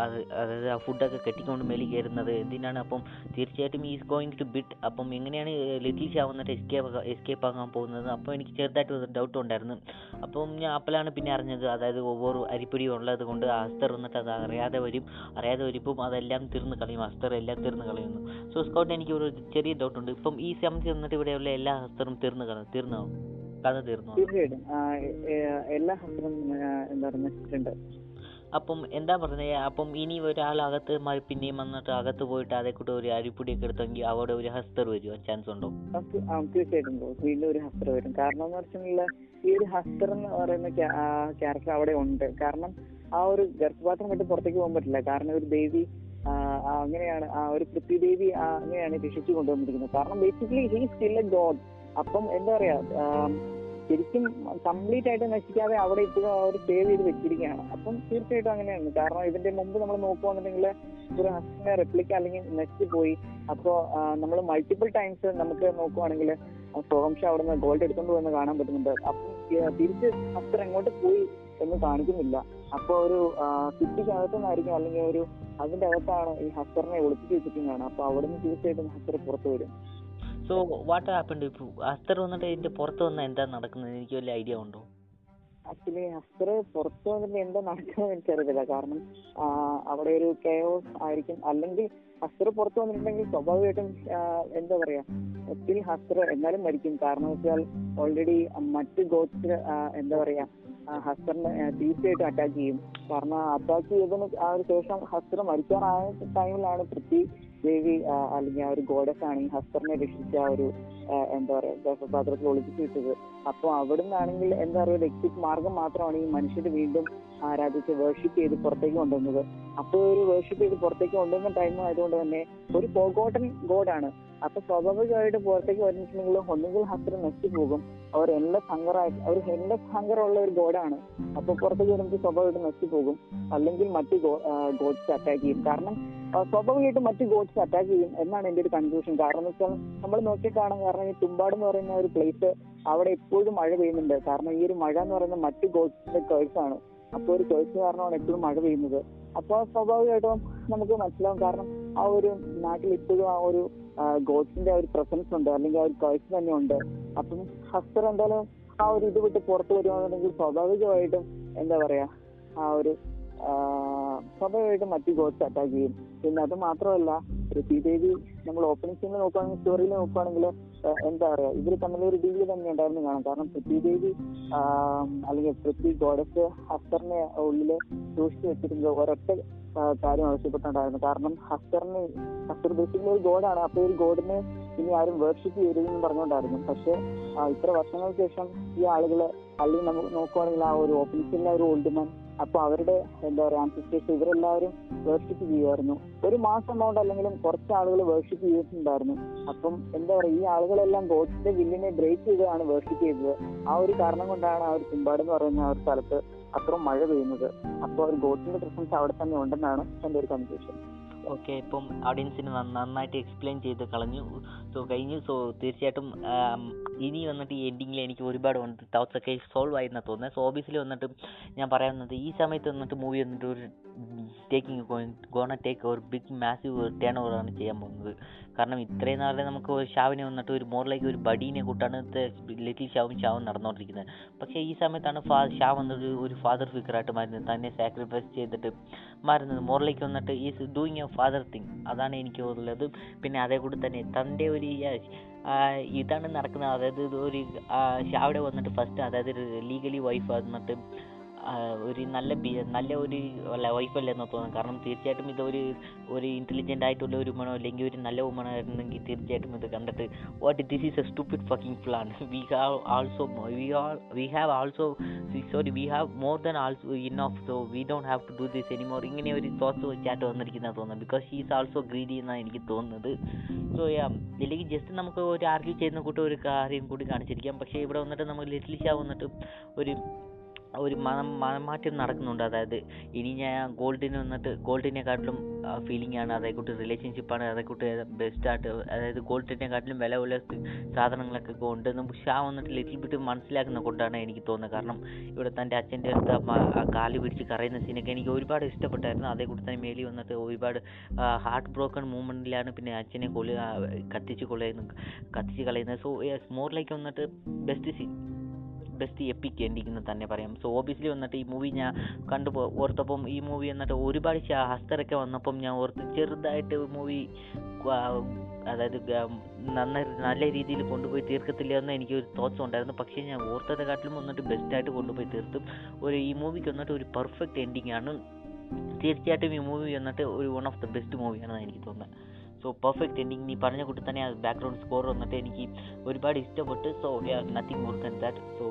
അതായത് ആ ഫുഡൊക്കെ കെട്ടിക്കൊണ്ട് മേലിൽ കയറുന്നത്? എന്തിനാണ് അപ്പം തീർച്ചയായിട്ടും ഈസ് ഗോയിങ് ടു ബിറ്റ് അപ്പം എങ്ങനെയാണ് ഗ്ലിച്ച് ആവുന്നിട്ട് എസ്കേപ്പ് എസ്കേപ്പ് ആകാൻ പോകുന്നത്. അപ്പോൾ എനിക്ക് ചെറുതായിട്ട് ഒരു ഡൗട്ട് ഉണ്ടായിരുന്നു. അപ്പം ഞാൻ അപ്പോഴാണ് പിന്നെ അറിഞ്ഞത്. അതായത് ഓവർ അരിപ്പൊടി ഉള്ളത് കൊണ്ട് അസ്തർ വന്നിട്ട് അത് അറിയാതെ വരും. അറിയാതെ വരുമ്പം അതെല്ലാം തീർന്ന് കളയും. അസ്തർ എല്ലാം തീർന്ന് കളയുന്നു. സോ സ്കൗട്ട് എനിക്ക് ഒരു ചെറിയ ഡൗട്ട് ഉണ്ട്. ഇപ്പം ഈ സമയത്ത് വന്നിട്ട് ഇവിടെയുള്ള എല്ലാ അസ്തറും തീർന്ന് കള തീർന്നാവും കഥ തീർന്നു? തീർച്ചയായിട്ടും. എല്ലാ ഹസ്തറും എന്താ പറയുക അപ്പം എന്താ പറഞ്ഞത് അപ്പം ഇനി ഒരാൾ അകത്ത് പിന്നെയും വന്നിട്ട് അകത്ത് പോയിട്ട് അതേ കൂടെ ഒരു അരിപ്പൊടിയൊക്കെ എടുത്തെങ്കിൽ അവിടെ ഒരു ഹസ്തർ വരുമോ ചാൻസ് ഉണ്ടോ? തീർച്ചയായിട്ടും. വീണ്ടും ഒരു ഹസ്തർ വരും. കാരണം എന്ന് വെച്ചിട്ടുണ്ടെങ്കിൽ ഈ ഒരു ഹസ്തർ എന്ന് പറയുന്ന ക്യാരക്ടർ അവിടെ ഉണ്ട്. കാരണം ആ ഒരു ഗർഭപാത്രം വിട്ട് പുറത്തേക്ക് പോകാൻ പറ്റില്ല. കാരണം ഒരു ദേവി അങ്ങനെയാണ് ആ ഒരു പൃഥ്വിദേവി ദേവി അങ്ങനെയാണ് രക്ഷിച്ചു കൊണ്ടുവന്നിരിക്കുന്നത്. കാരണം basically he still a god അപ്പം എന്താ പറയാ ശരിക്കും കംപ്ലീറ്റ് ആയിട്ട് നശിക്കാതെ അവിടെ ഇപ്പോഴും അവർ സേവ് ചെയ്ത് വെച്ചിരിക്കുകയാണ്. അപ്പം തീർച്ചയായിട്ടും അങ്ങനെയാണ്. കാരണം ഇതിന്റെ മുമ്പ് നമ്മൾ നോക്കുകയാണെന്നുണ്ടെങ്കിൽ ഒരു ഹസ്റ്റിന്റെ റെപ്ലിക്ക അല്ലെങ്കിൽ നശിച്ചു പോയി അപ്പോ നമ്മൾ മൾട്ടിപ്പിൾ ടൈംസ് നമുക്ക് നോക്കുവാണെങ്കിൽ സോഹംഷ അവിടെ നിന്ന് ഗോൾഡ് എടുത്തുകൊണ്ട് വന്ന് കാണാൻ പറ്റുന്നുണ്ട്. അപ്പം തിരിച്ച് ഹസ്റ്റർ എങ്ങോട്ട് പോയി എന്ന് കാണിക്കുന്നില്ല. അപ്പൊ ഒരു സിറ്റിക്കകത്തുനിന്നായിരിക്കും അല്ലെങ്കിൽ ഒരു അതിന്റെ അകത്താണ് ഈ ഹസ്റ്ററിനെ ഒളിപ്പിച്ച് വെച്ചിരിക്കുന്നതാണ്. അപ്പൊ അവിടെ നിന്ന് തീർച്ചയായിട്ടും ഹസ്റ്റർ പുറത്തു വരും. സോ വാട്ട് ഹാപ്പൻഡ് ഇപ്പോൾ അസ്തർ വന്നിട്ട് ഇതിന്റെ പുറത്ത് വന്നാൽ എന്താ നടക്കുന്നത്? എനിക്ക് വലിയ ഐഡിയ ഉണ്ടോ? ആക്ച്വലി അസ്തർ പുറത്ത് വന്നിട്ട് എന്താ നടക്കുന്നത് എനിക്കറിയില്ല കാരണം അവിടെ ഒരു കെയോസ് ആയിരിക്കും. അല്ലെങ്കിൽ ഹസ്തർ പുറത്തു വന്നിട്ടുണ്ടെങ്കിൽ സ്വാഭാവികമായിട്ടും എന്താ പറയാ ഒത്തിരി ഹസ്തർ എന്നാലും മരിക്കും. കാരണം വെച്ചാൽ ഓൾറെഡി മറ്റ് ഗോഡ്സ് എന്താ പറയാ ഹസ്തറിനെ തീർച്ചയായിട്ടും അറ്റാക്ക് ചെയ്യും. കാരണം അറ്റാക്ക് ചെയ്തതിന് ആ ഒരു ശേഷം ഹസ്തർ മരിക്കാറായ ടൈമിലാണ് പൃഥ്വി ദേവി അല്ലെങ്കിൽ ആ ഒരു ഗോഡസ് ആണ് ഈ ഹസ്തറിനെ രക്ഷിച്ച ആ ഒരു എന്താ പറയാ ഗർഭപാത്രത്തിൽ ഒളിപ്പിച്ചു വിട്ടത് അപ്പൊ അവിടുന്നാണെങ്കിൽ എന്താ പറയുക എക്സിറ്റ് മാർഗം മാത്രമാണ് ഈ മനുഷ്യർ വീണ്ടും ആരാധിച്ച് വേർഷിപ്പ് ചെയ്ത് പുറത്തേക്ക് കൊണ്ടുവന്നത്. അപ്പൊ ഒരു വേർഷിപ്പ് ചെയ്ത് പുറത്തേക്ക് കൊണ്ടുവന്ന ടൈം ആയതുകൊണ്ട് തന്നെ ഒരു ഫോഗോട്ടൻ ഗോഡാണ് അപ്പൊ സ്വാഭാവികമായിട്ട് പുറത്തേക്ക് വരുന്നിട്ടുണ്ടെങ്കിൽ ഒന്നുകിൽ ഹസ്ബൻഡ് നശിച്ചു പോകും. അവർ എല്ലാ ഹങ്കറായിട്ട് അവർ എല്ലാ ഹങ്കറുള്ള ഒരു ഗോഡാണ്. അപ്പൊ പുറത്തേക്ക് വരുമ്പോൾ സ്വാഭാവികമായിട്ട് നശിച്ചു പോകും. അല്ലെങ്കിൽ മറ്റു ഗോഡ്സ് അറ്റാക്ക് ചെയ്യും. കാരണം സ്വാഭാവികമായിട്ട് മറ്റു ഗോഡ്സ് അറ്റാക്ക് ചെയ്യും എന്നാണ് എന്റെ ഒരു കൺക്ലൂഷൻ കാരണം എന്ന് വെച്ചാൽ നമ്മൾ നോക്കി കാരണം ഈ തുമ്പാട് എന്ന് പറയുന്ന ഒരു പ്ലേസ് അവിടെ എപ്പോഴും മഴ പെയ്യുന്നുണ്ട്. കാരണം ഈ ഒരു മഴ എന്ന് പറയുന്നത് മറ്റു ഗോഡ്സിന്റെ കേഴ്സ് ആണ്. അപ്പോൾ ഒരു കേഴ്സ് കാരണമാണ് എപ്പോഴും മഴ പെയ്യുന്നത്. അപ്പോൾ സ്വാഭാവികമായിട്ടും നമുക്ക് മനസ്സിലാവും. കാരണം ആ ഒരു നാട്ടിൽ ഇപ്പോഴും ആ ഒരു ഗോഡ്സിന്റെ ആ ഒരു പ്രസൻസ് ഉണ്ട് അല്ലെങ്കിൽ ആ ഒരു കേഴ്സ് തന്നെ ഉണ്ട്. അപ്പം ഹസ്തർ എന്തായാലും ആ ഒരു ഇത് വിട്ട് പുറത്തു വരുവാണെന്നുണ്ടെങ്കിൽ സ്വാഭാവികമായിട്ടും എന്താ പറയാ ആ ഒരു സ്വാഭാവികമായിട്ടും മറ്റു ഗോഡ്സ് അറ്റാക്ക് ചെയ്യും. പിന്നെ അത് മാത്രമല്ല ദേവി നമ്മൾ ഓപ്പണിംഗ് സീനിൽ നോക്കുകയാണെങ്കിൽ സ്റ്റോറിയിൽ നോക്കുകയാണെങ്കിൽ എന്താ പറയാ ഇവർ തമ്മിൽ ഒരു ഡീൽ തന്നെ ഉണ്ടായിരുന്നു കാണാം കാരണം പൃഥ്വിദേവി അല്ലെങ്കിൽ പൃഥ്വി ഗോഡസ് ഹസ്തറിനെ ഉള്ളിൽ സൂക്ഷിച്ചു വെച്ചിരുന്നത് ഒരൊറ്റ കാര്യം ആവശ്യപ്പെട്ടുണ്ടായിരുന്നു കാരണം ഹസ്തറിന് ഹസ്തർ ബേസിക്കലി ഒരു ഗോഡാണ്. അപ്പൊ ഒരു ഗോഡിനെ ഇനി ആരും വേർഷിപ്പ് ചെയ്യരുതെന്ന് പറഞ്ഞുകൊണ്ടായിരുന്നു. പക്ഷെ ഇത്ര വർഷങ്ങൾക്ക് ശേഷം ഈ ആളുകൾ അല്ലെങ്കിൽ നമുക്ക് നോക്കുവാണെങ്കിൽ ആ ഒരു ഓപ്പണിംഗ് ഒരു ഓൾഡ് മാൻ അപ്പൊ അവരുടെ എന്താ പറയാ ആൻസിസ്റ്റേഴ്സ് ഇവരെല്ലാവരും വേർഷിപ്പ് ചെയ്യുമായിരുന്നു. ഒരു മാസം എമൗണ്ട് അല്ലെങ്കിലും കുറച്ച് ആളുകൾ വേർഷിപ്പ് ചെയ്തിട്ടുണ്ടായിരുന്നു. അപ്പം എന്താ പറയാ ഈ ആളുകളെല്ലാം ഗോഡ്സിന്റെ വില്ലിനെ ബ്രേക്ക് ചെയ്താണ് വേർഷിപ്പ് ചെയ്തത്. ആ ഒരു കാരണം കൊണ്ടാണ് ആ ഒരു ചുമ്പാട് എന്ന് പറയുന്ന ആ ഒരു സ്ഥലത്ത് അത്രയും മഴ പെയ്യുന്നത്. അപ്പോൾ ഒരു ഗോഡ്സിന്റെ പ്രസൻസ് അവിടെ തന്നെ ഉണ്ടെന്നാണ് എന്റെ ഒരു കൺക്ലൂഷൻ ഓക്കെ ഇപ്പം ഓഡിയൻസിന് നന്നായിട്ട് എക്സ്പ്ലെയിൻ ചെയ്ത് കളഞ്ഞു. സോ കഴിഞ്ഞു. സോ തീർച്ചയായിട്ടും ഇനി വന്നിട്ട് ഈ എൻഡിങ്ങിൽ എനിക്ക് ഒരുപാട് ഡൗട്ട്സ് ഒക്കെ സോൾവ് ആയിരുന്ന തോന്നുന്നത് സോ ഓബിയസ്ലി വന്നിട്ട് ഞാൻ പറയുന്നത് ഈ സമയത്ത് വന്നിട്ട് മൂവി വന്നിട്ട് ഒരു ടേക്കിംഗ് ഗോണ ടേക്ക് ഒരു ബിഗ് മാസീവ് ടേൺ ഓവറാണ് ചെയ്യാൻ പോകുന്നത്. കാരണം ഇത്രയും നാളെ നമുക്ക് ഒരു ഷാവിനെ വന്നിട്ട് ഒരു മോറിലേക്ക് ഒരു ബഡീനെ കൂട്ടാണ് ലിറ്റിൽ ഷാവും ഷാവും നടന്നുകൊണ്ടിരിക്കുന്നത് പക്ഷേ ഈ സമയത്താണ് ഫാ ഷാ വന്നിട്ട് ഒരു ഫാദർ ഫിഗറായിട്ട് മാറുന്നത്. തന്നെ സാക്രിഫൈസ് ചെയ്തിട്ട് മാറുന്നത്. മോറിലേക്ക് വന്നിട്ട് is doing a father thing അതാണ് എനിക്ക് ഉള്ളത് പിന്നെ അതേ കൂടി തന്നെ തന്റെ ഒരു ഇതാണ് നടക്കുന്നത്. അതായത് ഇത് ഒരു ഷാവിടെ വന്നിട്ട് ഫസ്റ്റ് അതായത് ലീഗലി വൈഫ് വന്നിട്ട് ഒരു നല്ല നല്ല ഒരു വൈഫല്ല അല്ലെന്ന് തോന്നുന്നു. കാരണം തീർച്ചയായിട്ടും ഇതൊരു ഒരു ഇന്റലിജന്റ് ആയിട്ടുള്ള ഒരു വുമണോ അല്ലെങ്കിൽ ഒരു നല്ല വുമണോ ആയിരുന്നെങ്കിൽ തീർച്ചയായിട്ടും ഇത് കണ്ടിട്ട് what this is a stupid fucking plan we have also we all we have also sorry we have more than also enough so we don't have to do this anymore ഇങ്ങനെ ഒരു തോട്ട്സ് വെച്ചായിട്ട് വന്നിരിക്കുന്ന തോന്നുന്നത്. Because she is also greedy എന്നാണ് എനിക്ക് തോന്നുന്നത്. So yeah ഇല്ലെങ്കിൽ just നമുക്ക് ഒരു ആർഗ്യൂ ചെയ്യുന്ന കൂട്ടം ഒരു കാര്യം കൂടി കാണിച്ചിരിക്കാം. പക്ഷേ ഇവിടെ വന്നിട്ട് നമുക്ക് ലിറ്റിൽ ഷാ വന്നിട്ട് ഒരു ഒരു മനം മനംമാറ്റം നടക്കുന്നുണ്ട്. അതായത് ഇനി ഞാൻ ഗോൾഡിന് വന്നിട്ട് ഗോൾഡിനെക്കാട്ടിലും ആണ് അതേക്കൂട്ട് റിലേഷൻഷിപ്പാണ് അതേക്കൂട്ട് ബെസ്റ്റായിട്ട് അതായത് ഗോൾഡിനെക്കാട്ടിലും വില ഉള്ള സാധനങ്ങളൊക്കെ കൊണ്ടുവന്ന് ഷാ വന്നിട്ട് ലിറ്റിൽ ബിറ്റ് മനസ്സിലാക്കുന്ന കൊണ്ടാണ് എനിക്ക് തോന്നുന്നത്. കാരണം ഇവിടെ തന്റെ അച്ഛന്റെ അടുത്ത് ആ ആ കാൽ പിടിച്ച് കരയുന്ന സീനൊക്കെ എനിക്ക് ഒരുപാട് ഇഷ്ടപ്പെട്ടായിരുന്നു. അതേക്കൂട്ട് തന്നെ മേലി വന്നിട്ട് ഒരുപാട് ഹാർട്ട് ബ്രോക്കൺ മൂമെന്റിലാണ് പിന്നെ അച്ഛനെ കൊല്ലു ആ, കത്തിച്ച് കൊള്ളുന്നത് കത്തിച്ച് കളയുന്നത്. സോ മോർ ലൈക്ക് വന്നിട്ട് best scene best epic ending തന്നെ പറയാം. സോ ഓബിയസ്ലി വന്നിട്ട് ഈ മൂവി ഞാൻ കണ്ടു ഓർത്തപ്പം ഈ മൂവി എന്നിട്ട് ഒരുപാട് ഹസ്തരൊക്കെ വന്നപ്പം ഞാൻ ഓർത്ത് ചെറുതായിട്ട് മൂവി അതായത് നന്ന നല്ല രീതിയിൽ കൊണ്ടുപോയി തീർക്കത്തില്ല എന്ന് എനിക്ക് ഒരു തോട്ട്സ് ഉണ്ടായിരുന്നു. പക്ഷേ ഞാൻ ഓർത്തതെക്കാട്ടിലും വന്നിട്ട് ബെസ്റ്റായിട്ട് കൊണ്ടുപോയി തീർത്തും. ഒരു ഈ മൂവിക്ക് വന്നിട്ട് ഒരു പെർഫെക്റ്റ് എൻഡിങ് ആണ്. തീർച്ചയായിട്ടും ഈ മൂവി വന്നിട്ട് ഒരു വൺ ഓഫ് ദ ബെസ്റ്റ് മൂവിയാണെന്ന് എനിക്ക് തോന്നുന്നത്. സോ പെർഫെക്റ്റ് എൻഡിങ് നീ പറഞ്ഞ കൂട്ടി തന്നെ ആ ബാക്ക്ഗ്രൗണ്ട് സ്കോർ വന്നിട്ട് എനിക്ക് ഒരുപാട് ഇഷ്ടപ്പെട്ട്. So nothing more than that so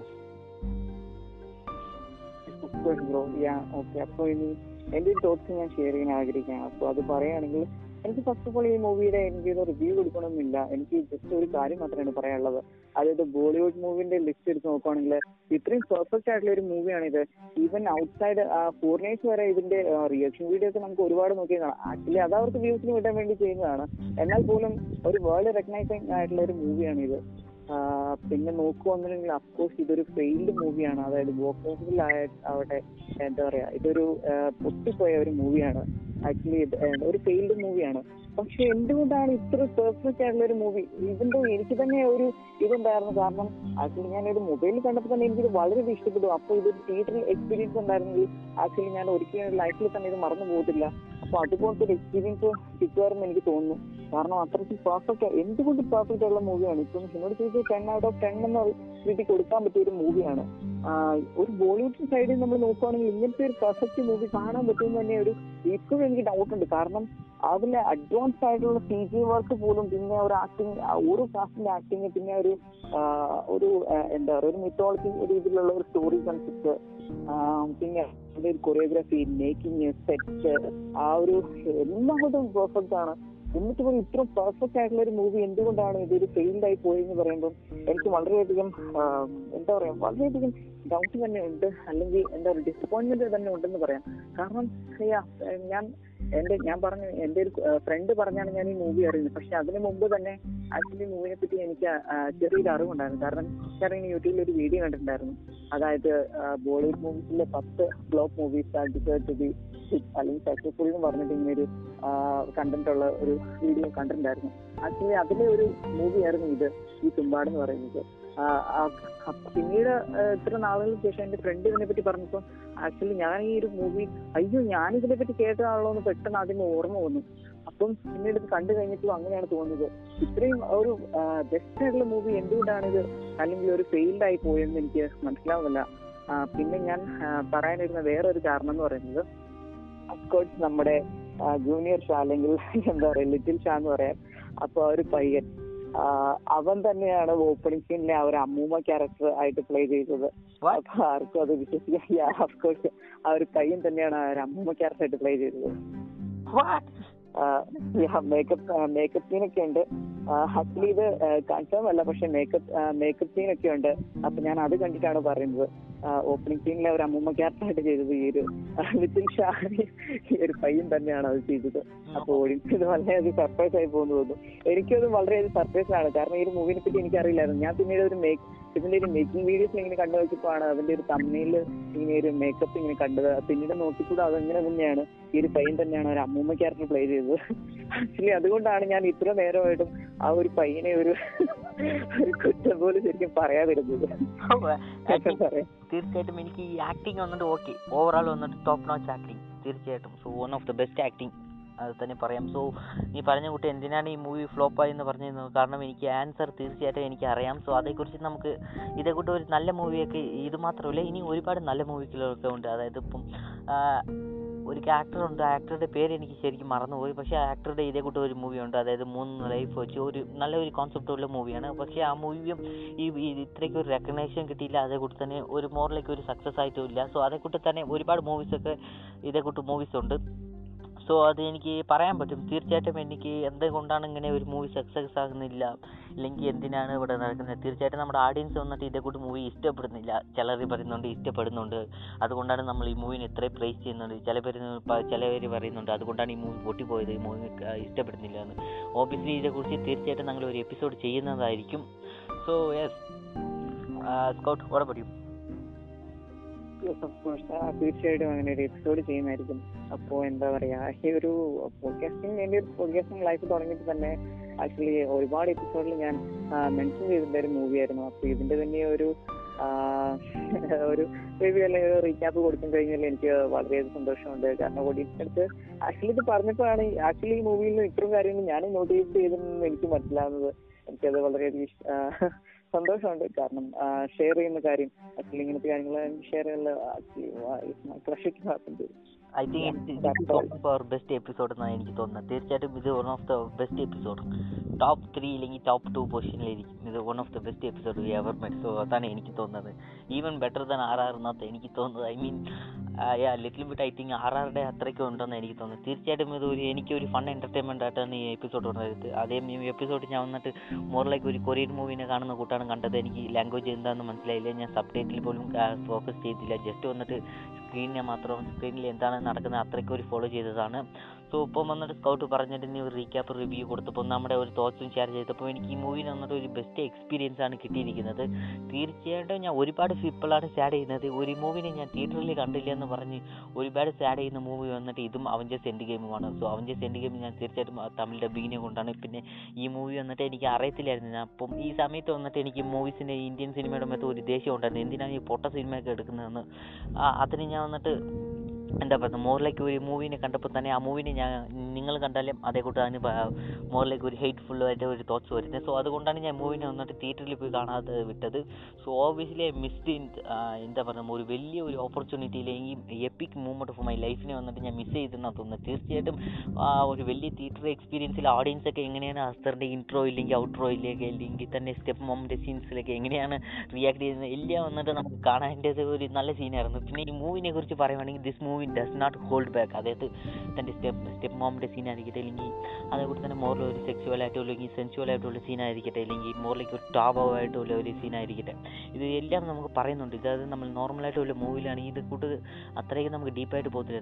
yeah okay അപ്പോൾ ഇനി എന്റെ ഒരു തോട്ട്സ് ഞാൻ ഷെയർ ചെയ്യാൻ ആഗ്രഹിക്കുകയാണ്. അപ്പോൾ അത് പറയുകയാണെങ്കിൽ എനിക്ക് ഫസ്റ്റ് ഓഫ് ഓൾ ഈ മൂവിയുടെ എനിക്ക് ഇത് റിവ്യൂ കൊടുക്കണമെന്നില്ല. എനിക്ക് ജസ്റ്റ് ഒരു കാര്യം മാത്രമാണ് പറയാനുള്ളത്. അതായത് ബോളിവുഡ് മൂവിന്റെ ലിസ്റ്റ് എടുത്ത് നോക്കുവാണെങ്കിൽ ഇത്രയും പെർഫെക്റ്റ് ആയിട്ടുള്ള ഒരു മൂവിയാണ് ഇത് ഈവൻ ഔട്ട്സൈഡ് ഫോറിനേഴ്സ് വരെ ഇതിന്റെ റിയാക്ഷൻ വീഡിയോസ് നമുക്ക് ഒരുപാട് നോക്കി കാണാം. ആക്ച്വലി അത് അവർക്ക് വ്യൂസിന് കിട്ടാൻ വേണ്ടി ചെയ്യുന്നതാണ്. എന്നാൽ പോലും ഒരു വേൾഡ് റെക്കഗ്നൈസിംഗ് ആയിട്ടുള്ള ഒരു മൂവിയാണ് ഇത് പിന്നെ നോക്കുവാണെങ്കിൽ അഫ്കോഴ്സ് ഇതൊരു ഫെയിൽഡ് മൂവിയാണ് അതായത് ബോക്സ് ഓഫീസിൽ ആവട്ടെ എന്താ പറയാ ഇതൊരു പൊട്ടിപ്പോയ ഒരു മൂവിയാണ് ആക്ച്വലി ഒരു ഫെയിൽഡ് മൂവിയാണ് പക്ഷെ എന്തുകൊണ്ടാണ് ഇത്ര പെർഫെക്റ്റ് ആയിട്ടുള്ള ഒരു മൂവി ഇതിന്റെ എനിക്ക് തന്നെ ഒരു ഇതുണ്ടായിരുന്നു. കാരണം ആക്ച്വലി ഞാൻ ഒരു മൊബൈലിൽ കണ്ടപ്പോൾ തന്നെ എനിക്കിത് വളരെ ഇഷ്ടപ്പെട്ടു. അപ്പോൾ ഇതൊരു തിയേറ്ററിൽ എക്സ്പീരിയൻസ് ഉണ്ടായിരുന്നെങ്കിൽ ആക്ച്വലി ഞാൻ ഒരിക്കലും ലൈഫിൽ തന്നെ ഇത് മറന്നു പോകത്തില്ല. അപ്പൊ അതുപോലത്തെ ഒരു എക്സ്പീരിയൻസ് കിട്ടുമായിരുന്നു എനിക്ക് തോന്നുന്നു. കാരണം അത്രയ്ക്ക് പെർഫെക്റ്റ് എന്തുകൊണ്ട് പെർഫെക്റ്റ് ഉള്ള മൂവിയാണ് ഇപ്പം എന്നോട് ചോദിച്ചാൽ ടെൻ ഔട്ട് ഓഫ് ടെൻ എന്ന രീതി കൊടുക്കാൻ പറ്റിയ ഒരു മൂവിയാണ് ഒരു ബോളിവുഡ് സൈഡിൽ നമ്മൾ നോക്കുവാണെങ്കിൽ ഇങ്ങനത്തെ ഒരു പെർഫെക്റ്റ് മൂവി കാണാൻ പറ്റുമെന്ന് തന്നെ ഒരു ഇപ്പോഴും എനിക്ക് ഡൗട്ട് ഉണ്ട്. കാരണം അതിലെ അഡ്വാൻസ് ആയിട്ടുള്ള സി ജി വർക്ക് പോലും പിന്നെ ഒരു ആക്ടിങ് ഓരോ കാസ്റ്റിന്റെ ആക്ടിങ് പിന്നെ ഒരു ഒരു എന്താ പറയുക ഒരു മിത്തോളജി രീതിയിലുള്ള ഒരു സ്റ്റോറി കൺസെപ്റ്റ് പിന്നെ അതിന്റെ ഒരു കൊറിയോഗ്രാഫി മേക്കിംഗ് സെറ്റ് ആ ഒരു എല്ലാം കൊണ്ടും പെർഫെക്റ്റ് ആണ്. എന്നിട്ട് പോലും ഇത്ര പെർഫെക്റ്റ് ആയിട്ടുള്ള ഒരു മൂവി എന്തുകൊണ്ടാണ് ഇതൊരു ഫെയിൽഡ് ആയി പോയെന്ന് പറയുമ്പോൾ എനിക്ക് വളരെയധികം എന്താ പറയാ വളരെയധികം ഡൗട്ട് തന്നെ ഉണ്ട്. അല്ലെങ്കിൽ എന്താ പറയുക ഡിസപ്പോയിന്റ്മെന്റ് തന്നെ ഉണ്ടെന്ന് പറയാം. കാരണം ഞാൻ എന്റെ ഞാൻ പറഞ്ഞു എന്റെ ഒരു ഫ്രണ്ട് പറഞ്ഞാണ് ഞാൻ ഈ മൂവി അറിയുന്നത്. പക്ഷെ അതിനു മുമ്പ് തന്നെ ആക്ച്വലി മൂവിനെ പറ്റി എനിക്ക് ചെറിയൊരു അറിവുണ്ടായിരുന്നു. കാരണം ഞാൻ യൂട്യൂബിൽ ഒരു വീഡിയോ കണ്ടിട്ടുണ്ടായിരുന്നു. അതായത് ബോളിവുഡ് മൂവീസിലെ പത്ത് block movies deserved to be അല്ലെങ്കിൽ സക്സസ്ഫുൾ എന്ന് പറഞ്ഞിട്ട് ഇങ്ങനെ ഒരു കണ്ടന്റ് ഉള്ള ഒരു വീഡിയോ കണ്ടന്റായിരുന്നു ആക്ച്വലി അതിലെ ഒരു മൂവിയായിരുന്നു ഇത് ഈ തുമ്പാട് എന്ന് പറയുന്നത്. പിന്നീട് ഇത്ര നാളുകൾക്ക് ശേഷം എന്റെ ഫ്രണ്ട് ഇതിനെ പറ്റി പറഞ്ഞപ്പോൾ ആക്ച്വലി ഞാൻ ഈ ഒരു മൂവി അയ്യോ ഞാൻ ഇതിനെ പറ്റി കേട്ടതാണല്ലോ എന്ന് പെട്ടെന്ന് ആദ്യം ഓർമ്മ വന്നു. അപ്പം പിന്നീട് ഇത് കണ്ടു കഴിഞ്ഞപ്പോൾ അങ്ങനെയാണ് തോന്നുന്നത് ഇത്രയും ഒരു ബെസ്റ്റ് ആയിട്ടുള്ള മൂവി എന്തുകൊണ്ടാണ് ഇത് അല്ലെങ്കിൽ ഒരു ഫെയിൽഡ് ആയി പോയെന്ന് എനിക്ക് മനസ്സിലാവുന്നില്ല. പിന്നെ ഞാൻ പറയാനിരുന്ന വേറൊരു കാരണം എന്ന് പറയുന്നത് അഫ്കോഴ്സ് നമ്മുടെ ജൂനിയർ ഷാ അല്ലെങ്കിൽ എന്താ പറയാ ലിറ്റിൽ ഷാ എന്ന് പറയാം അപ്പൊ ആ ഒരു പയ്യൻ അവൻ തന്നെയാണ് ഓപ്പണിംഗ് സീനിലെ ആ ഒരു അമ്മൂമ്മ ക്യാരക്ടർ ആയിട്ട് പ്ലേ ചെയ്തത്? അപ്പൊ ആർക്കും അത് വിശ്വസിക്കാൻ അഫ്കോഴ്സ് ആ ഒരു പയ്യൻ തന്നെയാണ് ആ ഒരു അമ്മൂമ്മ ക്യാരക്ടർ ആയിട്ട് പ്ലേ ചെയ്തത്? മേക്കപ്പ് മേക്കപ്പ് സീനൊക്കെ ഉണ്ട്. ആക്ച്വലി ഇത് കൺഫേം അല്ല പക്ഷെ മേക്കപ്പ് മേക്കപ്പ് സീനൊക്കെ ഉണ്ട്. അപ്പൊ ഞാൻ അത് കണ്ടിട്ടാണ് പറയുന്നത്. ഓപ്പണിംഗ് സീനിലെ ഒരു അമ്മൂമ്മ ക്യാരക്ടറായിട്ട് ചെയ്തത് ഈ ഒരു വിത്തിൻ ഷാഹി ഈ ഒരു പയ്യൻ തന്നെയാണ് അത് ചെയ്തത്. അപ്പൊ ഓഡിയൻസ് ഇത് വളരെയധികം സർപ്രൈസ് ആയി പോകുന്നു തോന്നുന്നു. എനിക്കത് വളരെയധികം സർപ്രൈസ് ആണ്. കാരണം ഈ ഒരു മൂവിനെ പറ്റി എനിക്ക് അറിയില്ലായിരുന്നു ഞാൻ പിന്നീട് ഒരു മേക്ക് ഇതിന്റെ ഒരു മേക്കിംഗ് വീഡിയോസ് ഇങ്ങനെ കണ്ടു വെച്ചപ്പോഴാണ് അതിന്റെ ഒരു തമ്മയിൽ ഇങ്ങനെ ഒരു മേക്കപ്പ് ഇങ്ങനെ കണ്ടത്. പിന്നീട് നോക്കിക്കൂടെ അതെങ്ങനെ തന്നെയാണ്. ഈ ഒരു പയ്യൻ തന്നെയാണ് ഒരു അമ്മൂമ്മ ക്യാരക്ടർ പ്ലേ ചെയ്തത്. ആക്ച്വലി അതുകൊണ്ടാണ് ഞാൻ ഇത്ര നേരമായിട്ടും ആ ഒരു പയ്യനെ ഒരു കുറ്റം പോലും ശരിക്കും പറയാതിരുന്നത്. തീർച്ചയായിട്ടും എനിക്ക് ഈ ആക്ടിങ് വന്നിട്ട് ഓക്കെ ഓവറോൾ വന്നിട്ട് ടോപ്പ് നോച്ച് ആക്ടിങ് തീർച്ചയായിട്ടും. So one of the best acting അത് തന്നെ പറയാം. സോ നീ പറഞ്ഞ കുട്ടി എന്തിനാണ് ഈ മൂവി ഫ്ലോപ്പ് ആയി എന്ന് പറഞ്ഞിരുന്നത് കാരണം എനിക്ക് ആൻസർ തീർച്ചയായിട്ടും എനിക്ക് അറിയാം സോ അതേക്കുറിച്ച് നമുക്ക് ഇതേക്കൂട്ട് ഒരു നല്ല മൂവിയൊക്കെ ഇത് മാത്രമല്ല ഇനി ഒരുപാട് നല്ല മൂവികളൊക്കെ ഉണ്ട്. അതായത് ഇപ്പം ഒരു ക്യാരക്ടറുണ്ട് ആ ആക്ടറുടെ പേര് എനിക്ക് ശരിക്കും മറന്നുപോയി. പക്ഷേ ആ ആക്ടറുടെ ഇതേ കൂട്ട് ഒരു മൂവിയുണ്ട് അതായത് മൂന്ന് ലൈഫ് വെച്ച് ഒരു നല്ലൊരു കോൺസെപ്റ്റുള്ള മൂവിയാണ് പക്ഷേ ആ മൂവിയും ഈ ഇത്രയ്ക്ക് ഒരു റെക്കഗ്നേഷൻ കിട്ടിയില്ല. അതേ തന്നെ ഒരു മോറിലേക്ക് ഒരു സക്സസ് ആയിട്ടും ഇല്ല. സോ അതേ തന്നെ ഒരുപാട് മൂവീസൊക്കെ ഇതേ കൂട്ട് മൂവീസ് ഉണ്ട്. സോ അത് എനിക്ക് പറയാൻ പറ്റും. തീർച്ചയായിട്ടും എനിക്ക് എന്തുകൊണ്ടാണ് ഇങ്ങനെ ഒരു മൂവി സക്സസ് ആകുന്നില്ല? അല്ലെങ്കിൽ എന്തിനാണ് ഇവിടെ നടക്കുന്നത്? തീർച്ചയായിട്ടും നമ്മുടെ ഓഡിയൻസ് വന്നിട്ട് ഇതേ കൂട്ട് മൂവി ഇഷ്ടപ്പെടുന്നില്ല. ചിലർ പറയുന്നുണ്ട് ഇഷ്ടപ്പെടുന്നുണ്ട്. അതുകൊണ്ടാണ് നമ്മൾ ഈ മൂവിനെ ഇത്രയും പ്രൈസ് ചെയ്യുന്നത്. ചില പേര് ചില പേര് പറയുന്നുണ്ട് അതുകൊണ്ടാണ് ഈ മൂവി പൊട്ടിപ്പോയത്? ഈ മൂവി ഇഷ്ടപ്പെടുന്നില്ല എന്ന്. ഓബിയസ്ലി ഇതേക്കുറിച്ച് തീർച്ചയായിട്ടും ഞങ്ങൾ ഒരു എപ്പിസോഡ് ചെയ്യുന്നതായിരിക്കും. So yes Scout of course. തീർച്ചയായിട്ടും അങ്ങനെ ഒരു എപ്പിസോഡ് ചെയ്യുന്നതായിരിക്കും. അപ്പോ എന്താ പറയാ ഈ ഒരു പോഡ്കാസ്റ്റിംഗ് എന്റെ ഒരു പോഡ്കാസ്റ്റിംഗ് ലൈഫ് തുടങ്ങിയിട്ട് തന്നെ ആക്ച്വലി ഒരുപാട് എപ്പിസോഡിൽ ഞാൻ മെൻഷൻ ചെയ്തിട്ടുള്ള ഒരു മൂവിയായിരുന്നു അപ്പൊ ഇതിന്റെ തന്നെ ഒരു ഒരു റീക്യാപ്പ് കൊടുക്കാൻ കഴിഞ്ഞാൽ എനിക്ക് വളരെയധികം സന്തോഷമുണ്ട്. കാരണം ഓഡിയൻസിന്റെ അടുത്ത് ആക്ച്വലി ഇത് പറഞ്ഞപ്പോഴാണ് ആക്ച്വലി ഈ മൂവിയിൽ നിന്ന് ഇത്രയും കാര്യങ്ങൾ ഞാൻ നോട്ടീസ് ചെയ്തെന്ന് എനിക്ക് മനസ്സിലാവുന്നത്. എനിക്കത് വളരെയധികം സന്തോഷമുണ്ട്. കാരണം ഷെയർ ചെയ്യുന്ന കാര്യം ആക്ച്വലി ഇങ്ങനത്തെ കാര്യങ്ങൾ ഷെയർ ചെയ്യാനുള്ള actually I think all. For best episode എന്നാണ് എനിക്ക് തോന്നുന്നത്. തീർച്ചയായിട്ടും ഇത് one of the best episode top three അല്ലെങ്കിൽ ടോപ്പ് ടു പൊസിഷനിലിരിക്കും ഇത് one of the best episode we ever met so അതാണ് എനിക്ക് തോന്നുന്നത്. Even better than R R എന്നാത്ത എനിക്ക് തോന്നുന്നത്. I mean little bit I think R ആറുടെ അത്രയ്ക്കും ഉണ്ടെന്ന് എനിക്ക് തോന്നുന്നു തീർച്ചയായിട്ടും ഇത് ഒരു എനിക്കൊരു ഫൺ എന്റർടൈൻമെന്റ് ആയിട്ടാണ് ഈ എപ്പിസോഡ് വന്നത്. അതേ ഈ എപ്പിസോഡ് ഞാൻ വന്നിട്ട് മോർ ലൈക്ക് ഒരു കൊറിയൻ മൂവിനെ കാണുന്ന കൂട്ടാണ് കണ്ടത്. എനിക്ക് ലാംഗ്വേജ് എന്താണെന്ന് മനസ്സിലായില്ല. ഞാൻ സബ് ടൈറ്റിൽ പോലും ഫോക്കസ് ചെയ്തില്ല. ജസ്റ്റ് വന്നിട്ട് സ്ക്രീനിനെ മാത്രം സ്ക്രീനിൽ എന്താണ് നടക്കുന്നത് അത്രയ്ക്ക് ഒരു ഫോളോ ചെയ്തതാണ്. സോ ഇപ്പം വന്നിട്ട് സ്കൗട്ട് പറഞ്ഞിട്ട് നീ ഒരു റീക്യാപ്പ് റിവ്യൂ കൊടുത്തപ്പോൾ നമ്മുടെ ഒരു തോട്ട്സും ഷെയർ ചെയ്തപ്പോൾ എനിക്ക് ഈ മൂവിയിൽ വന്നിട്ട് ഒരു ബെസ്റ്റ് എക്സ്പീരിയൻസ് ആണ് കിട്ടിയിരിക്കുന്നത്. തീർച്ചയായിട്ടും ഞാൻ ഒരുപാട് പീപ്പിളാണ് സാഡ് ചെയ്യുന്നത്. ഒരു മൂവിനെ ഞാൻ തിയേറ്ററിൽ കണ്ടില്ല എന്ന് പറഞ്ഞ് ഒരുപാട് സാഡ് ചെയ്യുന്ന മൂവി വന്നിട്ട് ഇതും അവഞ്ചേഴ്സ് എൻഡ് ഗെയിമുമാണ് സോ അവഞ്ചേഴ്സ് എൻഡ് ഗെയിം ഞാൻ തീർച്ചയായിട്ടും തമിഴ് ഡബിങ്ങിനെ കൊണ്ടാണ്. പിന്നെ ഈ മൂവി വന്നിട്ട് എനിക്ക് അറിയത്തില്ലായിരുന്നു ഞാൻ. അപ്പം ഈ സമയത്ത് വന്നിട്ട് എനിക്ക് മൂവീസിന്റെ ഇന്ത്യൻ സിനിമയുടെ മേത്ത് ഒരു ദേഷ്യം ഉണ്ടായിരുന്നു. എന്തിനാണ് ഈ പൊട്ട സിനിമയൊക്കെ എടുക്കുന്നതെന്ന്? അതിന് ഞാൻ വന്നിട്ട് എന്താ പറയുക ലൈക്ക് ഒരു മൂവിനെ കണ്ടപ്പോൾ തന്നെ ആ മൂവിനെ ഞാൻ നിങ്ങൾ കണ്ടാലും അതേ കൂട്ട് അതിന് ലൈക്ക് ഒരു ഹെയ്റ്റ്ഫുൾ ആയിട്ട് ഒരു തോട്ട്സ് വരുന്നത്. സോ അതുകൊണ്ടാണ് ഞാൻ മൂവിനെ വന്നിട്ട് തിയേറ്ററിൽ പോയി കാണാതെ വിട്ടത്. So obviously I missed in എന്താ പറയുക ഒരു വലിയ ഒരു ഓപ്പർച്യൂണിറ്റി ഈ എപ്പിക് മൂവ്മെന്റ് ഓഫ് മൈ ലൈഫിനെ വന്നിട്ട് ഞാൻ മിസ് ചെയ്തെന്നാണ് തോന്നുന്നത് തീർച്ചയായിട്ടും ആ ഒരു വലിയ തിയേറ്റർ എക്സ്പീരിയൻസിൽ ഓഡിയൻസ് ഒക്കെ എങ്ങനെയാണ് അസ്തറിന്റെ ഇൻട്രോ ഇല്ലെങ്കിൽ ഔട്ട്രോ ഇല്ലെങ്കിൽ അല്ലെങ്കിൽ തന്നെ സ്റ്റെപ്പ് മൊമെന്റ് സീൻസിലൊക്കെ എങ്ങനെയാണ് റിയാക്ട് ചെയ്യുന്നത് എല്ലാം വന്നിട്ട് നമുക്ക് കാണാന്റെ ഒരു നല്ല സീനായിരുന്നു പിന്നെ ഈ മൂവിനെ കുറിച്ച് പറയുവാണെങ്കിൽ this movie does not hold back അതായത് തന്റെ സ്റ്റെപ്പ് സ്റ്റെപ്പ് മോമിന്റെ സീൻ ആയിരിക്കട്ടെ അല്ലെങ്കിൽ അതേപോലെ തന്നെ മോറിൽ ഒരു സെക്സ്വൽ ആയിട്ടോ അല്ലെങ്കിൽ സെൻസുവൽ ആയിട്ടുള്ള സീൻ ആയിരിക്കട്ടെ അല്ലെങ്കിൽ മോറിലേക്ക് ഒരു ടോപ്പ് ആയിട്ടുള്ള ഒരു സീൻ ആയിരിക്കട്ടെ. ഇത് എല്ലാം നമുക്ക് പറയുന്നുണ്ട്. ഇതായത് നമ്മൾ നോർമലായിട്ടുള്ള മൂവിയിലാണെങ്കിൽ ഇത് കൂട്ട് അത്രയ്ക്ക് നമുക്ക് ഡീപ്പായിട്ട് പോകത്തില്ല.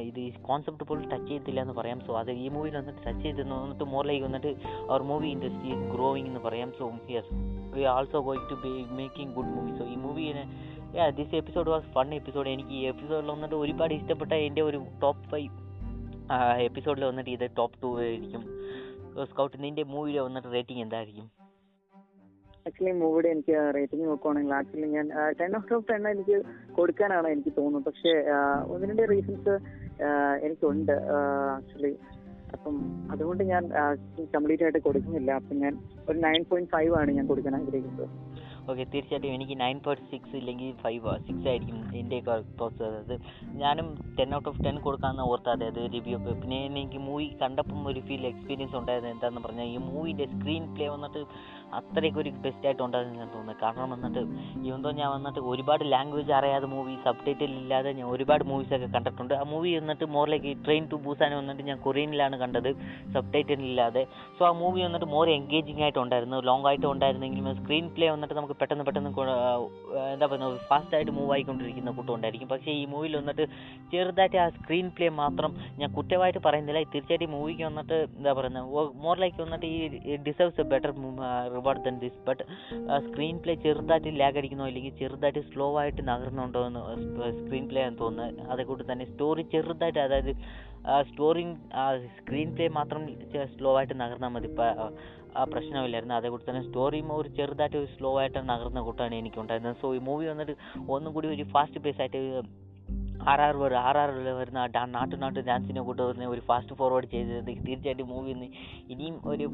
ഇത് ഈ കോൺസെപ്റ്റ് പോലും ടച്ച് ചെയ്യത്തില്ല എന്ന് പറയാം. സോ അത് ഈ മൂവിയിൽ വന്നിട്ട് ടച്ച് ചെയ്ത് വന്നിട്ട് മോറിലേക്ക് വന്നിട്ട് അവർ മൂവി ഇൻഡസ്ട്രി ഗ്രോയിങ് എന്ന് പറയാം. So yes we also going to be making good movie so ഈ മൂവിനെ yeah this episode was fun episode എനിക്ക് ഈ എപ്പിസോഡിൽ വന്നിട്ട് ഒരുപാട് ഇഷ്ടപ്പെട്ട എന്റെ ഒരു ടോപ്പ് ഫൈവ് എപ്പിസോഡിൽ വന്നിട്ട് ഇത് ടോപ്പ് ടു ആയിരിക്കും. സ്കൗട്ട് നിന്റെ മൂവിയിൽ വന്നിട്ട് റേറ്റിംഗ് എന്തായിരിക്കും? ആക്ച്വലി മൂവിയുടെ എനിക്ക് റേറ്റിംഗ് നോക്കുവാണെങ്കിൽ ആക്ച്വലി ഞാൻ ടെൻ ഔട്ട് ഓഫ് ടെൻ എനിക്ക് കൊടുക്കാനാണ് എനിക്ക് തോന്നുന്നത്. പക്ഷേ ഒന്ന് രണ്ട് റീസൺസ് എനിക്കുണ്ട്. ആക്ച്വലി അപ്പം അതുകൊണ്ട് ഞാൻ കംപ്ലീറ്റ് ആയിട്ട് കൊടുക്കുന്നില്ല. അപ്പം ഞാൻ ഒരു നയൻ പോയിന്റ് ഫൈവ് ആണ് ഞാൻ കൊടുക്കാൻ ആഗ്രഹിക്കുന്നത്. ഓക്കെ തീർച്ചയായിട്ടും എനിക്ക് നയൻ പോയിന്റ് സിക്സ് ഇല്ലെങ്കിൽ ഫൈവ് സിക്സ് ആയിരിക്കും എന്റെ തോട്ട്സ് അതായത് ഞാനും ടെൻ ഔട്ട് ഓഫ് ടെൻ കൊടുക്കാമെന്ന് ഓർത്ത് അതായത് റിവ്യൂ ഒക്കെ. പിന്നെ എനിക്ക് മൂവി കണ്ടപ്പം ഒരു ഫീൽ എക്സ്പീരിയൻസ് ഉണ്ടായത് എന്താണെന്ന് പറഞ്ഞാൽ ഈ മൂവിന്റെ സ്ക്രീൻ പ്ലേ വന്നിട്ട് അത്രയ്ക്ക് ഒരു ബെസ്റ്റ് ആയിട്ട് ഉണ്ടായിരുന്നു ഞാൻ തോന്നുന്നത് കാരണം വന്നിട്ട് ഇവന്തോ ഞാൻ വന്നിട്ട് ഒരുപാട് ലാംഗ്വേജ് അറിയാതെ മൂവി സബ് ടൈറ്റിൽ ഇല്ലാതെ ഞാൻ ഒരുപാട് മൂവീസൊക്കെ കണ്ടിട്ടുണ്ട്. ആ മൂവി വന്നിട്ട് മോറിലേക്ക് ട്രെയിൻ ടു ബൂസാൻ വന്നിട്ട് ഞാൻ കൊറിയനിലാണ് കണ്ടത് സബ് ടൈറ്റിൽ ഇല്ലാതെ. സോ ആ മൂവി വന്നിട്ട് മോർ എൻഗേജിങ് ആയിട്ടുണ്ടായിരുന്നു ലോങ് ആയിട്ട് ഉണ്ടായിരുന്നെങ്കിലും സ്ക്രീൻ പ്ലേ വന്നിട്ട് നമുക്ക് പെട്ടെന്ന് പെട്ടെന്ന് എന്താ പറയുക ഫാസ്റ്റ് ആയിട്ട് മൂവ് ആയിക്കൊണ്ടിരിക്കുന്ന കൂട്ടം ഉണ്ടായിരിക്കും. പക്ഷേ ഈ മൂവിയിൽ വന്നിട്ട് ചെറുതായിട്ട് ആ സ്ക്രീൻ പ്ലേ മാത്രം ഞാൻ കുറ്റമായിട്ട് പറയുന്നില്ല. തീർച്ചയായിട്ടും മൂവിക്ക് വന്നിട്ട് എന്താ പറയുന്നത് മോർ ലൈക്ക് വന്നിട്ട് ഈ deserves a better reward than this but screenplay ചെറുതായിട്ട് ലാഗ് അടിക്കുന്നോ അല്ലെങ്കിൽ ചെറുതായിട്ട് സ്ലോ ആയിട്ട് നകർന്നുണ്ടോ എന്ന് സ്ക്രീൻ പ്ലേ എന്ന് തോന്നുന്നത് അതേക്കൂട്ട് തന്നെ സ്റ്റോറി ചെറുതായിട്ട് അതായത് സ്റ്റോറി സ്ക്രീൻ പ്ലേ മാത്രം സ്ലോ ആയിട്ട് നകർന്നാൽ മതി. ആ പ്രശ്നമില്ലായിരുന്നു. അതേക്കൂടി തന്നെ സ്റ്റോറിയും ഒരു ചെറുതായിട്ട് ഒരു സ്ലോ ആയിട്ട് നകർന്ന കൂട്ടാണ് എനിക്കുണ്ടായിരുന്നത്. സോ ഈ മൂവി വന്നിട്ട് ഒന്നും കൂടി ഒരു ഫാസ്റ്റ് പേസ് ആയിട്ട് ആർ ആർ വരും ആർ ആർ വരുന്ന നാട്ടു നാട്ടു ഡാൻസിനെ കൂട്ട് വരുന്ന ഒരു ഫാസ്റ്റ് ഫോർവേഡ് ചെയ്തത് തീർച്ചയായിട്ടും മൂവി ഇനിയും ഒരു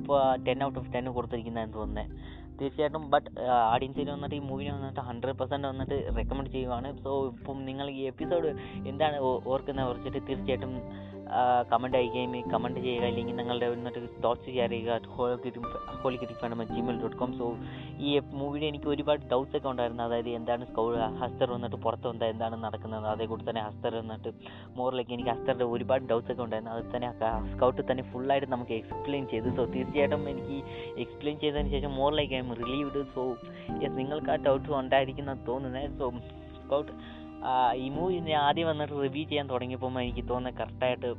ടെൻ ഔട്ട് ഓഫ് ടെൻ കൊടുത്തിരിക്കുന്നതെന്ന് തോന്നുന്നത് തീർച്ചയായിട്ടും ബട്ട് ആഡിയൻസിന് വന്നിട്ട് ഈ മൂവിനെ വന്നിട്ട് ഹൺഡ്രഡ് പെർസെന്റ് വന്നിട്ട് റെക്കമെൻഡ് ചെയ്യുവാണ്. സോ ഇപ്പം നിങ്ങൾ ഈ എപ്പിസോഡ് എന്താണ് ഓർക്കുന്നത് കുറിച്ചിട്ട് തീർച്ചയായിട്ടും കമന്റ് അയക്കുകയും കമന്റ് ചെയ്യുക അല്ലെങ്കിൽ നിങ്ങളുടെ എന്നിട്ട് തോട്ട്സ് ഷെയർ ചെയ്യുക ഹോളി ഹോളിക്കിറ്റി fan Gmail dot com so ഈ മൂവിയുടെ എനിക്ക് ഒരുപാട് ഡൗട്ട്സ് ഒക്കെ ഉണ്ടായിരുന്നു. അതായത് എന്താണ് സ്കൗ ഹസ്തർ വന്നിട്ട് പുറത്ത് വന്നാൽ എന്താണ് നടക്കുന്നത്? അതേകൂടി തന്നെ ഹസ്തർ വന്നിട്ട് മോറിലേക്ക് എനിക്ക് ഹസ്തറിന്റെ ഒരുപാട് ഡൗട്ട്സ് ഒക്കെ ഉണ്ടായിരുന്നു. അത് തന്നെ സ്കൗട്ട് തന്നെ ഫുള്ളായിട്ട് നമുക്ക് എക്സ്പ്ലെയിൻ ചെയ്തു. സോ തീർച്ചയായിട്ടും എനിക്ക് എക്സ്പ്ലെയിൻ ചെയ്തതിന് ശേഷം മോറിലേക്ക് ഐ എം റിലീവ്ഡ് സോ നിങ്ങൾക്ക് ആ ഡൗട്ട്സ് ഉണ്ടായിരിക്കുന്ന തോന്നുന്നത് സോ സ്കൗട്ട് ഈ മൂവി ആദ്യം വന്നിട്ട് റിവ്യൂ ചെയ്യാൻ തുടങ്ങിയപ്പോൾ എനിക്ക് തോന്നുന്നത് കറക്റ്റായിട്ട്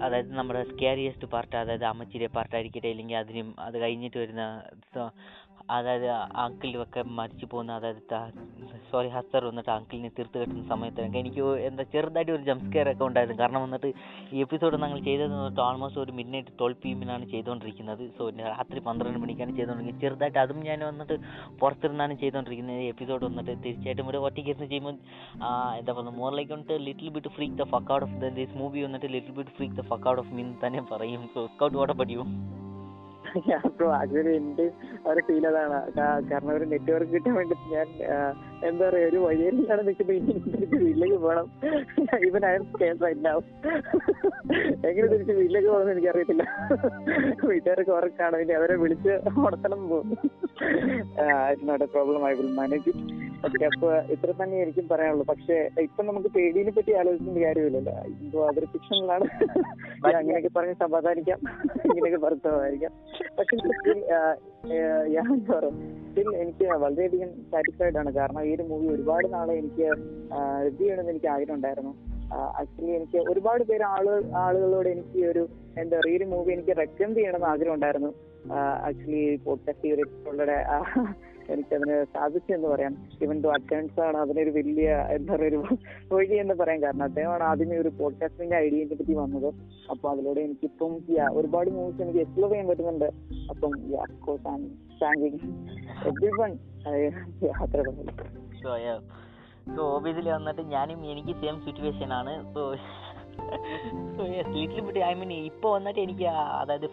അതായത് നമ്മുടെ സ്കാരിയസ്റ്റ് പാർട്ട് അതായത് അമ്മച്ചിയുടെ പാർട്ടായിരിക്കട്ടെ ഇല്ലെങ്കിൽ അതിനും അത് കഴിഞ്ഞിട്ട് വരുന്ന അതായത് അങ്കിളൊക്കെ മരിച്ചു പോകുന്ന അതായത് സോറി ഹസ്തർ വന്നിട്ട് അങ്കിളിനെ തീർത്ത് കെട്ടുന്ന സമയത്തൊക്കെ എനിക്ക് എന്താ ചെറുതായിട്ട് ഒരു ജംപ് സ്കെയർ ഒക്കെ ഉണ്ടായിരുന്നു. കാരണം വന്നിട്ട് ഈ എപ്പിസോഡ് ഞങ്ങൾ ചെയ്തത് വന്നിട്ട് ഓൾമോസ്റ്റ് ഒരു മിഡ് നൈറ്റ് ട്വൽവ് പി എമ്മിനാണ് ചെയ്തുകൊണ്ടിരിക്കുന്നത് സോ രാത്രി പന്ത്രണ്ട് മണിക്കാണ് ചെയ്തുകൊണ്ടിരിക്കുന്നത് ചെറുതായിട്ട് അതും ഞാൻ വന്നിട്ട് പുറത്തിരുന്നാണ് ചെയ്തുകൊണ്ടിരിക്കുന്നത് ഈ എപ്പിസോഡ് വന്നിട്ട് തീർച്ചയായിട്ടും ഇവിടെ ഒറ്റയ്ക്ക് ഇരുന്ന് ചെയ്യുമ്പോൾ എന്താ പറയുക മോർ ലൈക്ക് വന്നിട്ട് little bit freak the fuck out of this movie വന്നിട്ട് little bit freak the fuck out of mean തന്നെ പറയും. സോ സ്കൗട്ട് വാട്ട് പഠിക്കും ബ്രോ ആക്ച്വലി എന്റെ ഒരു ഫീൽ അതാണ് കാരണം ഒരു നെറ്റ്വർക്ക് കിട്ടാൻ വേണ്ടി ഞാൻ എന്താ പറയാ ഒരു വഴിയിലാണ് നിൽക്കുന്നത് ഇനി തിരിച്ച് വീട്ടിലേക്ക് പോകണം. ഇവൻ അയർ കേസായിട്ടുണ്ടാവും എങ്ങനെ തിരിച്ച് വീട്ടിലേക്ക് പോകണമെന്ന് എനിക്കറിയത്തില്ല. വീട്ടുകാർക്ക് ഉറക്കാണ്. ഇനി അവരെ വിളിച്ച് ഉണർത്തണം പോകും problem I will manage okay അപ്പൊ ഇത്ര തന്നെ ആയിരിക്കും പറയാനുള്ളൂ. പക്ഷെ ഇപ്പൊ നമുക്ക് പേടിയെ പറ്റി ആലോചിക്കേണ്ട കാര്യമില്ലല്ലോ. എന്തോ അതൊരു ഫിക്ഷനിലാണ് അങ്ങനെയൊക്കെ പറഞ്ഞ് സമാധാനിക്കാം. ഇങ്ങനെയൊക്കെ പറഞ്ഞ് പക്ഷെ ഞാൻ പറയാ സ്റ്റിൽ എനിക്ക് വളരെയധികം സാറ്റിസ്ഫൈഡ് ആണ്. കാരണം ഈ ഒരു മൂവി ഒരുപാട് നാളെ എനിക്ക് റിവ്യൂ ചെയ്യണമെന്ന് എനിക്ക് ആഗ്രഹം ഉണ്ടായിരുന്നു ആക്ച്വലി എനിക്ക് ഒരുപാട് പേര് ആൾ ആളുകളോട് എനിക്ക് ഒരു എന്താ പറയുക ഒരു മൂവി എനിക്ക് റെക്കമെൻഡ് ചെയ്യണമെന്ന് ആഗ്രഹം ഉണ്ടായിരുന്നു ആക്ച്വലി പോഡ്കാസ്റ്റ് ചെയ്തിട്ടുള്ള എനിക്കതിന് സാധിച്ചു എന്ന് പറയാം. ഇവൻ ടു അറ്റൻസ് ആണ് അതിനൊരു വലിയ എന്താ പറയുക ഒരു വഴി എന്ന് പറയാൻ കാരണം. അദ്ദേഹമാണ് ആദ്യമേ ഒരു പോഡ്കാസ്റ്റിന്റെ ഐഡിയയെ പറ്റി വന്നത്. അപ്പൊ അതിലൂടെ എനിക്കിപ്പം ഒരുപാട് മൂവീസ് എനിക്ക് എക്സ്പ്ലോർ ചെയ്യാൻ പറ്റുന്നുണ്ട്. അപ്പം സോ ഓബിയസ്ലി വന്നിട്ട് ഞാനും എനിക്ക് സെയിം സിറ്റുവേഷൻ ആണ്. So so little bit I mean ഇപ്പോൾ വന്നിട്ട് എനിക്ക് അതായത്